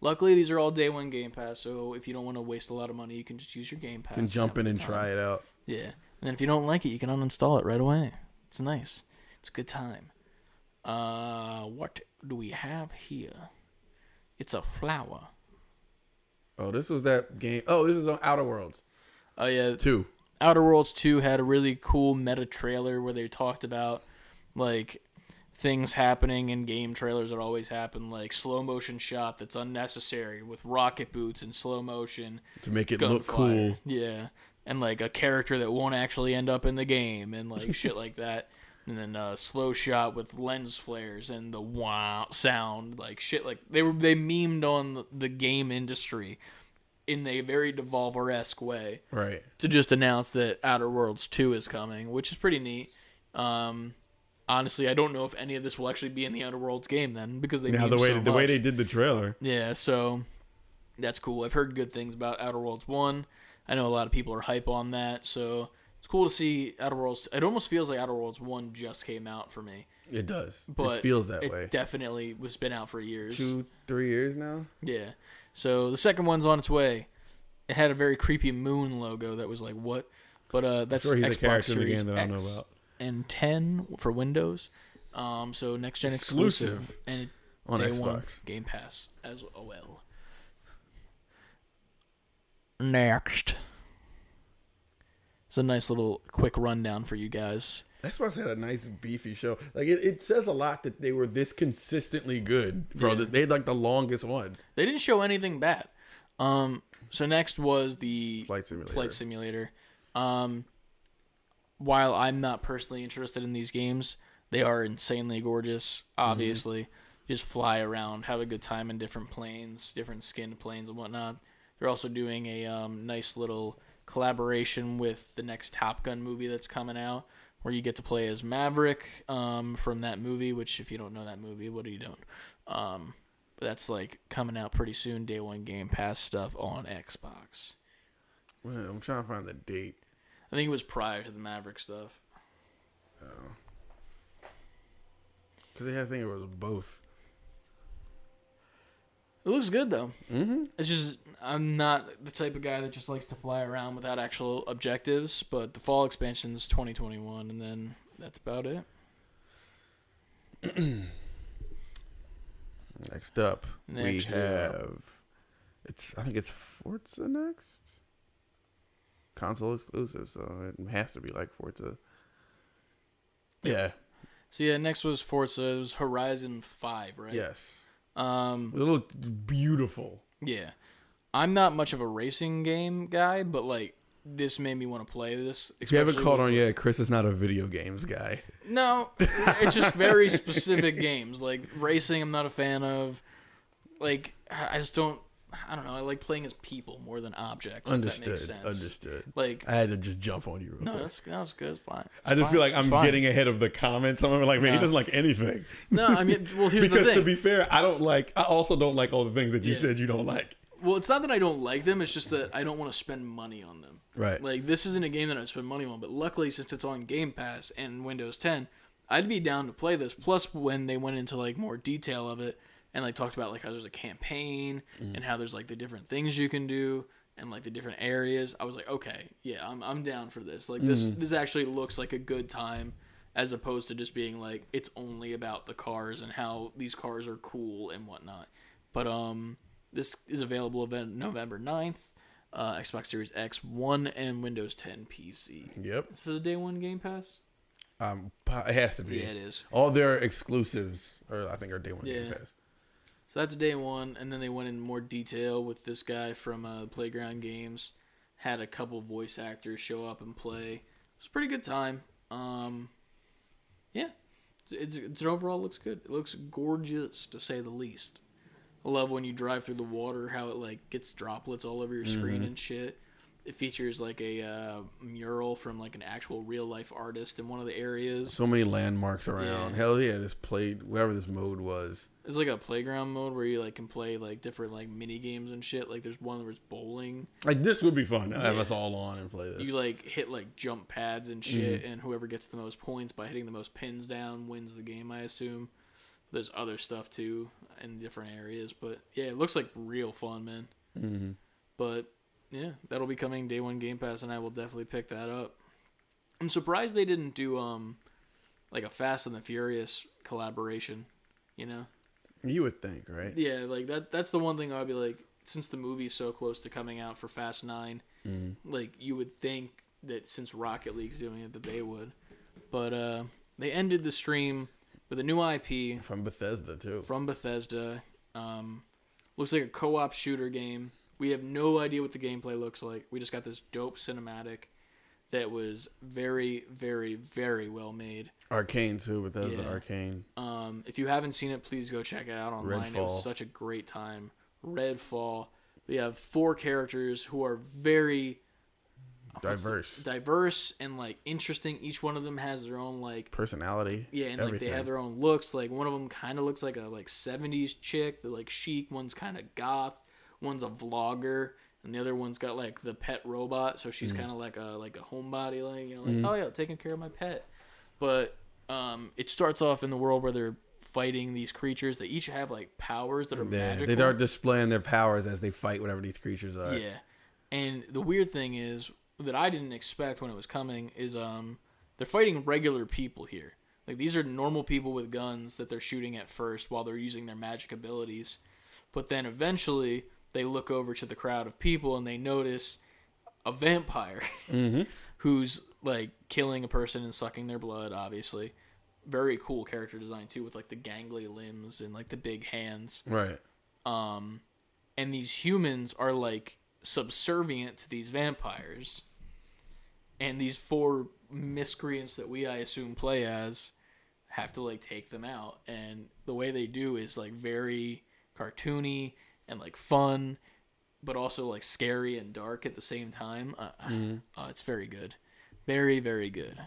Luckily, these are all day one Game Pass, so if you don't want to waste a lot of money, you can just use your Game Pass. Can jump in and try it out. Yeah, and if you don't like it, you can uninstall it right away. It's nice. It's a good time. Uh, what do we have here? It's a flower. Oh, this was that game. Oh, this is on Outer Worlds Oh yeah, 2. Outer Worlds 2 had a really cool meta trailer where they talked about like things happening in game trailers that always happen, like slow motion shot that's unnecessary with rocket boots in slow motion, to make it look gunfire. cool. Yeah, and like a character that won't actually end up in the game, and like shit like that. And then a slow shot with lens flares and the wow sound, like shit. Like they were they memed on the, the game industry in a very Devolver esque way Right. to just announce that Outer Worlds 2 is coming, which is pretty neat. Um, honestly, I don't know if any of this will actually be in the Outer Worlds game then because they Now the way so the way they did the trailer. Yeah, so that's cool. I've heard good things about Outer Worlds 1. I know a lot of people are hype on that, so it's cool to see Outer Worlds. It almost feels like Outer Worlds 1 just came out for me, It does. but it feels that it way. definitely was been out for years. Two, three years now. Yeah. So the second one's on its way. It had a very creepy moon logo that was like what? But uh that's Sure, he's Xbox a character in the Series game that I don't X know about. and 10 for Windows. Um so next gen Exclusive exclusive, and on day Xbox. one Game Pass as well. Next. It's a nice little quick rundown for you guys. Xbox had a nice beefy show. Like it, it says a lot that they were this consistently good. For Yeah. the, they had like the longest one. They didn't show anything bad. Um, so next was the Flight Simulator. Flight Simulator. Um, while I'm not personally interested in these games, they are insanely gorgeous. Obviously, just fly around, have a good time in different planes, different skin planes and whatnot. They're also doing a um, nice little collaboration with the next Top Gun movie that's coming out, where you get to play as Maverick um, from that movie. Which, if you don't know that movie, what are you doing? Um, but that's like coming out pretty soon. Day one Game Pass stuff on Xbox. Well, I'm trying to find the date. I think it was prior to the Maverick stuff. Because I think it was both. It looks good though. Mm-hmm. It's just I'm not the type of guy that just likes to fly around without actual objectives. But the fall expansion is 2021, and then that's about it. Next up, Next we up. have. It's. I think it's Forza next. Console exclusive, so it has to be like Forza. Yeah. So yeah, next was Forza. It was Horizon Five, right? Yes. Um. It looked beautiful. Yeah. I'm not much of a racing game guy, but like this made me want to play this. If you haven't caught on yet, Chris is not a video games guy. No, it's just very specific games. Like racing, I'm not a fan of. Like I just don't. I don't know. I like playing as people more than objects. If that makes Understood. sense. Understood. Like I had to just jump on you. Real no, quick. that's that's good. It's fine. It's I just fine. feel like I'm getting ahead of the comments. I'm like, man, he doesn't like anything. No, I mean, well, here's because the to be fair, I don't like. I also don't like all the things that you Yeah. said you don't like. well, it's not that I don't like them. It's just that I don't want to spend money on them. Right. Like this isn't a game that I spend money on, but luckily since it's on Game Pass and Windows 10, I'd be down to play this. Plus, when they went into like more detail of it and like talked about like how there's a campaign and how there's like the different things you can do and like the different areas, I was like, okay, yeah, I'm I'm down for this. Like this this actually looks like a good time as opposed to just being like it's only about the cars and how these cars are cool and whatnot. But um, this is available event November 9th. Uh, Xbox Series X, One, and Windows 10 PC. Yep. This is a day one Game Pass. Um, it has to be. Yeah, it is. All their exclusives, or I think, are day one Yeah. Game Pass. So that's day one, and then they went in more detail with this guy from uh, Playground Games. Had a couple voice actors show up and play. It was a pretty good time. Um, yeah, it's, it's, it's it overall looks good. It looks gorgeous to say the least. I love when you drive through the water, how it like gets droplets all over your screen and shit. It features like a uh, mural from like an actual real life artist in one of the areas. So many landmarks around. Yeah. Hell yeah, this played whatever this mode was. It's like a playground mode where you like can play like different like mini games and shit. Like there's one where it's bowling. Like this would be fun. To have us all on and play this. You like hit like jump pads and shit, and whoever gets the most points by hitting the most pins down wins the game. I assume. There's other stuff too in different areas, but yeah, it looks like real fun, man. mm-hmm. But yeah, that'll be coming day one Game Pass, and I will definitely pick that up. I'm surprised they didn't do um like a Fast and the Furious collaboration. You know. You would think, right? Yeah, like that. That's the one thing I'd be like, since the movie's so close to coming out for Fast Nine, Mm. like you would think that since Rocket League's doing it, that they would. But uh, they ended the stream with a new IP From Bethesda too. from Bethesda. Um, looks like a co-op shooter game. We have no idea what the gameplay looks like. We just got this dope cinematic that was very, very, very well made. Arkane too. Bethesda Yeah. Arkane. Um, if you haven't seen it, please go check it out online. It Redfall. was such a great time. Redfall. We have four characters who are very what's the- Diverse diverse and like interesting. Each one of them has their own like personality. yeah, and like they have their own looks. Like one of them kind of looks like a like '70s chick, the like chic. One's kind of goth. One's a vlogger, and the other one's got like the pet robot. So Mm. she's kind of like a like a homebody, like you know, like oh yeah, taking care of my pet. But um, it starts off in the world where they're fighting these creatures. They each have like powers that are Yeah, magical. they start displaying their powers as they fight whatever these creatures are. Yeah. And the weird thing is that I didn't expect when it was coming is um they're fighting regular people here. Like these are normal people with guns that they're shooting at first while they're using their magic abilities. But then eventually they look over to the crowd of people and they notice a vampire who's like killing a person and sucking their blood obviously. Very cool character design too with like the gangly limbs and like the big hands. Right. um, and these humans are like subservient to these vampires, and these four miscreants that we I assume play as have to like take them out, and the way they do is like very cartoony and like fun, but also like scary and dark at the same time. Uh, uh, it's very good, very very good.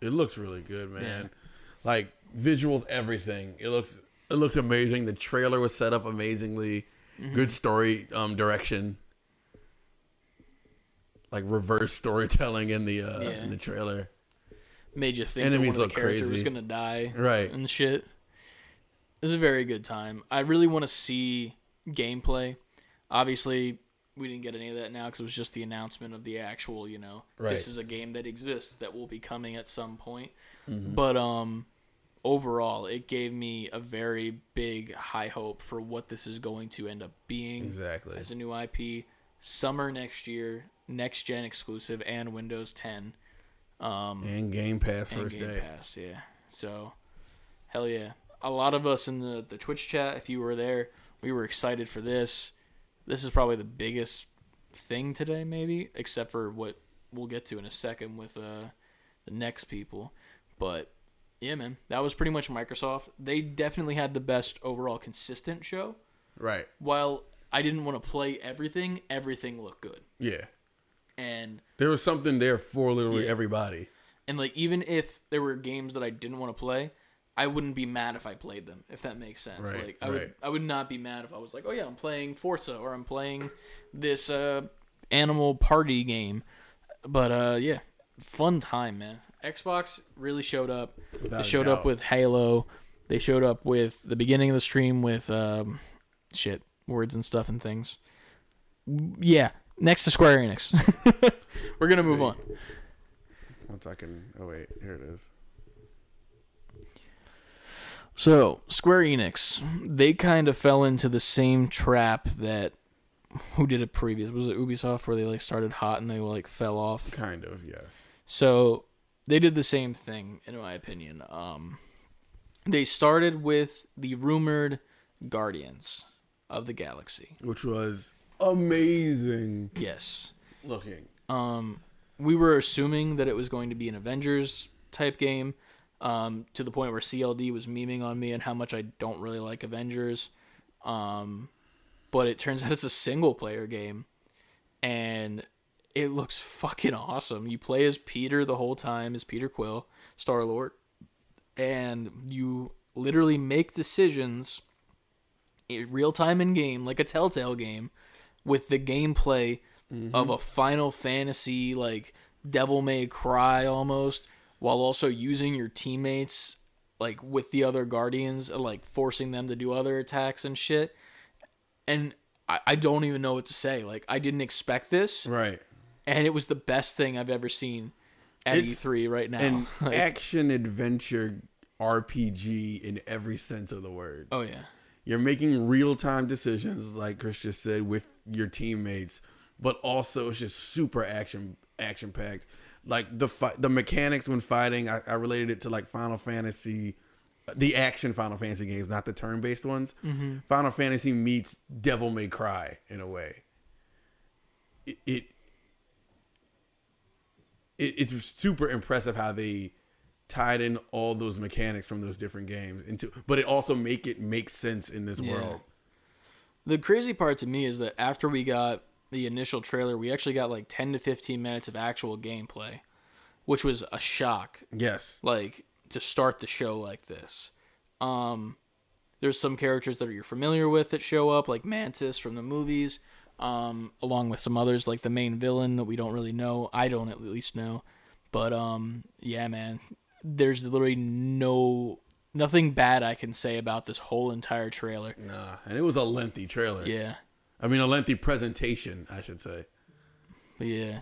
It looks really good, man. Like visuals, everything. It looks it looked amazing. The trailer was set up amazingly. Mm-hmm. Good story um, direction. Like reverse storytelling in the uh, Yeah. in the trailer. Made you think Enemies that one of look the characters was gonna die. Right. and shit. It was a very good time. I really want to see gameplay. Obviously, we didn't get any of that now because it was just the announcement of the actual, you know, Right. this is a game that exists that will be coming at some point. Mm-hmm. But um, overall, it gave me a very big high hope for what this is going to end up being Exactly. as a new IP. Summer next year, next gen exclusive, and Windows 10. Um, And Game Pass and first Game day. Pass, yeah. So, hell yeah. A lot of us in the, the Twitch chat, if you were there, we were excited for this. This is probably the biggest thing today, maybe, except for what we'll get to in a second with uh, the next people. But yeah, man, that was pretty much Microsoft. They definitely had the best overall consistent show. Right. While I didn't want to play everything, everything looked good. Yeah. And There was something there for literally Yeah. everybody. And like even if there were games that I didn't want to play, I wouldn't be mad if I played them, if that makes sense. Right, like I would. I would not be mad if I was like, "Oh yeah, I'm playing Forza or I'm playing this uh Animal Party game." But uh yeah, fun time, man. Xbox really showed up. Without they showed up with Halo. They showed up with the beginning of the stream with um shit, words and stuff and things. Yeah, next to Square Enix. We're going to move on. One second. Oh wait, here it is. So, Square Enix, they kind of fell into the same trap that who did it previous? Was it Ubisoft where they like started hot and they like fell off? Kind of, yes. So, they did the same thing in my opinion. Um they started with the rumored Guardians of the Galaxy. Which was amazing Yes. looking. Um, we were assuming that it was going to be an Avengers type game, um, to the point where CLD was memeing on me and how much I don't really like Avengers. Um, but it turns out it's a single player game, and it looks fucking awesome. You play as Peter the whole time, as Peter Quill, Star Lord, and you literally make decisions in real time in game, like a Telltale game, with the gameplay of a Final Fantasy like Devil May Cry almost, while also using your teammates like with the other guardians, like forcing them to do other attacks and shit. And I, I don't even know what to say. Like I didn't expect this, Right. and it was the best thing I've ever seen at It's E3 right now. An Like, action adventure RPG in every sense of the word. oh yeah, You're making real time decisions, like Chris just said, with your teammates, but also it's just super action action packed. Like the fi- the mechanics when fighting. I, I related it to like Final Fantasy, the action Final Fantasy games, not the turn based ones. Mm-hmm. Final Fantasy meets Devil May Cry in a way. It, it, it it's super impressive how they tied in all those mechanics from those different games into, but it also make it make sense in this Yeah. world. The crazy part to me is that after we got the initial trailer, we actually got like 10 to 15 minutes of actual gameplay, which was a shock. Yes. Like to start the show like this. Um, there's some characters that you're familiar with that show up, like Mantis from the movies, um, along with some others like the main villain that we don't really know. I don't at least know, but um, yeah, man, there's literally no nothing bad I can say about this whole entire trailer. Nah, and it was a lengthy trailer. Yeah. I mean, a lengthy presentation, I should say. But yeah.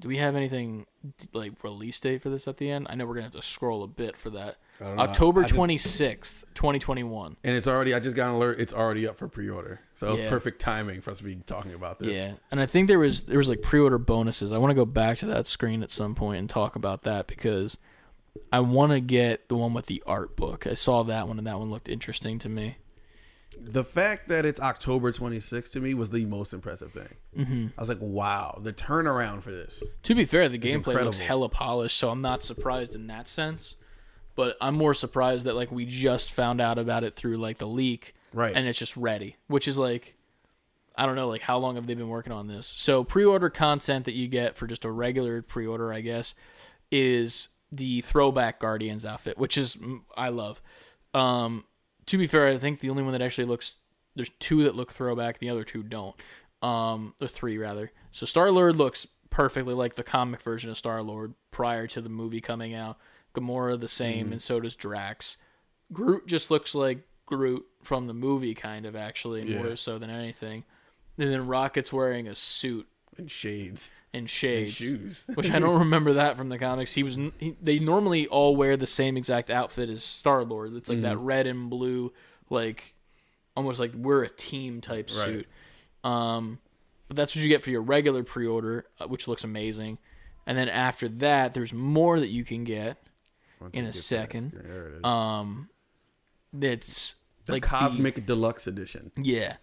Do we have anything like release date for this at the end? I know we're gonna have to scroll a bit for that. I don't know. October twenty sixth, twenty twenty one. And it's already, I just got an alert, it's already up for pre order. So it was Yeah. perfect timing for us to be talking about this. Yeah, and I think there was there was like pre order bonuses. I want to go back to that screen at some point and talk about that because I want to get the one with the art book. I saw that one and that one looked interesting to me. The fact that it's October 26th to me was the most impressive thing. Mm-hmm. I was like, wow, the turnaround for this. To be fair, the gameplay looks hella polished, so I'm not surprised in that sense. But I'm more surprised that like we just found out about it through like the leak, Right. And it's just ready, which is like, I don't know, like how long have they been working on this? So pre-order content that you get for just a regular pre-order, I guess, is the throwback Guardians outfit, which is mm, I love. Um, to be fair, I think the only one that actually looks there's two that look throwback, the other two don't. Um, or three rather. So Star Lord looks perfectly like the comic version of Star Lord prior to the movie coming out. Gamora the same, and so does Drax. Groot just looks like Groot from the movie, kind of actually, Yeah. more so than anything. And then Rocket's wearing a suit And shades. and And shades, shoes. which I don't remember that from the comics. He was he, they normally all wear the same exact outfit as Star Lord. It's like that red and blue, like almost like we're a team type Right. suit. Um, but that's what you get for your regular pre-order, uh, which looks amazing. And then after that, there's more that you can get. Once In a get that second. screen, There it is. Um, that's the like Cosmic Deluxe Edition. yeah.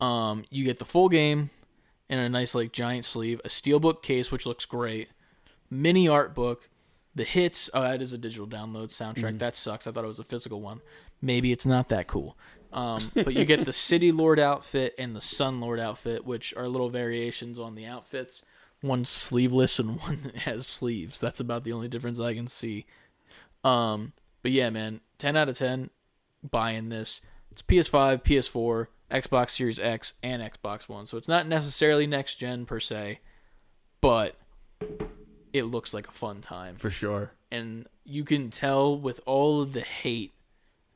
Um, you get the full game in a nice like giant sleeve, a steelbook case which looks great, mini art book, the hits. Oh, that is a digital download soundtrack. That sucks. I thought it was a physical one. Maybe it's not that cool. Um, but you get the City Lord outfit and the Sun Lord outfit, which are little variations on the outfits. One's sleeveless and one has sleeves. That's about the only difference I can see. Um, but yeah, man, ten out of ten buying this. It's PS5, PS4, Xbox Series X, and Xbox One. So it's not necessarily next gen per se, but it looks like a fun time. For sure. And you can tell with all of the hate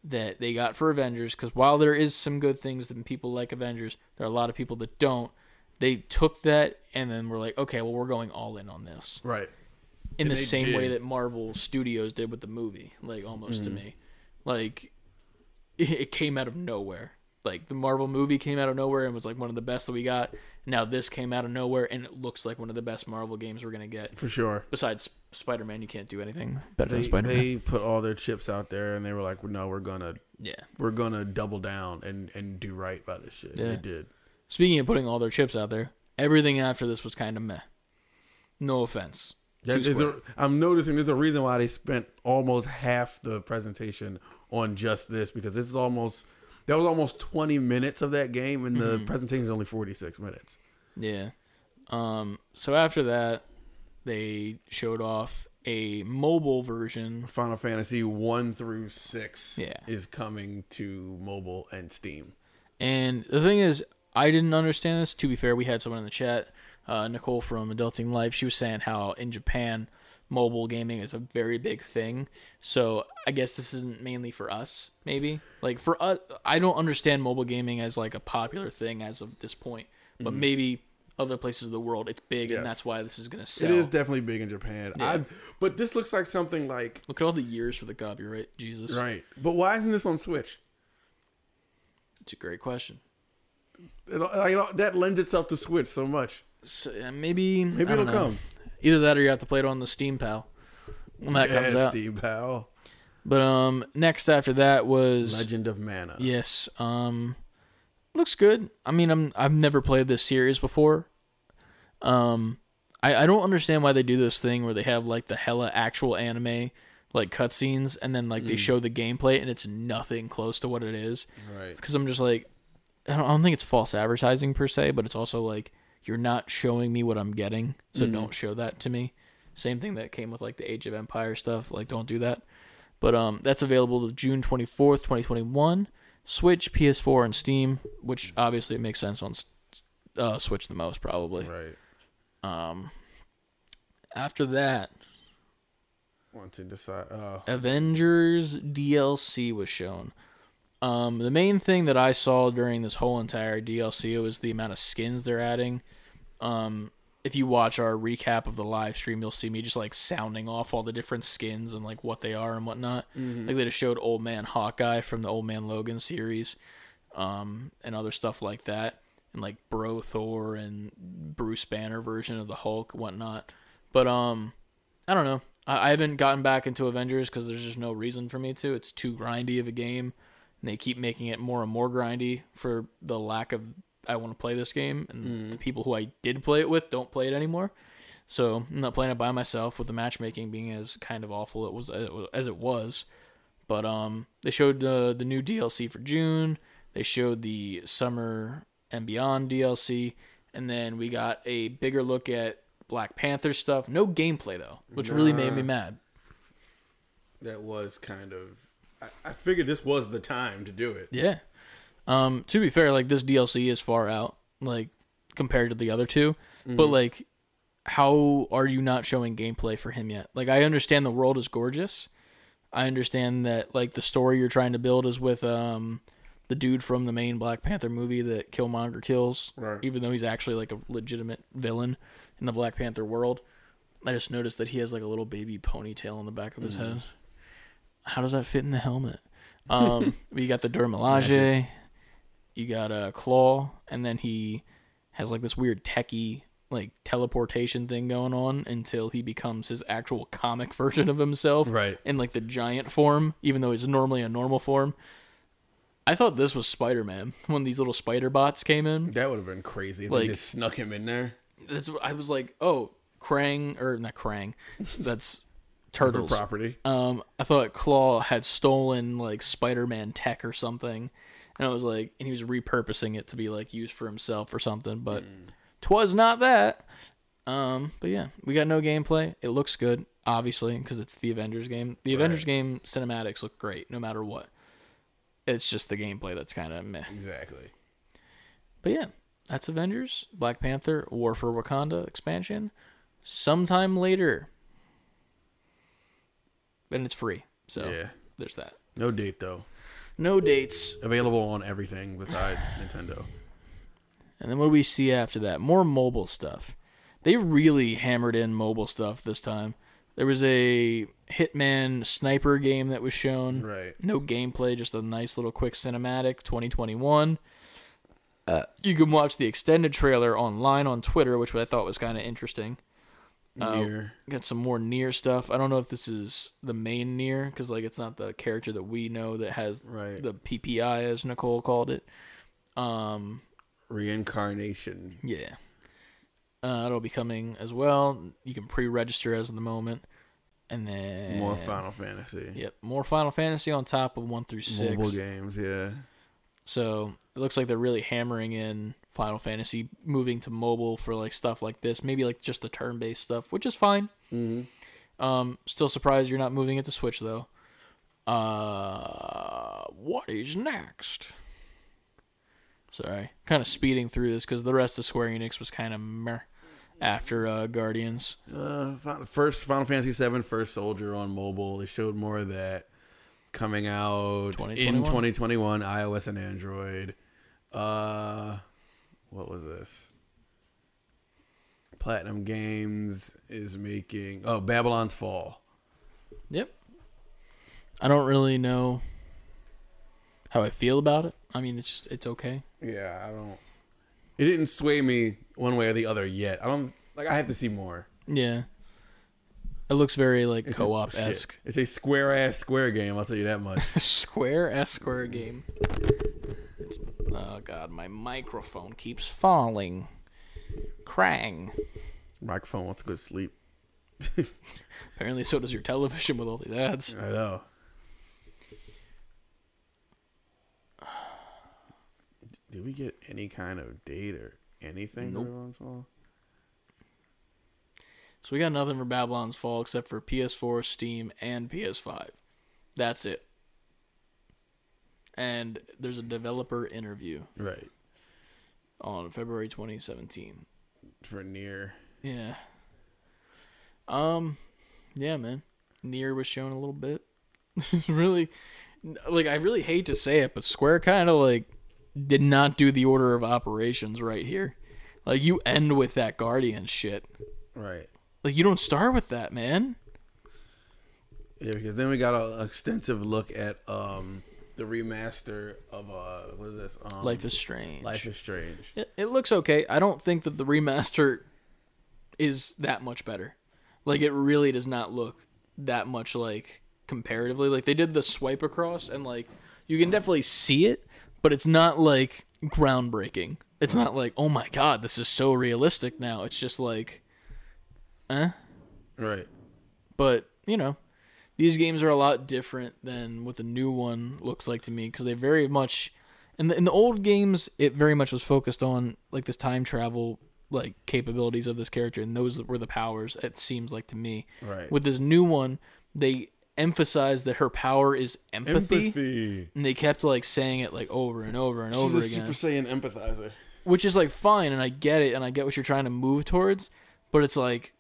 that they got for Avengers, because while there is some good things that people like Avengers, there are a lot of people that don't. They took that and then were like, okay, well, we're going all in on this Right. in And the same way that Marvel Studios did with the movie, like almost Mm-hmm. to me. Like it came out of nowhere. Like the Marvel movie came out of nowhere and was like one of the best that we got. Now this came out of nowhere and it looks like one of the best Marvel games we're gonna get. For sure. Besides Spider Man, you can't do anything better They, than Spider Man. they put all their chips out there and they were like, no, we're going to Yeah. we're gonna double down and and do right by this shit. Yeah. They did. Speaking of putting all their chips out there, everything after this was kind of meh. No offense. That Two is square. a, I'm noticing there's a reason why they spent almost half the presentation on just this because this is almost that was almost 20 minutes of that game and the presentation is only 46 minutes. Yeah. Um. So after that, they showed off a mobile version Final Fantasy 1 through 6 Yeah. is coming to mobile and Steam. And the thing is, I didn't understand this. To be fair, we had someone in the chat, uh, Nicole from Adulting Life. She was saying how in Japan, mobile gaming is a very big thing. So I guess this isn't mainly for us. Maybe like for us, I don't understand mobile gaming as like a popular thing as of this point. But maybe other places of the world, it's big, Yes. and that's why this is gonna sell. It is definitely big in Japan. Yeah. I but this looks like something like Look at all the years for the copyright. Jesus, right. But why isn't this on Switch? it's a great question. It, that lends itself to Switch so much. So, uh, maybe Maybe it'll know. come. Either that or you have to play it on the Steam Pal when that comes out. Steam Pal. But um, next after that was Legend of Mana. yes, um, looks good. I mean, I'm I've never played this series before. Um, I I don't understand why they do this thing where they have like the hella actual anime like cutscenes and then like they show the gameplay and it's nothing close to what it is. Right. because I'm just like, I don't, I don't think it's false advertising per se, but it's also like you're not showing me what I'm getting, so don't show that to me. Same thing that came with like the Age of Empire stuff. Like, don't do that. But um, that's available the June 24th, 2021. Switch, PS4, and Steam. Which obviously it makes sense on uh, Switch the most probably. Right. Um, after that, Want to decide? Uh, Avengers DLC was shown. Um, the main thing that I saw during this whole entire DLC was the amount of skins they're adding. Um, if you watch our recap of the live stream, you'll see me just like sounding off all the different skins and like what they are and whatnot. Like they just showed Old Man Hawkeye from the Old Man Logan series, um, and other stuff like that, and like Bro Thor and Bruce Banner version of the Hulk, whatnot. But um, I don't know. I, I haven't gotten back into Avengers because there's just no reason for me to. It's too grindy of a game, and they keep making it more and more grindy for the lack of I want to play this game, and the people who I did play it with don't play it anymore. So I'm not playing it by myself with the matchmaking being as kind of awful it was as it was. But um, they showed uh, the new DLC for June. They showed the summer and beyond DLC, and then we got a bigger look at Black Panther stuff. No gameplay though, which really made me mad. that was kind of. I, I figured this was the time to do it. Yeah. Um, to be fair, like this DLC is far out, like compared to the other 2 But like, how are you not showing gameplay for him yet? Like, I understand the world is gorgeous. I understand that like the story you're trying to build is with um the dude from the main Black Panther movie that Killmonger kills, Right. even though he's actually like a legitimate villain in the Black Panther world. I just noticed that he has like a little baby ponytail on the back of his head. How does that fit in the helmet? Um, we got the Dermalage, you got a claw, and then he has like this weird techie like teleportation thing going on until he becomes his actual comic version of himself, Right. In like the giant form, even though he's normally a normal form. I thought this was Spider Man when these little spider bots came in. That would have been crazy if Like- they just snuck him in there. That's I was like, oh, Krang or not Krang, that's For Turtles. property. Um, I thought Claw had stolen like Spider-Man tech or something, and I was like, and he was repurposing it to be like used for himself or something, but twas not that. Um, but yeah, we got no gameplay. It looks good, obviously, because it's the Avengers game. The Avengers game cinematics look great, no matter what. It's just the gameplay that's kind of meh. Exactly. But yeah, that's Avengers, Black Panther, War for Wakanda expansion, sometime later. And it's free, so Yeah. there's that. No date though. No dates. Available on everything besides Nintendo. And then what do we see after that? More mobile stuff. They really hammered in mobile stuff this time. There was a Hitman sniper game that was shown. Right. No gameplay, just a nice little quick cinematic 2021. Uh, you can watch the extended trailer online on Twitter, which I thought was kind of interesting. Uh, NieR. Got some more NieR stuff. I don't know if this is the main NieR because like it's not the character that we know that has Right. the PPI as Nicole called it. Um, Reincarnation. yeah. Uh, it'll be coming as well. You can pre-register as of the moment, and then More Final Fantasy. Yep, more Final Fantasy on top of one through six. Mobile games, yeah. So it looks like they're really hammering in Final Fantasy, moving to mobile for like stuff like this. Maybe like just the turn-based stuff, which is fine. Mm-hmm. Um, still surprised you're not moving it to Switch though. Uh, what is next? Sorry, kind of speeding through this because the rest of Square Enix was kind of meh after uh, Guardians. Uh, first Final Fantasy VII First Soldier on mobile. They showed more of that coming out in 2021. 2021, iOS and Android. Uh, what was this? Platinum Games is making oh Babylon's Fall. Yep. I don't really know how I feel about it. I mean, it's just it's okay. Yeah, I don't. It didn't sway me one way or the other yet. I don't like. I have to see more. Yeah. It looks very like co-op esque. It's a square ass square game. I'll tell you that much. square ass Square game. It's, oh god, my microphone keeps falling. Krang. Microphone wants to go to sleep. Apparently, so does your television with all these ads. I know. Did we get any kind of date or anything? Nope. For Babylon's Fall? So we got nothing for Babylon's Fall except for PS4, Steam, and PS5. That's it. And there's a developer interview Right. on February 2017. For NieR. Yeah. Um, yeah, man. NieR was shown a little bit. really, like I really hate to say it, but Square kind of like did not do the order of operations right here. Like you end with that Guardian shit. Right. Like you don't start with that, man. Yeah, because then we got an extensive look at um the remaster of uh what is this? Um, Life is Strange. Life is Strange. It, it looks okay. I don't think that the remaster is that much better. Like it really does not look that much like comparatively. Like they did the swipe across and like you can definitely see it, but it's not like groundbreaking. It's not like, "Oh my god, this is so realistic now." It's just like eh, Right. but you know, these games are a lot different than what the new one looks like to me because they very much in the in the old games it very much was focused on like this time travel like capabilities of this character and those were the powers it seems like to me Right. with this new one they emphasize that her power is empathy, Empathy. and they kept like saying it like over and over and over She's a again Super Saiyan empathizer. which is like fine and I get it and I get what you're trying to move towards, but it's like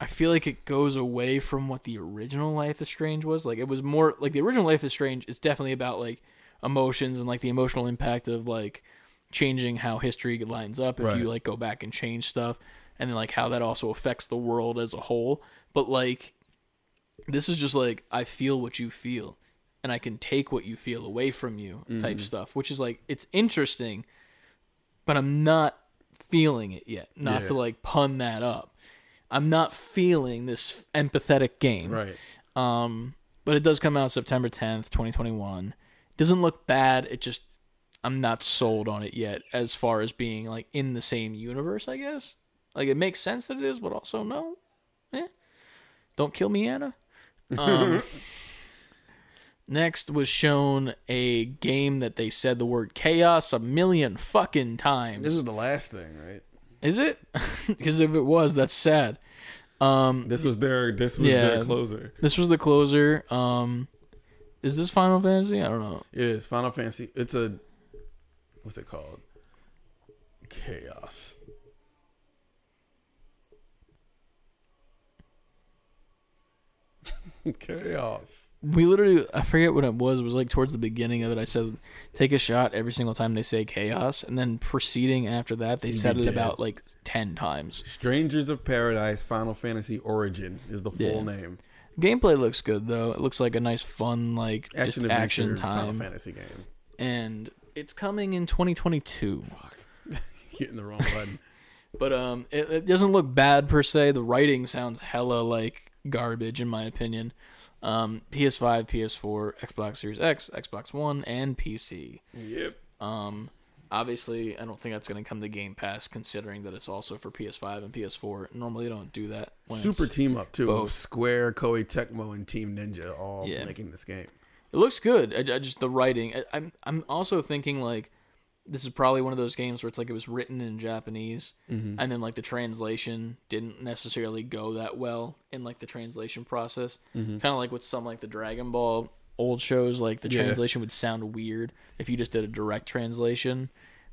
I feel like it goes away from what the original Life is Strange was. Like it was more like the original Life is Strange is definitely about like emotions and like the emotional impact of like changing how history lines up if Right. you like go back and change stuff and then like how that also affects the world as a whole. But like this is just like I feel what you feel and I can take what you feel away from you type mm-hmm. stuff, which is like it's interesting, but I'm not feeling it yet. Not Yeah. to like pun that up. I'm not feeling this empathetic game. Right. Um, but it does come out September 10th, 2021. Doesn't look bad. It just I'm not sold on it yet as far as being like in the same universe, I guess. Like it makes sense that it is, but also no. Eh. Don't kill me, Anna. Um, next was shown a game that they said the word chaos a million fucking times. This is the last thing, right? Is it? Because if it was, that's sad. Um, This was their. This was Yeah. their closer. this was the closer. Um, is this Final Fantasy? I don't know. It is Final Fantasy. It's a what's it called? Chaos. Chaos. We literally, I forget what it was. It was like towards the beginning of it. I said, take a shot every single time they say chaos. And then proceeding after that, they You'd said it dead. about like 10 times. Strangers of Paradise Final Fantasy Origin is the full Yeah. name. Gameplay looks good though. It looks like a nice, fun, like Action just action adventure Final time. Fantasy game. And it's coming in 2022. Hitting the wrong button. But um, it, it doesn't look bad per se. The writing sounds hella like garbage in my opinion. Um, PS5, PS4, Xbox Series X, Xbox One, and PC. yep. Um, obviously, I don't think that's going to come to Game Pass, considering that it's also for PS5 and PS4. Normally, they don't do that. When Super team up too. both. Square, Koei Tecmo, and Team Ninja all Yeah. making this game. It looks good. I, I just the writing. I, I'm I'm also thinking like this is probably one of those games where it's like it was written in Japanese, Mm-hmm. and then like the translation didn't necessarily go that well in like the translation process. Mm-hmm. Kind of like with some like the Dragon Ball old shows, like the Yeah. translation would sound weird if you just did a direct translation.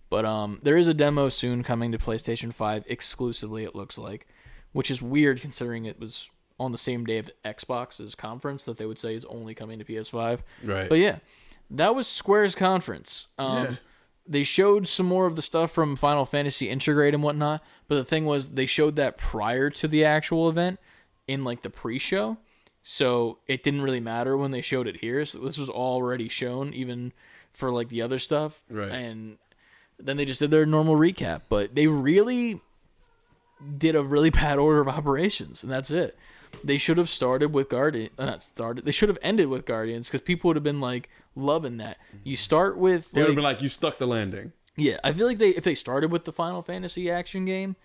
But um, there is a demo soon coming to PlayStation Five exclusively. It looks like, which is weird considering it was on the same day of Xbox's conference that they would say is only coming to PS5. Right. But yeah, that was Square's conference. Um, Yeah. They showed some more of the stuff from Final Fantasy Intergrade and whatnot, but the thing was they showed that prior to the actual event in like the pre-show, so it didn't really matter when they showed it here. So this was already shown even for like the other stuff, Right. And then they just did their normal recap, but they really did a really bad order of operations, and that's it. They should have started with Guardian. Uh, not started. They should have ended with Guardians because people would have been like loving that. You start with They would have been like, you stuck the landing. yeah. I feel like they if they started with the Final Fantasy action game,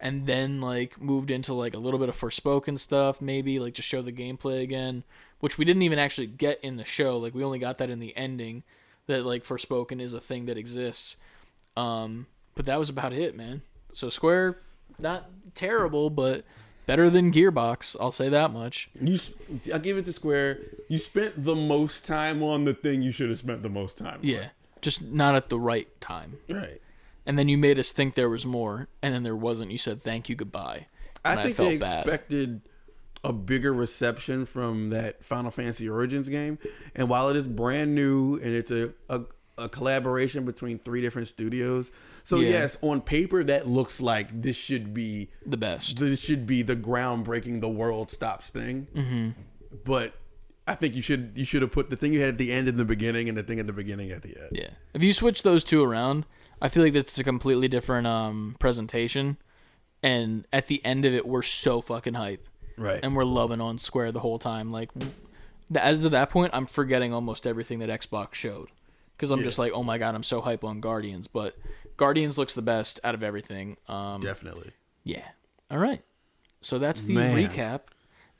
and then like moved into like a little bit of Forspoken stuff, maybe like just show the gameplay again, which we didn't even actually get in the show. Like we only got that in the ending. That like Forspoken is a thing that exists. Um, but that was about it, man. So Square, not terrible, but better than Gearbox. I'll say that much. You, I give it to Square. You spent the most time on the thing you should have spent the most time. on. Yeah, just not at the right time. right. And then you made us think there was more, and then there wasn't. You said thank you, goodbye. I think felt they bad. expected a bigger reception from that Final Fantasy Origins game, and while it is brand new and it's a a, a collaboration between three different studios, so Yeah. yes, on paper that looks like this should be the best. this should be the groundbreaking the world stops thing. Mm-hmm. But I think you should you should have put the thing you had at the end in the beginning and the thing at the beginning at the end. Yeah. If you switch those two around, I feel like that's a completely different um presentation. And at the end of it, we're so fucking hype, Right. and we're loving on Square the whole time. Like, as of that point, I'm forgetting almost everything that Xbox showed, because I'm just like, oh my god, I'm so hype on Guardians. But Guardians looks the best out of everything. Um, Definitely. Yeah. All right. So that's the Man. recap.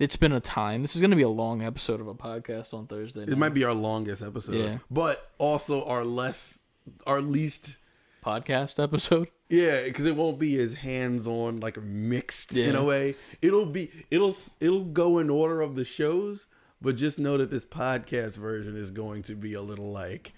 It's been a time. This is going to be a long episode of a podcast on Thursday. It night. might be our longest episode, Yeah. but also our less, our least. podcast episode. Yeah, because it won't be as hands-on, like mixed in a way. It'll be, it'll, it'll go in order of the shows, but just know that this podcast version is going to be a little like.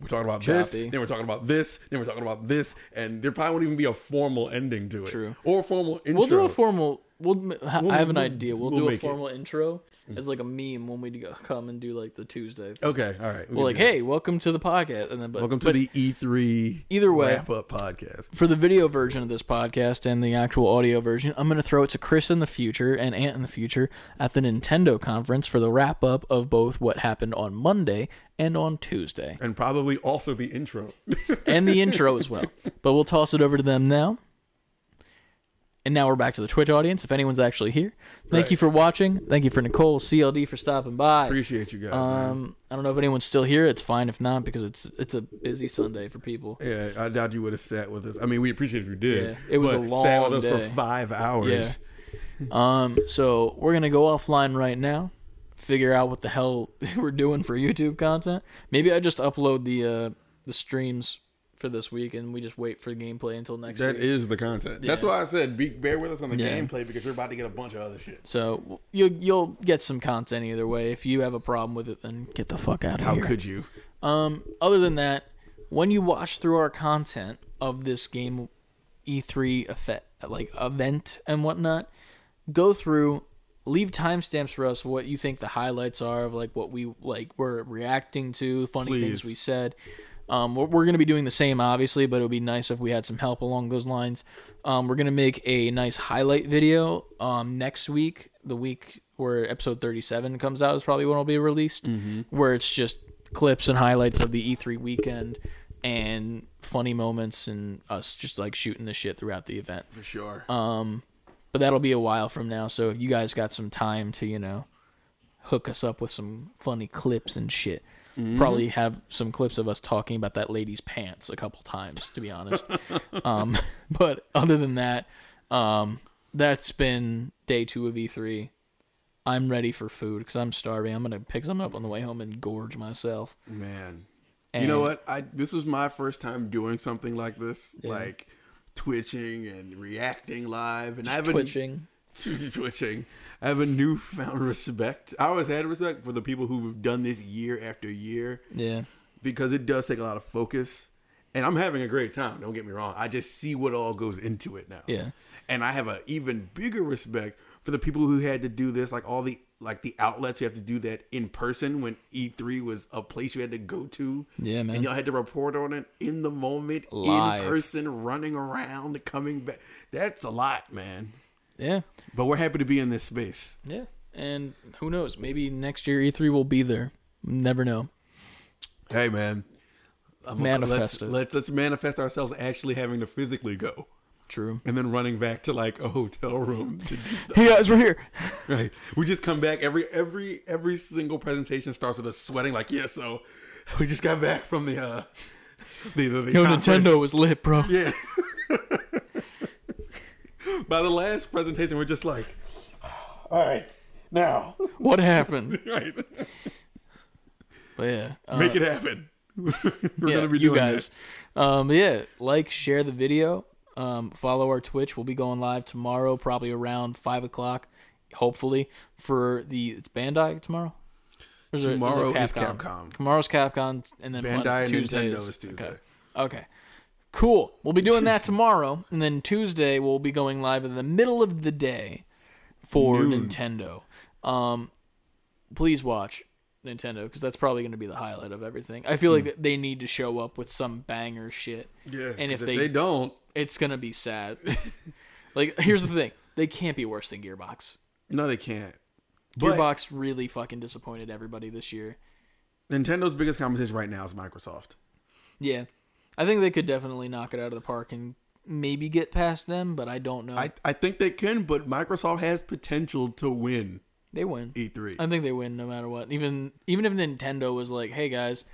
We're talking about this, then we're talking about this, then we're talking about this, and there probably won't even be a formal ending to it. True. Or a formal intro. We'll do a formal. We'll. I have an we'll- idea. We'll, we'll do a make it. formal intro as like a meme when we go, come and do like the Tuesday. Okay, all right. we like, hey, welcome to the podcast, and then but, welcome to but the E3 either way- wrap up podcast. for the video version of this podcast and the actual audio version, I'm gonna throw it to Chris in the future and Ant in the future at the Nintendo conference for the wrap up of both what happened on Monday and on Tuesday. And probably also the intro. and the intro as well. But we'll toss it over to them now. And now we're back to the Twitch audience. If anyone's actually here, thank Right. you for watching. Thank you for Nicole CLD for stopping by. Appreciate you guys, man. Um, I don't know if anyone's still here. It's fine if not because it's it's a busy Sunday for people. Yeah, I doubt you would have sat with us. I mean, we appreciate if you did. Yeah, it was a but sat long with us day. for five hours. Yeah. Um, so we're gonna go offline right now, figure out what the hell we're doing for YouTube content. Maybe I just upload the uh the streams for this week and we just wait for gameplay until next That week. is the content. That's why I said be, bear with us on the Yeah. gameplay because you're about to get a bunch of other shit. So you'll you'll get some content either way. If you have a problem with it, then get the fuck out of How here. could you? Um, other than that, when you watch through our content of this game E3 effect, like event and whatnot, go through, leave timestamps for us what you think the highlights are of like what we like we're reacting to, funny things we said. Um, we're, we're going to be doing the same, obviously, but it would be nice if we had some help along those lines. Um, we're going to make a nice highlight video um, next week, the week where episode 37 comes out is probably when it'll be released, where it's just clips and highlights of the E3 weekend and funny moments and us just like shooting the shit throughout the event. For sure. Um, but that'll be a while from now, so if you guys got some time to, you know, hook us up with some funny clips and shit. Probably have some clips of us talking about that lady's pants a couple times, to be honest. um, but other than that, um, that's been day two of E3. I'm ready for food because I'm starving. I'm gonna pick something up on the way home and gorge myself. Man. And you know what? I this was my first time doing something like this, Yeah. like twitching and reacting live, and I haven't twitching. twitching. I have a newfound respect. I always had respect for the people who've done this year after year Yeah. because it does take a lot of focus. And I'm having a great time. Don't get me wrong. I just see what all goes into it now. Yeah. And I have an even bigger respect for the people who had to do this, like all the like the outlets who have to do that in person when E3 was a place you had to go to. Yeah, man. And y'all had to report on it in the moment, Live. in person, running around, coming back. That's a lot, man. Yeah. But we're happy to be in this space. Yeah. And who knows? Maybe next year E3 will be there. Never know. Hey, man. I'm- Manifest let's, it. let's let's manifest ourselves actually having to physically go. True. and then running back to like a hotel room to do stuff. Hey guys, we're here. Right. We just come back every every every single presentation starts with us sweating like, yeah, so we just got back from the uh the, the, the Yo. Nintendo was lit, bro. Yeah. By the last presentation, we're just like, all right, now, What happened? right, But yeah, uh, make it happen. we're yeah, gonna be you doing guys. Um, yeah, like, share the video. Um, follow our Twitch. We'll be going live tomorrow, probably around five o'clock. Hopefully for the it's Bandai tomorrow. Or is it- is it Tomorrow is Capcom. Tomorrow's Capcom, and then Bandai and Tuesday Nintendo is Tuesday. Okay. okay, cool. We'll be doing that tomorrow, and then Tuesday we'll be going live in the middle of the day for Noon. Nintendo. Um, please watch Nintendo because that's probably going to be the highlight of everything. I feel like they need to show up with some banger shit. Hmm. Yeah, and if if they, they don't, it's gonna be sad. like, here's the thing: they can't be worse than Gearbox. no, they can't. But Gearbox really fucking disappointed everybody this year. Nintendo's biggest competition right now is Microsoft. Yeah, I think they could definitely knock it out of the park and maybe get past them, but I don't know. I, I think they can, but Microsoft has potential to win they win. E3. I think they win no matter what. Even even if Nintendo was like, "Hey guys,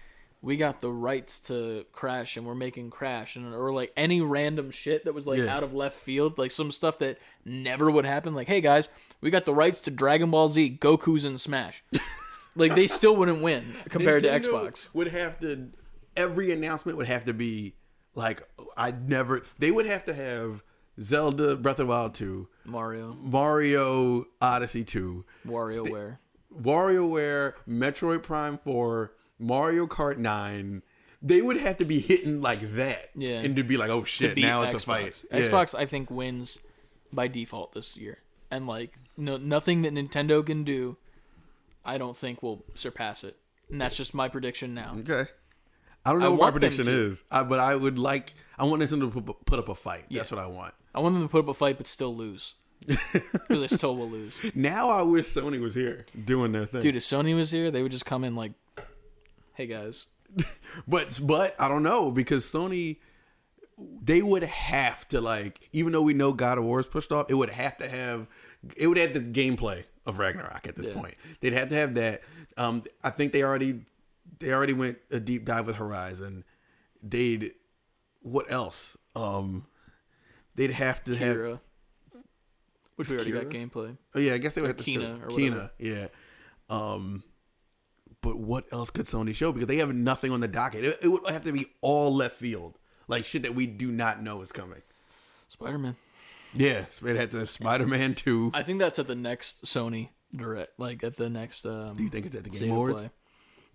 we got the rights to Crash and we're making Crash," and or like any random shit that was like Yeah. out of left field, like some stuff that never would happen. Like, "Hey guys, we got the rights to Dragon Ball Z, Goku's in Smash." like they still wouldn't win compared Nintendo to Xbox. Would have to every announcement would have to be like I never. They would have to have Zelda Breath of the Wild two, Mario, Mario Odyssey two, WarioWare. WarioWare, Metroid Prime four, Mario Kart nine. They would have to be hitting like that, Yeah. and to be like, oh shit, now it's Xbox. a fight. Yeah. Xbox, I think, wins by default this year, and like no nothing that Nintendo can do, I don't think will surpass it. And that's just my prediction now. Okay. I don't I know what my prediction is, I, but I would like. I want Nintendo to put, put up a fight. That's what I want. I want them to put up a fight, but still lose, because they still will lose. Now I wish Sony was here doing their thing. Dude, if Sony was here, they would just come in like, "Hey guys, But but I don't know because Sony they would have to like even though we know God of War is pushed off, it would have to have it would have the gameplay of Ragnarok at this Yeah. point. They'd have to have that. Um I think they already they already went a deep dive with Horizon. They'd what else? Um they'd have to have which we already got gameplay. Oh yeah, I guess they would Or have to Kena show or Kena, yeah. Um, but what else could Sony show? Because they have nothing on the docket. It, it would have to be all left field, like shit that we do not know is coming. Spider Man. Yeah, it had to have Spider Man two. I think that's at the next Sony direct, like at the next. Um, Do you think it's at the Game Awards? Play.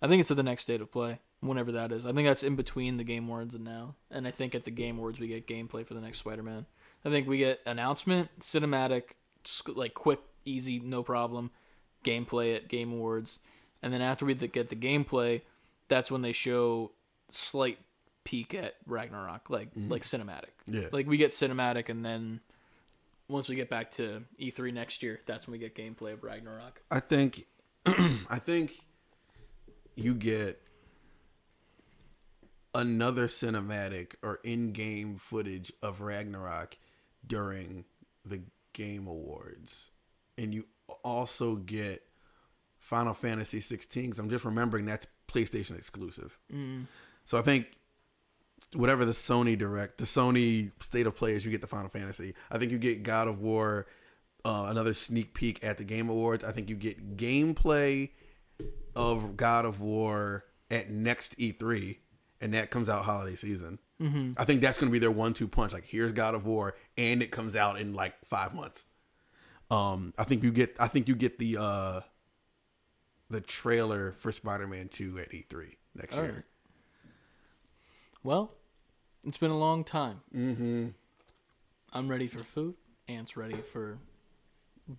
I think it's at the next state of play, whenever that is. I think that's in between the Game Awards and now. And I think at the Game Awards we get gameplay for the next Spider-Man. I think we get announcement, cinematic, like quick, easy, no problem, gameplay at Game Awards, and then after we get the gameplay, that's when they show slight peek at Ragnarok, like mm. like cinematic. Yeah. Like we get cinematic, and then once we get back to E3 next year, that's when we get gameplay of Ragnarok. I think, I think you get another cinematic or in-game footage of Ragnarok during the Game Awards, and you also get Final Fantasy 16. Because I'm just remembering that's PlayStation exclusive. So I think whatever the Sony direct, the Sony State of Play is, you get the Final Fantasy. I think you get God of War, uh, another sneak peek at the Game Awards. I think you get gameplay of God of War at next E3, and that comes out holiday season. Mm-hmm. I think that's going to be their one-two punch. Like here's God of War, and it comes out in like five months. Um, I think you get, I think you get the uh, the trailer for Spider-Man Two at E3 next All year. right. Well, it's been a long time. Mm-hmm. I'm ready for food. Ant's ready for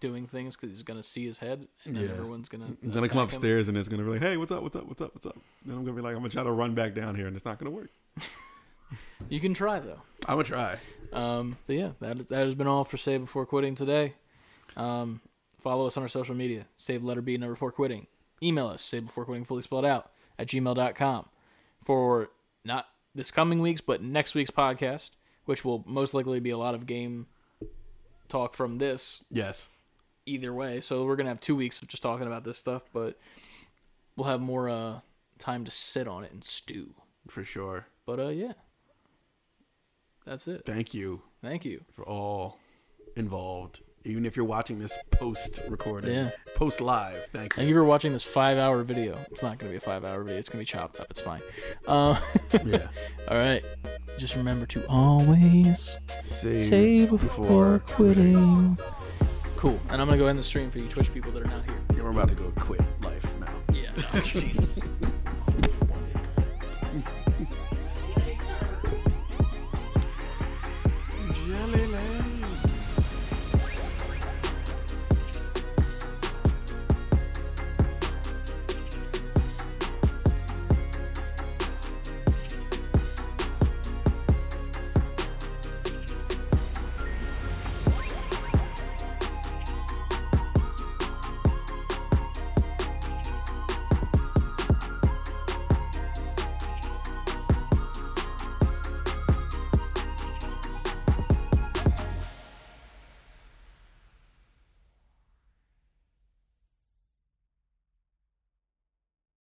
doing things because he's gonna see his head, and then Yeah. everyone's gonna. I'm gonna come attack him. upstairs and it's gonna be like, "Hey, what's up? What's up? What's up? What's up?" Then I'm gonna be like, "I'm gonna try to run back down here, and it's not gonna work." You can try though. I'm gonna try. Um, but yeah, that that has been all for Save Before Quitting today. Um, follow us on our social media. Save letter B number four quitting. Email us, save before quitting fully spelled out at gmail.com. For not this coming week's, but next week's podcast, which will most likely be a lot of game talk from this Yes. Either way. So we're gonna have two weeks of just talking about this stuff, but we'll have more uh time to sit on it and stew. For sure. But uh yeah. That's it. Thank you Thank you. for all involved. Even if you're watching this post recording, Yeah. post live, thank you. Thank you for watching this five hour video. It's not gonna be a five hour video, it's gonna be chopped up, it's fine. Uh, Yeah. alright. Just remember to always Save, save before quitting. Cool. And I'm gonna go end the stream for you Twitch people that are not here. Yeah, we're about to go quit life now. Yeah. Jesus.